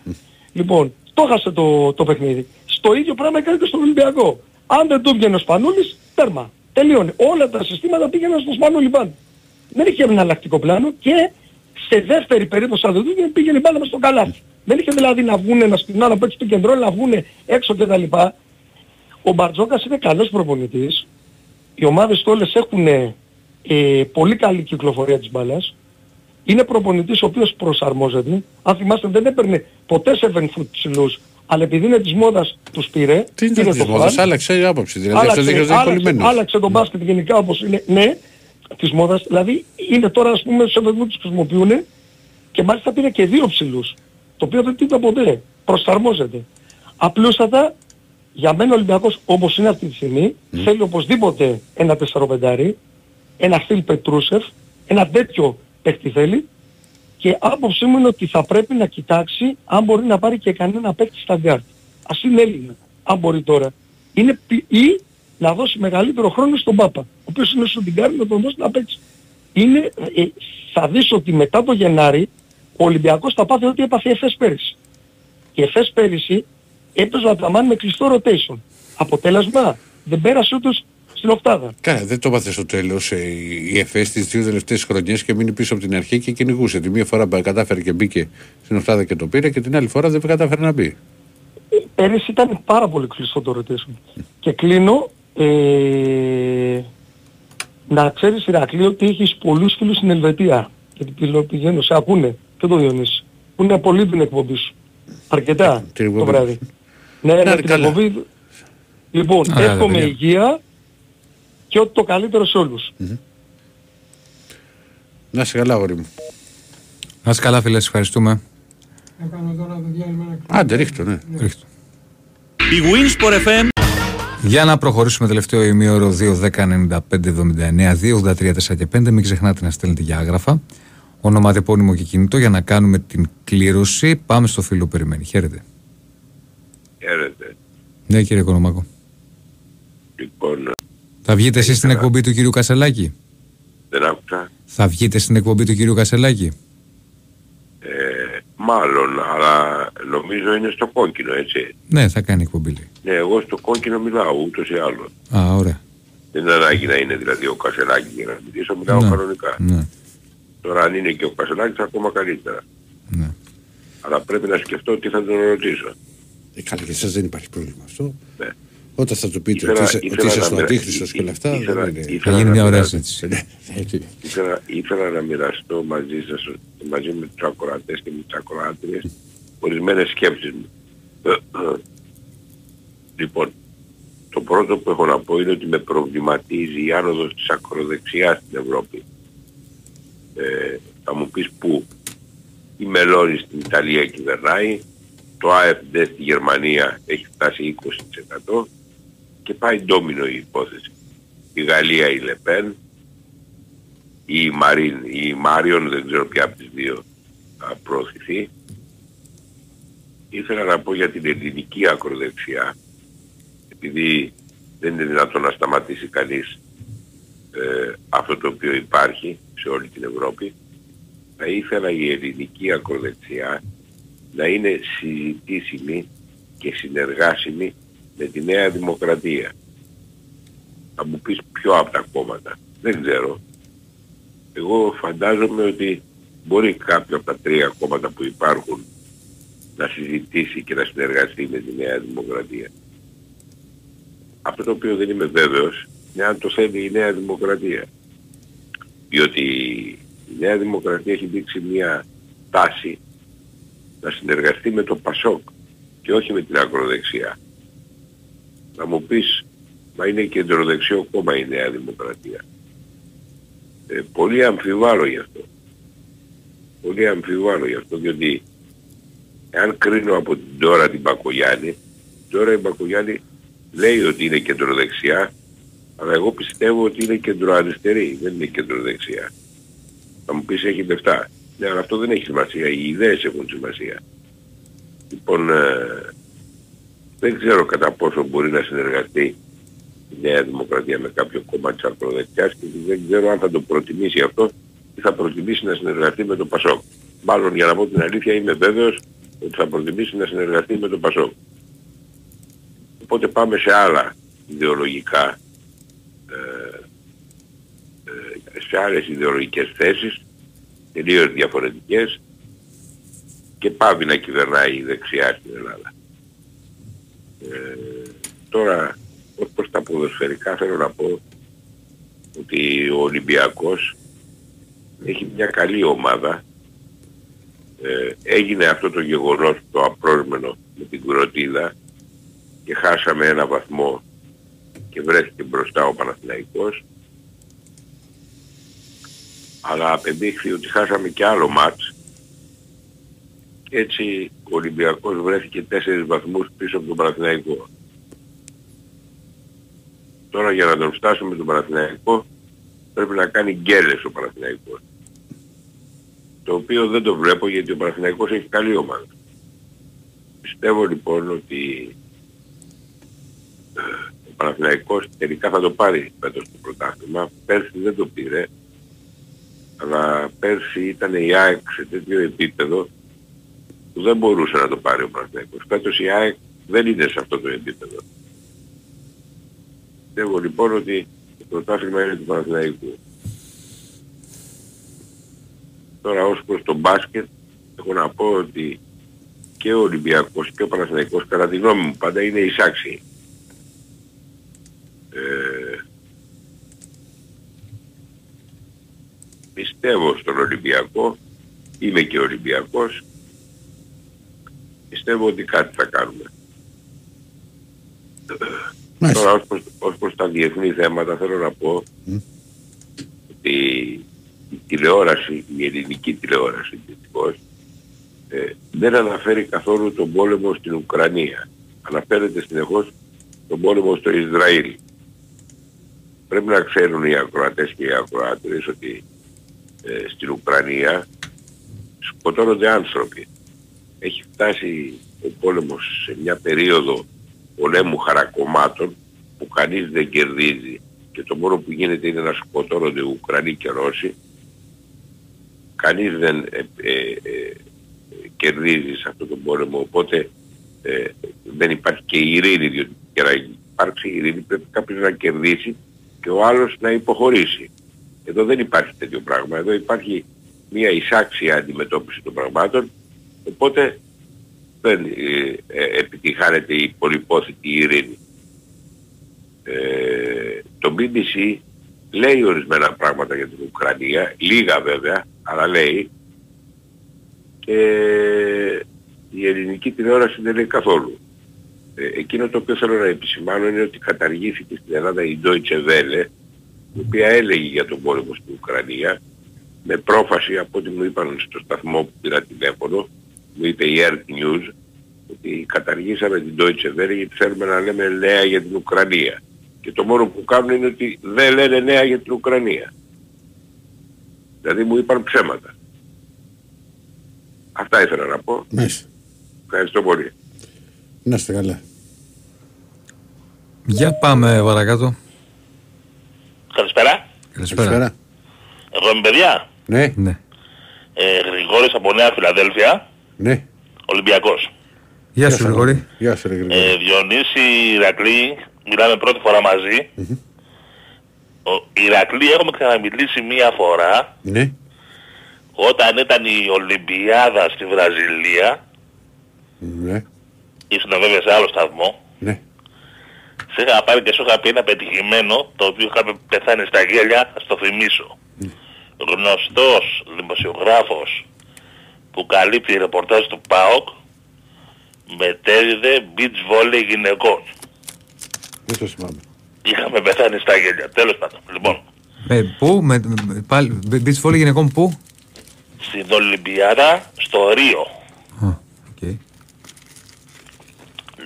L: Λοιπόν, το έχασε το, το παιχνίδι. Στο ίδιο πράγμα έκανε και στον Ολυμπιακό. Αν δεν του βγαίνει ο Σπανούλης, τέρμα. Τελείωνε. Όλα τα συστήματα πήγαιναν στο Σπανούλη πάνω. Δεν είχε εναλλακτικό πλάνο και σε δεύτερη περίπτωση αν δεν του βγαίνει, πήγαινε η μπάλα μες στο καλάθι. Δεν είχε δηλαδή να βγουν ένας στην άλλο, να παίξει το κεντρό, να βγουν έξω κτλ. Ο Μπαρτζόκας είναι καλός προπονητής. Οι ομάδες του όλες έχουν ε, πολύ καλή κυκλοφορία της μπάλας. Είναι προπονητής ο οποίος προσαρμόζεται. Αν θυμάστε δεν έπαιρνε ποτέ 7 foot ψηλούς, αλλά επειδή είναι της μόδας τους πήρε.
B: Τι είναι
L: πήρε
B: της
L: το
B: μόδας,
L: φαν.
B: άλλαξε η άποψη. Δηλαδή αυτός
L: Άλλαξε,
B: δείχνει ότι είναι
L: άλλαξε,
B: κολλημένος.
L: άλλαξε τον μπάσκετ γενικά όπως είναι, ναι, της μόδας. Δηλαδή είναι τώρα ας πούμε σε βέβαια τους χρησιμοποιούν και μάλιστα πήρε και δύο ψηλούς. Το οποίο δεν το είδα ποτέ. Προσαρμόζεται. Απλούστατα, για μένα ο Ολυμπιακός όπως είναι αυτή τη στιγμή, θέλει οπωσδήποτε ένα 4-5, ένα Φίλιπ Πετρούσεφ, ένα τέτοιο παίκτη θέλει και άποψή μου είναι ότι θα πρέπει να κοιτάξει αν μπορεί να πάρει και κανένα παίκτη στα γκαρντ. Ας είναι Έλληνα, αν μπορεί τώρα. Είναι, πι- ή να δώσει μεγαλύτερο χρόνο στον Πάπα, ο οποίος είναι στον Τιγκάρι να τον δώσει να παίξει. Είναι, ε, θα δεις ότι μετά το Γενάρη ο Ολυμπιακός θα πάθει ό,τι έπαθε η ΕΦΕΣ πέρυσι. Και η ΕΦΕΣ πέρυσι έπαιζε ο Αταμάν με κλειστό rotation. Αποτέλεσμα δεν πέρασε ούτως στην οκτάδα.
B: Καλά, δεν το έπαθε στο τέλος η ΕΦΕΣ τις δύο τελευταίες χρονιές και μείνει πίσω από την αρχή και κυνηγούσε. Τη μία φορά κατάφερε και μπήκε στην οκτάδα και το πήρε και την άλλη φορά δεν κατάφερε να μπει.
L: Πέρυσι ήταν πάρα πολύ κλειστό το rotation. Και κλείνω, ε, να ξέρεις Ηρακλή ότι έχεις πολλούς φίλους στην Ελβετία. Γιατί πηγαίνω- πηγαίνω, σε ακούνε και το Διονύσης. Που είναι πολύ την εκπομπή σου. Αρκετά
B: Την
L: το
B: εκπομπή.
L: βράδυ. Ναι,
B: Να
L: ναι,
B: είναι
L: την
B: καλά.
L: εκπομπή. Λοιπόν,
A: Άρα,
L: εύχομαι
A: παιδιά.
L: υγεία και ό,τι το καλύτερο σε όλους.
B: Να είσαι καλά, αγόρι μου.
A: Να είσαι καλά, φίλε, σε ευχαριστούμε.
C: Έκανα τώρα το διάλειμμα να
B: Άντε, ρίχτω, ναι.
A: Ρίχτω.
M: Η Winsport FM
A: Για να προχωρήσουμε τελευταίο ημίωρο 2, 10, 95, 79, 2, 83, 4 και 5. Μην ξεχνάτε να στέλνετε για άγραφα. Ονοματεπώνυμο και κινητό για να κάνουμε την κλήρωση. Πάμε στο φίλο που περιμένει. Χαίρετε.
N: Χαίρετε.
A: Ναι, κύριε Κονομάκο.
N: Λοιπόν,
A: Θα βγείτε εσείς στην εκπομπή του κυρίου Κασελάκη;
N: δεν άκουσα.
A: Θα βγείτε στην εκπομπή του κυρίου Κασελάκη;
N: Ε, μάλλον, αλλά νομίζω είναι στο κόκκινο, έτσι.
A: Ναι, θα κάνει εκπομπή. λέει.
N: Ναι, εγώ στο κόκκινο μιλάω ούτως ή άλλως.
A: Α, ωραία.
N: Δεν είναι ανάγκη να είναι δηλαδή ο Κασελάκης για να μιλήσω, μιλάω
A: Ναι.
N: κανονικά.
A: Ναι.
N: Τώρα αν είναι και ο Κασελάκης ακόμα καλύτερα.
A: Ναι.
N: Αλλά πρέπει να σκεφτώ τι θα τον ρωτήσω.
B: Ε, καλά, για εσάς δεν υπάρχει πρόβλημα αυτό.
N: Ναι.
B: Όταν θα του πείτε
N: Ήθελα-
B: ότι είσαι,
N: ήθελα
B: ότι είσαι
N: να
B: στο
N: με-
B: αντίχριστος και όλα αυτά,
N: ήθελα-
B: δεν είναι.
N: ήθελα
A: Θα γίνει
N: να
A: μια ωραία
N: μοιράσω-
A: συζήτηση.
B: Ναι, έτσι.
N: Ήθελα, ήθελα να μοιραστώ μαζί σας, μαζί με τους ακροατές και με τις ακροάτριες, ορισμένες σκέψεις μου. λοιπόν, το πρώτο που έχω να πω είναι ότι με προβληματίζει η άνοδος της ακροδεξιάς στην Ευρώπη. Ε, θα μου πεις πού. Η Μελώνη στην Ιταλία κυβερνάει, το AFD στη Γερμανία έχει φτάσει 20% και πάει ντόμινο η υπόθεση. Η Γαλλία η Λεπέν, η Μαρίν, η Μάριον, δεν ξέρω ποια από τις δύο θα προωθηθεί. Ήθελα να πω για την ελληνική ακροδεξιά, επειδή δεν είναι δυνατόν να σταματήσει κανείς ε, αυτό το οποίο υπάρχει σε όλη την Ευρώπη, θα ήθελα η ελληνική ακροδεξιά να είναι συζητήσιμη και συνεργάσιμη με τη Νέα Δημοκρατία. Θα μου πεις ποιο από τα κόμματα. Δεν ξέρω. Εγώ φαντάζομαι ότι μπορεί κάποιο από τα τρία κόμματα που υπάρχουν να συζητήσει και να συνεργαστεί με τη Νέα Δημοκρατία. Αυτό το οποίο δεν είμαι βέβαιος είναι αν το θέλει η Νέα Δημοκρατία. Διότι η Νέα Δημοκρατία έχει δείξει μια τάση να συνεργαστεί με το Πασόκ και όχι με την ακροδεξιά. Να μου πεις, μα είναι κεντροδεξιό κόμμα η Νέα Δημοκρατία. Ε, πολύ αμφιβάλλω γι' αυτό. Πολύ αμφιβάλλω γι' αυτό, διότι εάν κρίνω από την τώρα την Μπακογιάννη, τώρα η Μπακογιάννη λέει ότι είναι κεντροδεξιά, αλλά εγώ πιστεύω ότι είναι κεντροαριστερή, δεν είναι κεντροδεξιά. Θα μου πεις έχει λεφτά. Ναι, αλλά αυτό δεν έχει σημασία. Οι ιδέες έχουν σημασία. Λοιπόν, ε, δεν ξέρω κατά πόσο μπορεί να συνεργαστεί η Νέα Δημοκρατία με κάποιο κόμμα της ακροδεξιάς και δεν ξέρω αν θα το προτιμήσει αυτό ή θα προτιμήσει να συνεργαστεί με το Πασόκ. Μάλλον για να πω την αλήθεια είμαι βέβαιος ότι θα προτιμήσει να συνεργαστεί με το Πασόκ. Οπότε πάμε σε άλλα ιδεολογικά, ε, ε, σε άλλες ιδεολογικές θέσεις, τελείως διαφορετικές και πάβει να κυβερνάει η δεξιά στην Ελλάδα. Ε, τώρα, ως προς τα ποδοσφαιρικά θέλω να πω ότι ο Ολυμπιακός έχει μια καλή ομάδα. Ε, έγινε αυτό το γεγονός το απρόσμενο με την Κροτίδα και χάσαμε ένα βαθμό και βρέθηκε μπροστά ο Παναθηναϊκός αλλά απεδείχθη ότι χάσαμε και άλλο μάτς Έτσι ο Ολυμπιακός βρέθηκε 4 βαθμούς πίσω από τον Παναθηναϊκό. Τώρα για να τον φτάσουμε τον Παναθηναϊκό πρέπει να κάνει γκέλες ο Παναθηναϊκός. Το οποίο δεν το βλέπω γιατί ο Παναθηναϊκός έχει καλή ομάδα. Πιστεύω λοιπόν ότι ε, ο Παναθηναϊκός τελικά θα το πάρει φέτος το πρωτάθλημα. Πέρσι δεν το πήρε. Αλλά πέρσι ήταν η ΑΕΚ σε τέτοιο επίπεδο που δεν μπορούσε να το πάρει ο Παναθηναϊκός. Φέτος η ΑΕΚ δεν είναι σε αυτό το επίπεδο. Πιστεύω λοιπόν ότι το πρωτάθλημα είναι του Παναθηναϊκού. Τώρα ως προς το μπάσκετ έχω να πω ότι και ο Ολυμπιακός και ο Παναθηναϊκός κατά τη γνώμη μου πάντα είναι εισάξιοι. Ε, πιστεύω στον Ολυμπιακό, είμαι και Ολυμπιακός, πιστεύω ότι κάτι θα κάνουμε. Τώρα ως προς, ως προς τα διεθνή θέματα θέλω να πω ότι η τηλεόραση, η ελληνική τηλεόραση δυστυχώς, ε, δεν αναφέρει καθόλου τον πόλεμο στην Ουκρανία. Αναφέρεται συνεχώς τον πόλεμο στο Ισραήλ. Πρέπει να ξέρουν οι ακροατές και οι ακροάτες ότι ε, στην Ουκρανία σκοτώνονται άνθρωποι. Έχει φτάσει ο πόλεμος σε μια περίοδο πολέμου χαρακομμάτων που κανείς δεν κερδίζει και το μόνο που γίνεται είναι να σκοτώνονται Ουκρανοί και Ρώσοι. Κανείς δεν ε, ε, ε, κερδίζει σε αυτόν τον πόλεμο οπότε ε, δεν υπάρχει και ειρήνη διότι για να υπάρξει ειρήνη πρέπει κάποιος να κερδίσει και ο άλλος να υποχωρήσει. Εδώ δεν υπάρχει τέτοιο πράγμα. Εδώ υπάρχει μια εισάξια αντιμετώπιση των πραγμάτων οπότε δεν ε, ε, επιτυχάνεται η πολυπόθητη ειρήνη. Ε, το BBC λέει ορισμένα πράγματα για την Ουκρανία, λίγα βέβαια, αλλά λέει και η ελληνική τηλεόραση δεν λέει καθόλου. Ε, εκείνο το οποίο θέλω να επισημάνω είναι ότι καταργήθηκε στην Ελλάδα η Deutsche Welle, η οποία έλεγε για τον πόλεμο στην Ουκρανία, με πρόφαση από ό,τι μου είπαν στο σταθμό που πήρα τηλέφωνο, μου είπε η Earth News, ότι καταργήσαμε την Deutsche Welle γιατί θέλουμε να λέμε νέα για την Ουκρανία. Και το μόνο που κάνουν είναι ότι δεν λένε νέα για την Ουκρανία. Δηλαδή μου είπαν ψέματα. Αυτά ήθελα να πω.
B: Μέσα.
N: Ευχαριστώ πολύ.
B: Να είστε καλά.
A: Για πάμε παρακάτω.
O: Καλησπέρα.
A: Καλησπέρα.
O: Εγώ είμαι παιδιά.
B: Ναι.
A: Ναι.
O: Ε, Γρηγόρης από Νέα Φιλαδέλφια.
B: Ναι.
O: Ολυμπιακός.
A: Γεια σου Γρηγόρη.
B: Γεια σου ρε Γρηγόρη.
O: Ε, Διονύση Ηρακλή, μιλάμε πρώτη φορά μαζί. Ο Ηρακλή έχουμε ξαναμιλήσει μία φορά
B: Ναι.
O: όταν ήταν η Ολυμπιάδα στη Βραζιλία.
B: Ναι.
O: Ήσουν βέβαια σε άλλο σταθμό.
B: Ναι.
O: Σε είχα πάρει και σου είχα πει ένα πετυχημένο το οποίο είχαμε πεθάνει στα γέλια, θα στο θυμίσω. Γνωστός δημοσιογράφος που καλύπτει ρεπορτάζ του ΠΑΟΚ μετέδιδε beach volley γυναικών.
B: Δεν το θυμάμαι.
O: Είχαμε πεθάνει στα γέλια. Τέλος πάντων. Λοιπόν,
A: Με, πού, με, με, πάλι, beach volley γυναικών πού;
O: στην Ολυμπιάδα στο Ρίο.
A: οκ.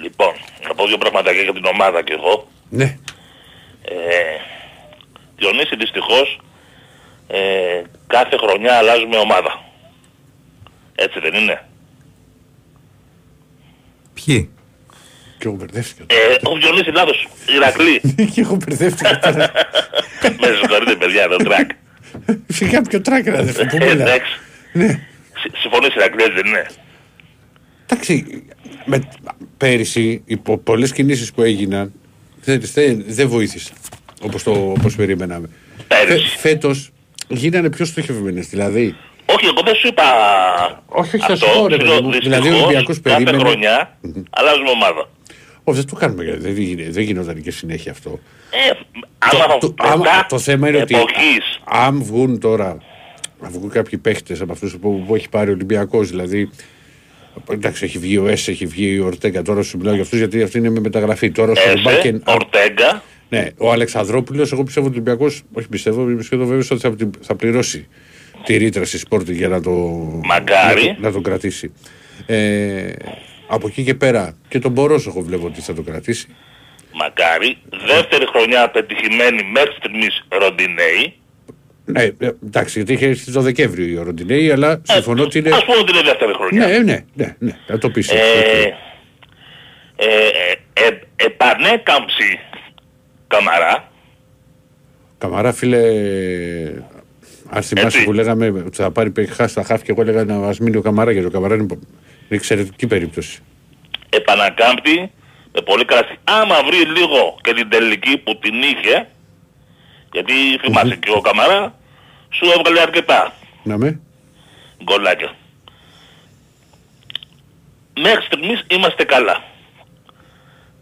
O: Λοιπόν, να πω δύο πραγματάκια για την ομάδα και εγώ.
B: Ναι.
O: Ε, Διονύση δυστυχώς ε, κάθε χρονιά αλλάζουμε ομάδα. Έτσι δεν είναι;
A: Ποιοι;
B: Και εγώ μπερδεύτηκα.
O: Ε, ο Διονύσης λάθος. Ηρακλή.
B: Και εγώ μπερδεύτηκα τώρα.
O: Με συγχωρείτε παιδιά, το τρακ.
B: Φυσικά πιο τράκερα αδερφέ. Πού
O: Ε,
B: μιλά.
O: Εντάξει.
B: Ναι.
O: Συ- Συμφωνείς Ηρακλή, έτσι δεν είναι;
B: Εντάξει, με, πέρυσι οι πο- πολλές κινήσεις που έγιναν δεν, δεν, δεν βοήθησαν όπως, το, όπως περιμέναμε. Φε, φέτος γίνανε πιο στοχευμένες. Δηλαδή,
O: Όχι, εγώ δεν σου είπα
B: όχι, όχι, θα
O: αυτό.
B: σου πω ρε παιδί
O: Λέω,
B: μου.
O: δυστυχώς,
B: Δηλαδή, ο Ολυμπιακός
O: κάθε
B: περίμενε.
O: χρονιά αλλάζουμε ομάδα.
B: Όχι, δεν το κάνουμε, γιατί δεν, γίνε- δεν γινόταν και συνέχεια αυτό.
O: Ε, άμα
B: το,
O: μετά
B: άμα- το θέμα είναι ότι
O: εποχής,
B: αν βγουν τώρα, αν βγουν κάποιοι παίχτες από αυτούς που, που έχει πάρει ο Ολυμπιακός, δηλαδή Εντάξει, έχει βγει ο Έσ, έχει βγει ο Ορτέγκα. Τώρα σου μιλάω για αυτούς γιατί αυτή είναι με μεταγραφή. Τώρα στο
O: Έσε,
B: Μπάκεν.
O: Ορτέγκα,
B: Ναι, ο Αλεξανδρόπουλος, εγώ πιστεύω ότι ο Ολυμπιακός. Όχι πιστεύω, είμαι σχεδόν βέβαιος ότι θα, θα πληρώσει τη ρήτρα στη Σπόρτη για να το,
O: Μακάρι.
B: να, το- να τον κρατήσει. Ε, από εκεί και πέρα και τον Μπορόσοχο βλέπω ότι θα το κρατήσει.
O: Μακάρι. Δεύτερη χρονιά πετυχημένη μέχρι στιγμής Ροντινέη.
B: Ναι, ε, εντάξει, γιατί είχε έρθει το Δεκέμβριο η Ροντινέη, αλλά συμφωνώ ότι είναι.
O: Ας πούμε ότι είναι δεύτερη χρονιά.
B: Ναι, ναι, ναι, ναι, θα το πεις.
O: Ε, ε, ε, ε, επανέκαμψη Καμαρά.
B: Καμαρά, φίλε, αν θυμάσαι
O: Έτσι.
B: που λέγαμε ότι θα πάρει πεχά στα χάφη και εγώ έλεγα να μας μείνει ο Καμαρά γιατί ο Καμαρά είναι, είναι εξαιρετική περίπτωση.
O: επανακάμπτει με πολύ κρασί. Άμα βρει λίγο και την τελική που την είχε, γιατί θυμάσαι και ο Καμαρά, σου έβγαλε αρκετά
B: Να με.
O: γκολάκια. Μέχρι στιγμής είμαστε καλά.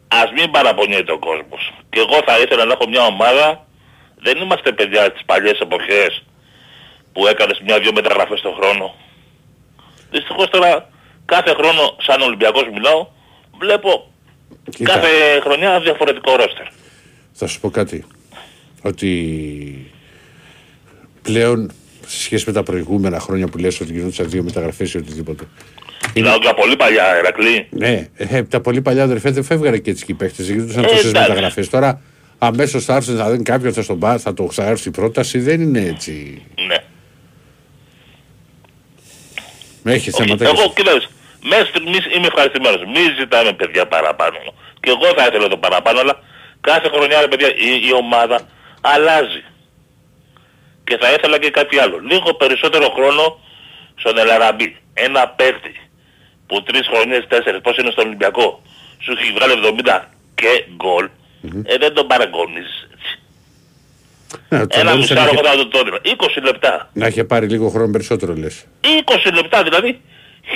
O: Ας μην παραπονιέται ο κόσμος. Και εγώ θα ήθελα να έχω μια ομάδα, δεν είμαστε παιδιά τις παλιές εποχές που έκανες μια-δυο μεταγραφές το χρόνο. Δυστυχώς τώρα κάθε χρόνο σαν Ολυμπιακός μιλάω, βλέπω
B: Κοίτα.
O: κάθε χρονιά διαφορετικό ρόστερ.
B: Θα σου πω κάτι. Ότι πλέον σε σχέση με τα προηγούμενα χρόνια που λες ότι γινόντουσαν δύο μεταγραφές ή οτιδήποτε.
O: Μιλάω για πολύ παλιά, Ερακλή.
B: Ναι, ε, τα πολύ παλιά αδερφέ δεν φεύγανε και έτσι και οι παίχτες. Γινόντουσαν
O: Ε,
B: τόσες
O: εντάξει.
B: μεταγραφές. Τώρα αμέσως θα έρθει να δει κάποιον θα στον πά, θα το θα έρθει η πρόταση. Δεν είναι έτσι.
O: Ναι.
B: Έχεις
O: Όχι,
B: θέματα.
O: εγώ κοίταξε, μέχρι στιγμής είμαι ευχαριστημένος. Μην ζητάμε παιδιά παραπάνω. Και εγώ θα ήθελα το παραπάνω, αλλά κάθε χρονιά ρε παιδιά η, η ομάδα αλλάζει. Και θα ήθελα και κάτι άλλο. Λίγο περισσότερο χρόνο στον Ελαραμπή. Ένα παίκτη που τρεις χρονιές, τέσσερις, πώς είναι στον Ολυμπιακό, σου έχει βγάλει 70 και γκολ, ε, δεν τον παραγωνίζεις. έτσι.
B: Ναι, θα
O: Ένα
B: μπορούσε να
O: μισάρο
B: είχε-
O: μετά το τόνιμα. 20 λεπτά.
B: να είχε πάρει λίγο χρόνο περισσότερο λες.
O: 20 λεπτά δηλαδή,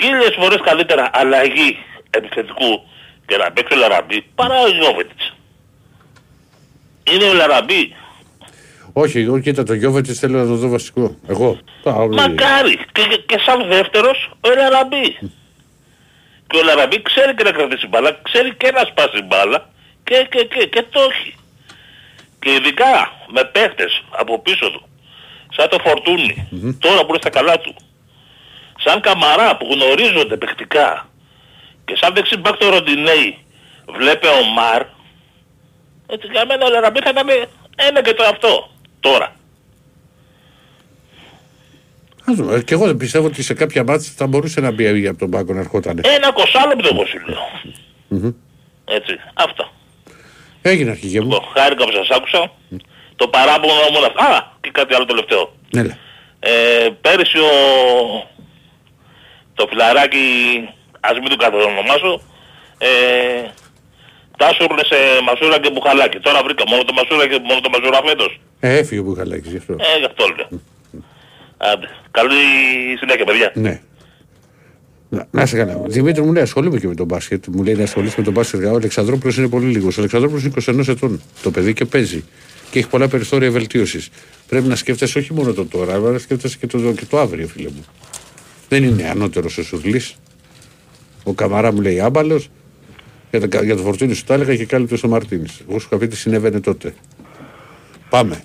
O: χίλιες φορές καλύτερα αλλαγή επιθετικού και να παίξει ο Λαραμπή παρά ο Γιώβετης. Είναι ο Λαραμπή.
B: Όχι, εγώ κοίτα το Γιώβετης θέλω να το δω βασικό. Εγώ. Α, όχι.
O: Μακάρι. Και, και, και σαν δεύτερος ο Λαραμπή. Και ο Λαραμπή ξέρει και να κρατήσει μπάλα, ξέρει και να σπάσει μπάλα και, και, και, και το έχει. Και ειδικά με παίχτες από πίσω του, σαν το φορτουνι τώρα που είναι στα καλά του, σαν Καμαρά που γνωρίζονται παιχτικά και σαν δεξιμπάκ το Ροντινέη βλέπε ο Μαρ, έτσι για μένα ο Λαραμπή θα ήταν ένα και το αυτό τώρα.
B: Ας δούμε. Ε, Και εγώ δεν πιστεύω ότι σε κάποια μάτια θα μπορούσε να μπει από τον πάγκο να ερχόταν.
O: Ένα κοσάλεπτο εγώ σου λέω.
B: Μμμ.
O: Έτσι, αυτό.
B: Έγινε αρχηγέ μου.
O: Λοιπόν, χάρηκα που σας άκουσα. Το παράπονο μου είναι αυτό. Α, και κάτι άλλο τελευταίο.
B: Ναι, ναι.
O: Ε, πέρυσι ο... το φιλαράκι, ας μην το κατονομάσω, ε, τάσουρνε σε μασούρα και μπουχαλάκι. Τώρα βρήκα μόνο το μασούρα και μόνο το μασούρα φέτος.
B: Ε, έφυγε ο Μπουχαλάκης γι' αυτό.
O: Ε, γι' αυτό λέω. Άντε. Καλή συνέχεια, παιδιά.
B: Ναι. Να, να σε καλά. Δημήτρη μου λέει ασχολούμαι και με τον μπάσκετ. Μου λέει να ασχολείσαι με τον μπάσκετ. Ο Αλεξανδρόπουλος είναι πολύ λίγος. Ο Αλεξανδρόπουλος είναι 21 ετών. Το παιδί και παίζει. Και έχει πολλά περιθώρια βελτίωσης. Πρέπει να σκέφτεσαι όχι μόνο το τώρα, αλλά να σκέφτεσαι και το, και το αύριο, φίλε μου. Δεν είναι ανώτερος ο Σουρλής. Ο Καμαρά μου λέει άμπαλος. Για, το- για το φορτίνι σου τα έλεγα και κάλυπτε ο Μαρτίνης. Εγώ σου είχα πει τι συνέβαινε τότε. Πάμε.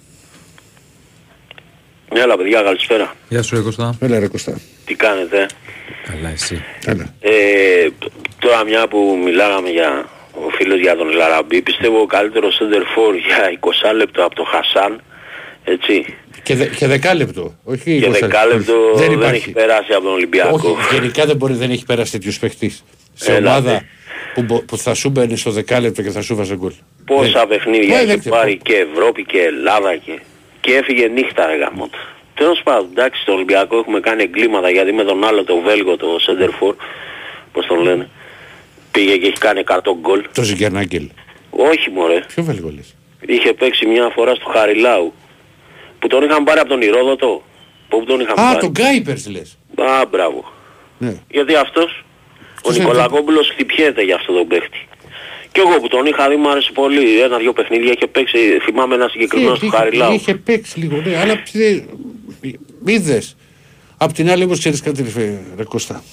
P: Έλα παιδιά, καλησπέρα.
A: Γεια σου, ρε Κωστά.
B: Έλα, ρε Κωστά.
P: Τι κάνετε;
A: Καλά, εσύ.
B: Έλα.
P: Ε, τώρα μια που μιλάγαμε για ο φίλος για τον Λαραμπή, πιστεύω ο καλύτερος center for για 20 λεπτό από τον Χασάν, έτσι.
B: Και, δε, και δεκάλεπτο. Όχι
P: Και
B: 20
P: δεκάλεπτο δεν,
B: υπάρχει.
P: έχει περάσει από τον Ολυμπιακό.
B: Όχι, γενικά δεν μπορεί, δεν έχει περάσει τέτοιος παίχτης. Σε
P: Έλα,
B: ομάδα
P: ναι.
B: Που, μπο- που θα σου μπαίνει στο δεκάλεπτο και θα σου βάζει γκολ.
P: Πόσα
B: Δεν-
P: παιχνίδια
B: Ε,
P: έχει
B: δεν-
P: πάρει και Ευρώπη και Ελλάδα και, και έφυγε νύχτα ρε γαμότο. Τέλος πάντων, εντάξει, στο Ολυμπιακό έχουμε κάνει εγκλήματα γιατί με τον άλλο το Βέλγο, το Σέντερφορ, πώς τον λένε, πήγε και έχει κάνει 100 γκολ.
B: Το Ζιγκερνάγκελ.
P: Όχι μωρέ,
B: Ποιο Βέλγο λες;
P: είχε παίξει μια φορά στο Χαριλάου που τον είχαν πάρει από τον Ηρόδοτο. Πού τον είχαν
B: Α,
P: πάρει.
B: τον Γκάιπερς λες.
P: Α, μπράβο.
B: Ναι.
P: Γιατί αυτός, ο
B: Αυτός είναι-
P: Νικολακόπουλος χτυπιέται για αυτό τον παίχτη. Και εγώ που τον είχα δει μου άρεσε πολύ. Ένα-δυο παιχνίδια είχε παίξει. Θυμάμαι ένα συγκεκριμένο στο
B: Είχε-
P: Χαριλάου.
B: Είχε παίξει λίγο, ναι, αλλά ψε- είδες. Απ' την άλλη όμως ξέρεις κάτι ρε, ρε Κώστα.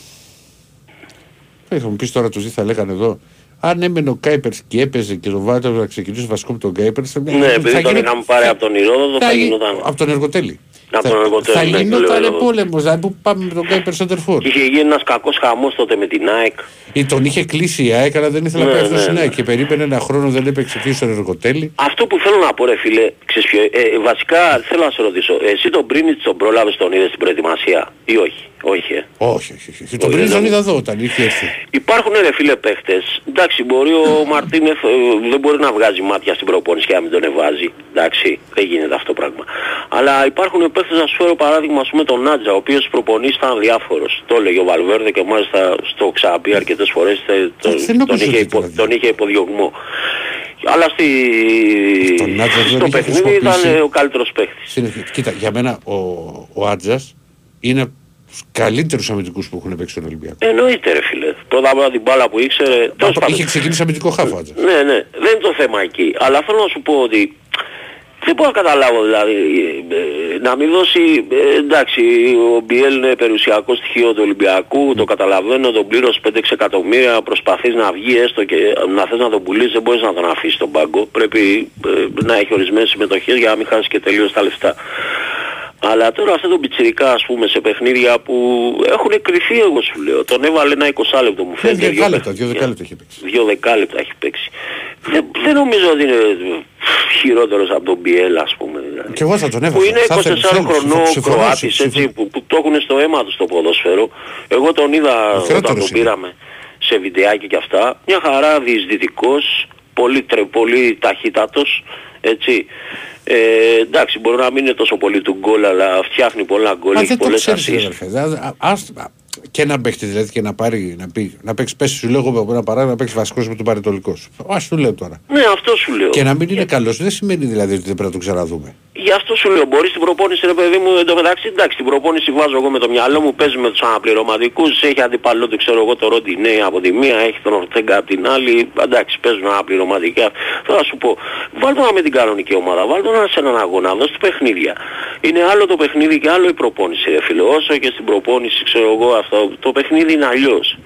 B: Θα μου πεις τώρα τους τι θα λέγανε εδώ. Αν έμενε ο Κάιπερς και έπαιζε και το βάλε να ξεκινήσει βασικό με τον Κάιπερς θα,
P: Ναι, επειδή τον είχαμε πάρει από τον Ηρόδοτο θα γινόταν.
B: Από τον Εργοτέλη.
P: Από τον Εργοτέλη.
B: Θα
P: ναι, το
B: γινόταν
P: λέω.
B: πόλεμος, δηλαδή που πάμε με τον Γκάι Περσόντερφορ.
P: Είχε γίνει ένας κακός χαμός τότε με την ΑΕΚ.
B: Ή τον είχε κλείσει η ΑΕΚ, αλλά δεν ήθελε να
P: Ναι,
B: πάει αυτό
P: ναι,
B: στην
P: ναι.
B: ΑΕΚ και περίπαινε ένα χρόνο δεν έπαιξε εκεί στον Εργοτέλη.
P: Αυτό που θέλω να πω ρε φίλε, ξέρεις ποιο, ε, ε, βασικά θέλω να σε ρωτήσω, εσύ τον Πρίνιτς τον πρόλαβες τον είδες στην προετοιμασία ή όχι, όχι ε.
B: Όχι, όχι, όχι. Τον πριν τον είδα εδώ όταν είχε έρθει.
P: Υπάρχουν ρε φίλε παίχτες, εντάξει μπορεί ο Μαρτίνεθ ε, δεν μπορεί να βγάζει μάτια στην προπόνηση και να μην τον εβάζει, εντάξει, δεν γίνεται αυτό πράγμα. Αλλά υπάρχουν παίχτες να σου φέρω παράδειγμα ας πούμε τον Νάτζα, ο οποίος στις προπονήσεις ήταν διάφορος. Το έλεγε ο Βαλβέρδε και μάλιστα στο ξαπεί αρκετές φορές τε- τον,
B: δεν
P: τον,
B: νομίζω
P: είχε,
B: ότι
P: υπο,
B: δηλαδή.
P: τον είχε υποδιωγμό. Αλλά στη...
B: Τον Νάτζα δεν
P: στο
B: είχε
P: παιχνίδι
B: χρησιμοποιήσει.
P: ήταν ε, ο καλύτερος παίχτης.
B: Συνεχι- Κοίτα, για μένα ο, ο Άτζας είναι από τους καλύτερους αμυντικούς που έχουν παίξει στον Ολυμπιακό.
P: Εννοείται ρε φίλε. Πρώτα απ' όλα την μπάλα που ήξερε. τέλος πάντων.
B: Είχε ξεκινήσει αμυντικό χάφο ο Άτζας.
P: Ναι, ναι, δεν είναι το θέμα εκεί. Αλλά θέλω να σου πω ότι δεν μπορώ να καταλάβω δηλαδή ε, να μην δώσει, ε, εντάξει, ο Μπιέλ είναι περιουσιακό στοιχείο του Ολυμπιακού, το καταλαβαίνω, τον πλήρωσε 5-6 εκατομμύρια, προσπαθείς να βγει έστω και να θες να τον πουλήσεις, δεν μπορείς να τον αφήσεις στον πάγκο. Πρέπει ε, να έχει ορισμένες συμμετοχές για να μην χάσεις και τελείως τα λεφτά. Αλλά τώρα αυτό το πιτσιρικά ας πούμε σε παιχνίδια που έχουν κρυφεί εγώ σου λέω. Τον έβαλε ένα 20 λεπτό μου
B: Ναι,
P: φαίνεται.
B: δύο
P: δύο
B: δεκάλεπτα,
P: παιχνίδια.
B: δύο δεκάλεπτα είχε παίξει.
P: Δύο δεκάλεπτα έχει παίξει. Δεν, δεν νομίζω ότι είναι χειρότερος από τον Μπιέλ ας πούμε. Δηλαδή.
B: Και εγώ θα τον έβαζα.
P: Που είναι
B: Θα
P: 24
B: ήθελα, θέλω,
P: χρονών
B: συμφωνώ,
P: Κροάτης
B: συμφωνώ.
P: έτσι που, που το έχουν στο αίμα του στο ποδόσφαιρο. Εγώ τον είδα όταν
B: χειρότερος
P: τον
B: είναι.
P: πήραμε σε βιντεάκι και αυτά. Μια χαρά διεισδυτικός, πολύ, τρε, πολύ ταχύτατος, έτσι. Ε, εντάξει, μπορεί να μην είναι τόσο πολύ του γκολ, αλλά φτιάχνει πολλά γκολ,
B: Μα
P: έχει
B: δεν το
P: πολλές
B: ξέρεις ρε
P: assist.
B: αδερφέ. Δηλαδή, α- ας- α- Και να παίχτη δηλαδή και να πάρει να, πει, να παίξει πέσει σου λέω εγώ ένα παράδειγμα να παίξει βασικός με τον παρετολικό σου. Ας του λέω τώρα.
P: Ναι, αυτό σου λέω.
B: Και να μην είναι καλός δεν σημαίνει δηλαδή ότι δεν πρέπει να το ξαναδούμε.
P: Γι' αυτό σου λέω, μπορείς την προπόνηση ρε παιδί μου, εντωμεταξύ εντάξει την προπόνηση βάζω εγώ με το μυαλό μου, παίζει με τους αναπληρωματικούς, έχει αντιπαλό του ξέρω εγώ το Ροντινέ από τη μία, έχει τον Ορτέγκα από την άλλη, εντάξει παίζουν αναπληρωματικά. Θέλω να σου πω, βάλ το να με την κανονική ομάδα, βάλ το να σε έναν αγώνα, δώσ' του παιχνίδια. Είναι άλλο το παιχνίδι και άλλο η προπόνηση ρε φίλε, όσο και στην προπόνηση ξέρω εγώ αυτό, το παιχνίδι είναι αλλιώς.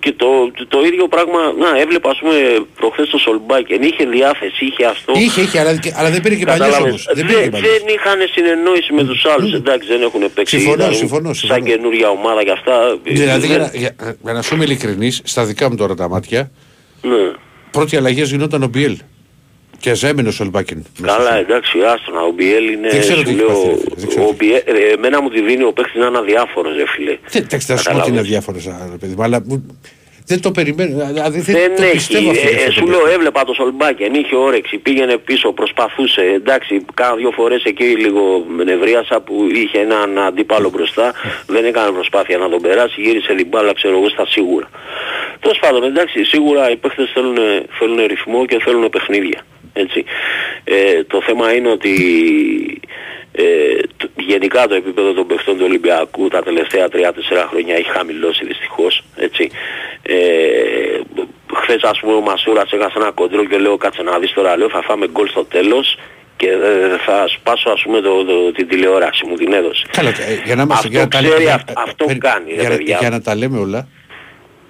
P: Και το, το, το ίδιο πράγμα, να έβλεπα ας πούμε προχθές το Σολμπάκεν, είχε διάθεση, είχε αυτό.
B: Είχε, είχε, αλλά, αλλά δεν πήρε και παλιές
P: Κατάλαβες.
B: όμως. Δεν
P: Δεν,
B: πήρε και παλιές.
P: δεν είχαν συνεννόηση με τους άλλους. Εντάξει, δεν έχουν παίξει.
B: Συμφωνώ,
P: ήταν
B: συμφωνώ, συμφωνώ.
P: Σαν καινούργια ομάδα και αυτά.
B: Δηλαδή για
P: Δεν-
B: να, για, για να σου είμαι ειλικρινής, στα δικά μου τώρα τα μάτια,
P: Ναι.
B: πρώτη αλλαγή γινόταν ο Μπιέλ. Και ζέμενο ο Σολμπάκιν.
P: Καλά, εντάξει, άστονα. Ο Μπιέλ είναι.
B: Δεν ξέρω
P: σου
B: τι έχει
P: λέω,
B: πάθει, ρε φίλε, δεν ξέρω
P: ο Μπιέλ, ε, εμένα μου τη δίνει ο παίκτης να είναι αδιάφορος, ρε φίλε.
B: Δεν εντάξει, θα σου πω ότι είναι διάφορο παιδί μου, αλλά μου- δεν το περιμένω. Δηλαδή δεν,
P: Δεν
B: το
P: έχει.
B: πιστεύω αυτό.
P: Ε,
B: για
P: ε,
B: αυτό
P: σου
B: το
P: λέω,
B: παιδί.
P: έβλεπα το Σολμπάκεν, είχε όρεξη, πήγαινε πίσω, προσπαθούσε. Εντάξει, κάνα δύο φορές εκεί λίγο με νευρίασα που είχε έναν αντίπαλο μπροστά, δεν έκανε προσπάθεια να τον περάσει, γύρισε την μπάλα, ξέρω εγώ, στα σίγουρα. Τέλος πάντων, εντάξει, σίγουρα οι παίχτες θέλουν, θέλουν ρυθμό και θέλουν παιχνίδια. Έτσι. Ε, το θέμα είναι ότι ε, το- γενικά το επίπεδο των παιχτών του Ολυμπιακού τα τελευταία 3-4 χρόνια έχει χαμηλώσει δυστυχώς. Έτσι. Ε, χθες ας πούμε ο Μασούρας έχασε ένα κοντρόλ και λέω κάτσε να δεις τώρα λέω θα φάμε γκολ στο τέλος και ε, θα σπάσω ας πούμε το, το- την τηλεόραση μου την έδωσε.
B: Καλά, ε, για να είμαστε,
P: Αυτό
B: για να τα
P: ξέρει,
B: λέμε-
P: αυτό- αυτό
B: περι-
P: κάνει, ρε
B: για, να-
P: παιδιά.
B: για να τα λέμε όλα,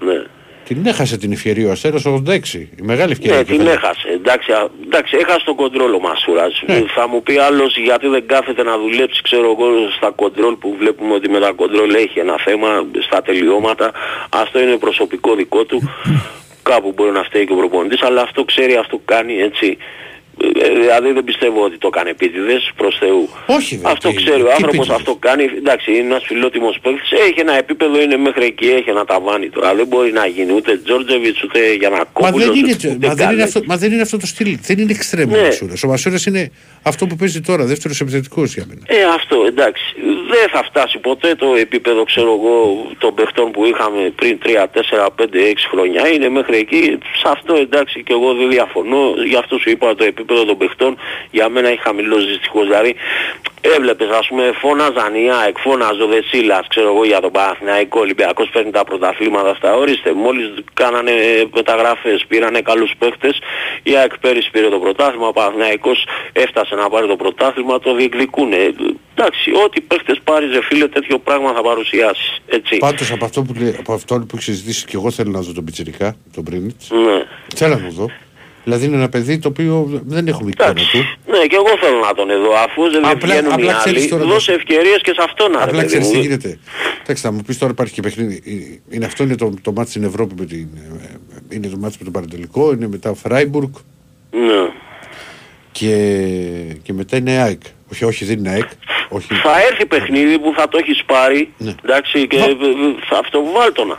P: Ναι.
B: Την έχασε την ευκαιρία ο Αστέρας 86. Η μεγάλη ευκαιρία.
P: Ναι,
B: και
P: την
B: θα-
P: έχασε. Εντάξει, α- εντάξει, έχασε τον κοντρόλ ο Μασούρας.
B: Ναι.
P: Θα μου πει άλλος γιατί δεν κάθεται να δουλέψει, ξέρω εγώ, στα κοντρόλ που βλέπουμε ότι με τα κοντρόλ έχει ένα θέμα, στα τελειώματα. Αυτό είναι προσωπικό δικό του. Κάπου μπορεί να φταίει και ο προπονητής, αλλά αυτό ξέρει, αυτό κάνει έτσι. Ε, Δηλαδή δεν πιστεύω ότι το έκανε επίτηδες προς Θεού.
B: Όχι, δε,
P: Αυτό
B: τι-
P: ξέρει ο
B: τι
P: άνθρωπος,
B: επίτηδες.
P: αυτό κάνει. Εντάξει, είναι ένας φιλότιμος παίκτης. Έχει ένα επίπεδο, είναι μέχρι εκεί, έχει ένα ταβάνι τώρα. Δεν μπορεί να γίνει ούτε Τζόρτζεβιτς, ούτε για να
B: Μα δεν, είναι,
P: ούτε
B: μα, δεν είναι
P: Γκάλετ.
B: αυτό, μα δεν είναι αυτό το στυλ. Δεν είναι εξτρέμο
P: Ναι.
B: ο Μασούρας. Ο Μασούρας είναι αυτό που παίζει τώρα, δεύτερος επιθετικός για μένα.
P: Ε, αυτό εντάξει. Δεν θα φτάσει ποτέ το επίπεδο, ξέρω εγώ, των παιχτών που είχαμε πριν 3, 4, 5, 6 χρόνια. Είναι μέχρι εκεί. Σε αυτό εντάξει και εγώ δεν διαφωνώ. Γι' αυτό σου είπα το επίπεδο των παιχτών για μένα έχει χαμηλώσει δυστυχώς. Δηλαδή έβλεπες ας πούμε φώναζαν η ΑΕΚ, φώναζε ο Δεσίλας, ξέρω εγώ για τον Παναθηναϊκό Ολυμπιακός παίρνει τα πρωταθλήματα αυτά. Ορίστε, μόλις κάνανε μεταγραφές, πήρανε καλούς παίχτες. Η ΑΕΚ πέρυσι πήρε το πρωτάθλημα, ο Παναθηναϊκός έφτασε να πάρει το πρωτάθλημα, το διεκδικούν. Εντάξει, ό,τι παίχτες πάρεις ρε φίλε τέτοιο πράγμα θα παρουσιάσεις. Έτσι.
B: Πάντως από αυτό που, λέει- από αυτό που έχεις συζητήσει και εγώ θέλω να δω τον Πιτσιρικά, τον Πρίνιτς.
P: Ναι.
B: Θέλω να τον δω. Δηλαδή είναι ένα παιδί το οποίο δεν έχουμε εικόνα του.
P: Ναι, και εγώ θέλω να τον εδώ, αφού δεν
B: Απλά-
P: βγαίνουν οι
B: απλά ξέρεις
P: άλλοι,
B: τώρα το-
P: δώσε ευκαιρίες και σε αυτόν να ρε
B: Απλά
P: παιδί
B: ξέρεις τι
P: μου.
B: γίνεται. Εντάξει, θα μου πεις τώρα υπάρχει και παιχνίδι. Ε, Είναι αυτό είναι το, το μάτς στην Ευρώπη με την, ε, είναι το μάτς με τον Παρατελικό, είναι μετά Φράιμπουργκ
P: Ναι.
B: και, και μετά είναι ΑΕΚ. Όχι, όχι, δεν είναι ΑΕΚ. Όχι.
P: Θα έρθει παιχνίδι που θα το έχεις πάρει,
B: Ναι.
P: εντάξει, και θα αυτό βάλτονα.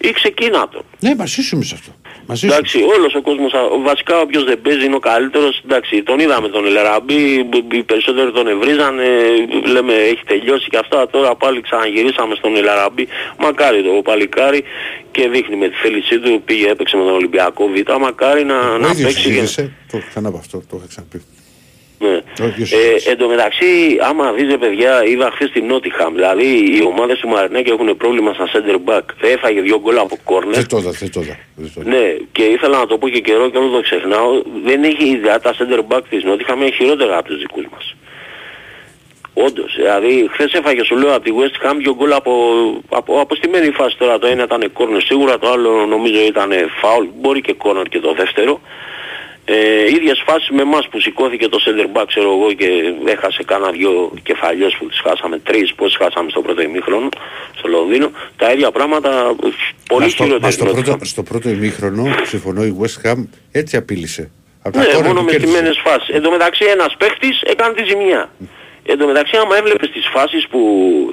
P: Ή ξεκίνα το.
B: Ναι, μαζί σου είμαι σε αυτό. Μαζί σου.
P: Εντάξει, όλος ο κόσμος, α- βασικά όποιος δεν παίζει είναι ο καλύτερος. Εντάξει, τον είδαμε τον Ελεραμπή, μπ- οι περισσότεροι τον ευρίζανε, λέμε έχει τελειώσει και αυτά. Τώρα πάλι ξαναγυρίσαμε στον Ελεραμπή. Μακάρι το παλικάρι και δείχνει με τη θέλησή του, πήγε έπαιξε με τον Ολυμπιακό Β. Μακάρι να,
B: Ο
P: να
B: ίδιος
P: παίξει και...
B: γύρισε. Το έχω ξανά από αυτό, το είχα ξαναπεί.
P: Ναι.
B: Ο ίδιος
P: Ε, εν τω μεταξύ, άμα δείτε παιδιά, είδα χθες την Νότιχαμ. Δηλαδή, οι ομάδες του Μαρινέκη έχουν πρόβλημα στα center back. Έφαγε δύο γκολ από κόρνερ.
B: Δεν το είδα, δεν το είδα. δεν το είδα.
P: Ναι, και ήθελα να το πω και καιρό και όλο το ξεχνάω. Δεν έχει ιδέα τα center back της Νότιχαμ είναι χειρότερα από τους δικούς μας. Όντως, δηλαδή χθες έφαγε σου λέω από τη West Ham δύο γκολ από, από αποστημένη φάση τώρα. Το ένα ήταν κόρνερ σίγουρα, το άλλο νομίζω ήταν φάουλ, μπορεί και κόρνερ και το δεύτερο. Ε, ίδιες φάσεις με εμάς που σηκώθηκε το center back ξέρω εγώ και έχασε κάνα δυο κεφαλιές που τις χάσαμε, τρεις πώς χάσαμε στο πρώτο ημίχρονο στο Λονδίνο. Τα ίδια πράγματα πολύ
B: Μα στο, μα
P: χειρότερα.
B: στο, πρώτο, στο πρώτο ημίχρονο, συμφωνώ, η West Ham έτσι απείλησε. Από τα
P: Ναι,
B: κόρνερ
P: μόνο
B: που
P: με
B: κέρδισε.
P: στιμένες φάσεις. Εν τω μεταξύ ένας παίχτης έκανε τη ζημιά. Εν τω μεταξύ άμα έβλεπες τις φάσεις που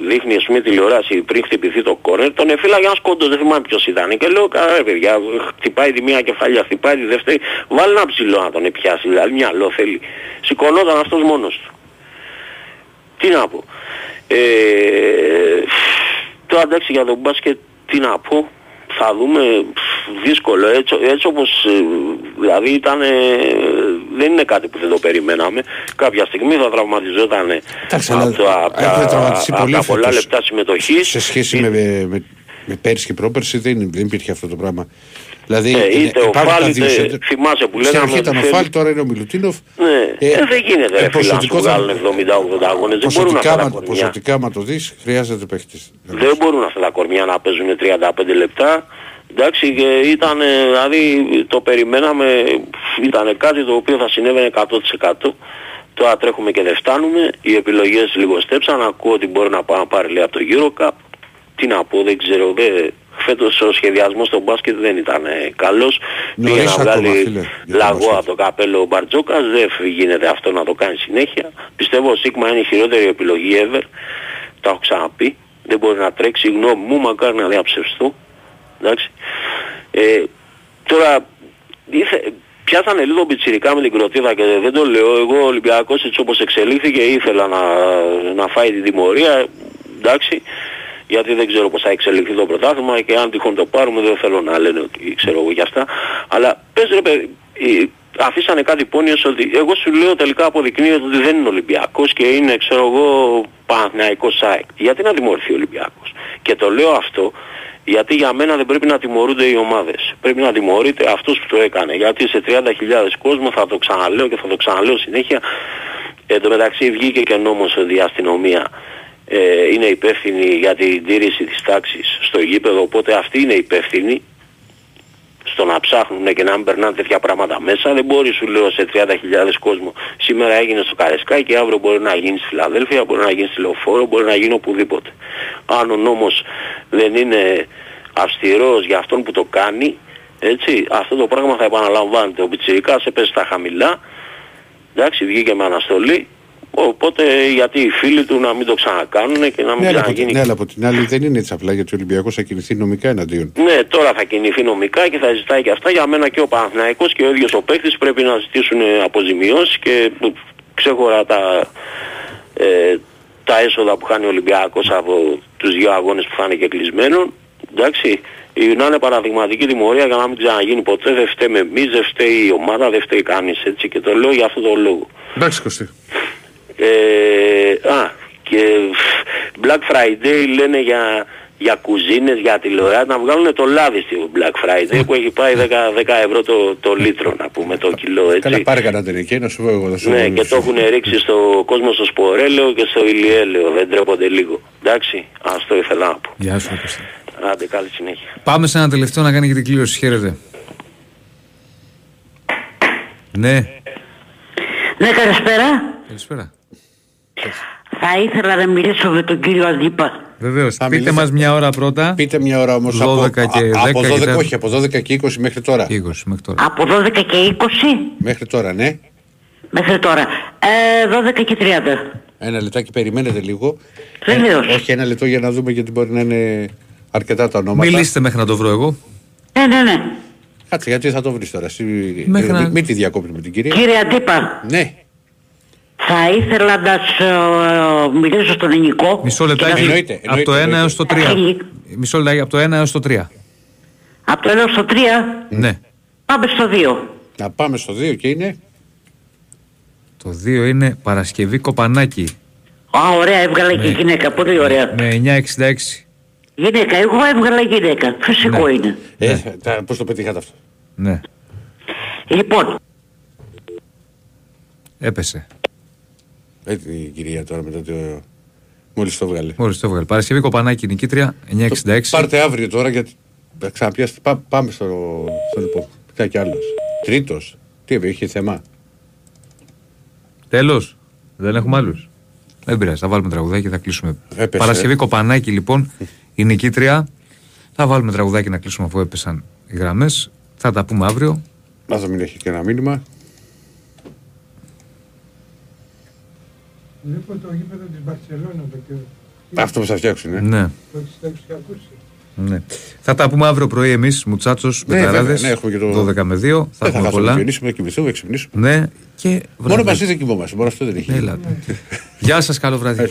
P: δείχνει ας πούμε τηλεόραση πριν χτυπηθεί το κόρνερ, τον εφύλαγε ένας κόντος, δεν θυμάμαι ποιος ήταν. Και λέω, καλά ρε παιδιά, χτυπάει τη μία κεφαλιά, χτυπάει τη δεύτερη, βάλει ένα ψηλό να τον επιάσει, δηλαδή μυαλό θέλει. Σηκωνόταν αυτός μόνος του. Τι να πω. Ε, τώρα εντάξει για τον μπάσκετ τι να πω. Θα δούμε πφ, δύσκολο έτσι, έτσι όπως ε, δηλαδή ήταν ε, δεν είναι κάτι που δεν το περιμέναμε κάποια στιγμή θα τραυματιζόταν
B: Εντάξει,
P: από,
B: αλλά
P: το- από τα,
B: έχουν τραυματιστεί
P: από
B: πολύ
P: τα πολλά
B: φέτος.
P: λεπτά συμμετοχής
B: Σε σχέση με, με, με πέρυσι και πρόπερσι δεν, δεν υπήρχε αυτό το πράγμα. Δηλαδή,
P: Ε,
B: είναι-
P: είτε ο
B: υπάρχουν τα
P: Φάλ,
B: δύο
P: είτε
B: σέντερ.
P: θυμάσαι που
B: Στην
P: λέγαμε
B: αρχή ήταν ο
P: ότι
B: Φάλ,
P: θέλει-
B: τώρα είναι ο Μιλουτίνοφ.
P: Ναι,
B: Ε,
P: ε, δεν γίνεται
B: ε,
P: ρε φίλε να σου
B: ποσοτικός θα-
P: βγάλουν 70-80 αγώνες, δεν μπορούν αυτά
B: Ποσοτικά,
P: τα
B: μα-
P: κορμιά.
B: ποσοτικά, μα το δεις, χρειάζεται παίχτης.
P: Δεν μπορούν αυτά τα κορμιά να παίζουν 35 λεπτά. Εντάξει, και ήταν, δηλαδή το περιμέναμε, ήταν κάτι το οποίο θα συνέβαινε 100%. Τώρα τρέχουμε και δεν φτάνουμε, οι επιλογές λιγοστέψαν, ακούω ότι μπορεί να πάει να πάρει λέει, από το Eurocup. Τι να πω, δεν ξέρω, δεν, φέτος ο σχεδιασμός στο μπάσκετ δεν ήταν ε, καλός. Πήγε
B: Νωρίς
P: να
B: ακόμα,
P: βγάλει
B: φίλε, για το
P: λαγό
B: μπάσκετ.
P: από το καπέλο ο Μπαρτζόκας, δεν γίνεται αυτό να το κάνει συνέχεια. Πιστεύω ο Σίγμα είναι η χειρότερη επιλογή ever, τα έχω ξαναπεί. Δεν μπορεί να τρέξει, γνώμη μου, μακάρι να διαψευστώ. Εντάξει. Ε, τώρα, ήθε, πιάσανε λίγο πιτσιρικά με την κροτίδα και δεν το λέω. Εγώ ο Ολυμπιακός έτσι όπως εξελίχθηκε ήθελα να, να φάει την τιμωρία. Εντάξει. Γιατί δεν ξέρω πώς θα εξελιχθεί το πρωτάθλημα και αν τυχόν το πάρουμε δεν θέλω να λένε ότι ξέρω εγώ για αυτά. Αλλά πες ρε παιδί, ε, αφήσανε κάτι πόνιος ότι εγώ σου λέω τελικά αποδεικνύεται ότι δεν είναι Ολυμπιακός και είναι ξέρω εγώ Παναθηναϊκός ΣΑΕΚ. Γιατί να τιμωρηθεί ο Ολυμπιακός; Και το λέω αυτό γιατί για μένα δεν πρέπει να τιμωρούνται οι ομάδες. Πρέπει να τιμωρείται αυτός που το έκανε. Γιατί σε 30.000 κόσμο θα το ξαναλέω και θα το ξαναλέω συνέχεια. Εν τω μεταξύ βγήκε και νόμος ότι η αστυνομία ε, είναι υπεύθυνη για την τήρηση της τάξης στο γήπεδο. Οπότε αυτοί είναι υπεύθυνοι στο να ψάχνουν και να μην περνάνε τέτοια πράγματα μέσα. Δεν μπορεί σου λέω σε 30.000 κόσμο. Σήμερα έγινε στο Καρεσκάι και αύριο μπορεί να γίνει στη Φιλαδέλφια, μπορεί να γίνει στη Λεωφόρο, μπορεί να γίνει οπουδήποτε. Αν ο νόμος δεν είναι αυστηρός για αυτόν που το κάνει, έτσι, αυτό το πράγμα θα επαναλαμβάνεται. Ο Πιτσιρικάς έπεσε στα χαμηλά, εντάξει, βγήκε με αναστολή, οπότε γιατί οι φίλοι του να μην το ξανακάνουν και να μην
B: Ναι, αλλά, από,
P: ξαναγίνει
B: ναι, αλλά από την άλλη δεν είναι έτσι απλά γιατί ο Ολυμπιακός θα κινηθεί νομικά εναντίον.
P: ναι, τώρα θα κινηθεί νομικά και θα ζητάει και αυτά. Για μένα και ο Παναθηναϊκός και ο ίδιος ο παίκτης πρέπει να ζητήσουν ε, αποζημιώσεις και ε, ξέχωρα τα, ε, τα έσοδα που χάνει ο Ολυμπιακός από τους δύο αγώνες που θα είναι και κλεισμένων. Εντάξει, η- να είναι παραδειγματική τιμωρία για να μην ξαναγίνει ποτέ. Δεν φταίμε εμείς, δεν φταίει η ομάδα, δεν φταίει κανείς έτσι και το λέω για αυτό το λόγο.
B: Εντάξει Κωστή.
P: Ε, α, και Black Friday λένε για, για κουζίνες, για τηλεοράση, να βγάλουν το λάδι στη Black Friday που έχει πάει 10, 10 ευρώ το, το λίτρο να πούμε το κιλό έτσι.
B: Καλά πάρε κανένα τενεκέ να σου πω εγώ. Θα σου
P: Ναι,
B: πω,
P: και το έχουν ρίξει στο κόσμο στο σπορέλαιο και στο ηλιέλαιο. Δεν τρέπονται λίγο. Εντάξει, αυτό ήθελα να πω.
A: Γεια σου, Κώστα.
P: Άντε, καλή συνέχεια.
A: Πάμε σε ένα τελευταίο να κάνει και την κλήρωση. Χαίρετε. Ναι,
Q: Ναι, καλησπέρα.
A: καλησπέρα.
Q: Θα ήθελα να μιλήσω με τον κύριο Αντίπα.
A: Βεβαίως. Πείτε
B: μιλήσω-
A: μας μια ώρα πρώτα.
B: Πείτε μια ώρα όμως
A: 12
B: από,
A: και
B: α-
A: 10
B: από
A: και
B: 12,
A: τα-
B: όχι, από 12 και 20 μέχρι τώρα.
A: 20 μέχρι τώρα.
Q: Από 12 και 20
B: Μέχρι τώρα, ναι.
Q: μέχρι τώρα. Ε, 12 και 30.
B: Ένα λεπτάκι, περιμένετε λίγο.
Q: Βεβαίως.
B: Ε, όχι, ένα λεπτό για να δούμε γιατί μπορεί να είναι αρκετά τα ονόματα.
A: Μιλήστε μέχρι να το βρω εγώ.
Q: Ναι, ναι, ναι.
B: Κάτσε, γιατί θα το βρεις τώρα. Εσύ,
A: Μέχρι
B: ε,
A: να-
B: μην, μην τη διακόπτει με την κυρία.
Q: Κύριε Αντίπα,
B: Ναι,
Q: θα ήθελα να σου ε, μιλήσω στον ελληνικό.
A: Μισό
Q: και
A: λεπτάκι.
Q: να-
B: Εννοείται,
A: Από το 1
B: εννοείται.
A: έως το 3.
Q: Αχίλη.
A: Μισό λεπτάκι από το 1 έως το 3.
Q: Από το 1 στο 3
A: Ναι.
Q: πάμε στο 2.
B: να πάμε στο 2 και είναι;
A: Το 2 είναι Παρασκευή Κοπανάκη
Q: Α, ωραία, έβγαλα και
A: Ναι.
Q: γυναίκα. Πολύ ωραία.
A: με 966.
Q: Γυναίκα, εγώ έβγαλα γυναίκα. Φυσικό
A: Ναι.
Q: είναι.
B: Ε, τα, πώς το πετύχατε αυτό;
A: Ναι,
Q: Λοιπόν,
A: έπεσε.
B: Έτσι η κυρία τώρα μετά το... Μόλις το βγάλε.
A: Μόλις το έβγαλε. Παρασκευή Κοπανάκη νικήτρια 966.
B: Πάρτε αύριο τώρα γιατί θα ξαναπιάσετε. Πά, πάμε στο, στο λοιπόν. Κάτι άλλος. Τρίτος. Τι είπε, είχε θέμα;
A: Τέλος. Δεν έχουμε άλλους. Δεν πειράζει. Θα βάλουμε τραγουδάκι και θα κλείσουμε.
B: Έπεσε.
A: Παρασκευή Κοπανάκη λοιπόν η νικήτρια. Θα βάλουμε τραγουδάκι να κλείσουμε αφού έπεσαν οι γραμμές. Θα τα πούμε αύριο.
B: Να δω μην έχει και ένα μήνυμα.
C: Βλέπω το γήπεδο της Μπαρσελόνας το και
B: Αυτό που θα φτιάξουν, ε.
A: Ναι.
C: το έχεις το έχεις ακούσει.
A: ναι. Θα τα πούμε αύριο πρωί εμείς, Μουτσάτσος,
B: Ναι,
A: Μπεταράδε.
B: βέβαια, ναι, έχουμε και το-
A: 12 με 2. Θα
B: Δεν θα
A: έχουμε
B: χάσουμε να
A: πολλά.
B: κοιμήσουμε, να κοιμηθούμε, να ξυπνήσουμε.
A: Ναι, και
B: Μόνο
A: βράδυ.
B: μαζί δεν κοιμόμαστε. Μόνο αυτό δεν έχει.
A: Έλα. Γεια σας, καλό βράδυ.
B: Ε.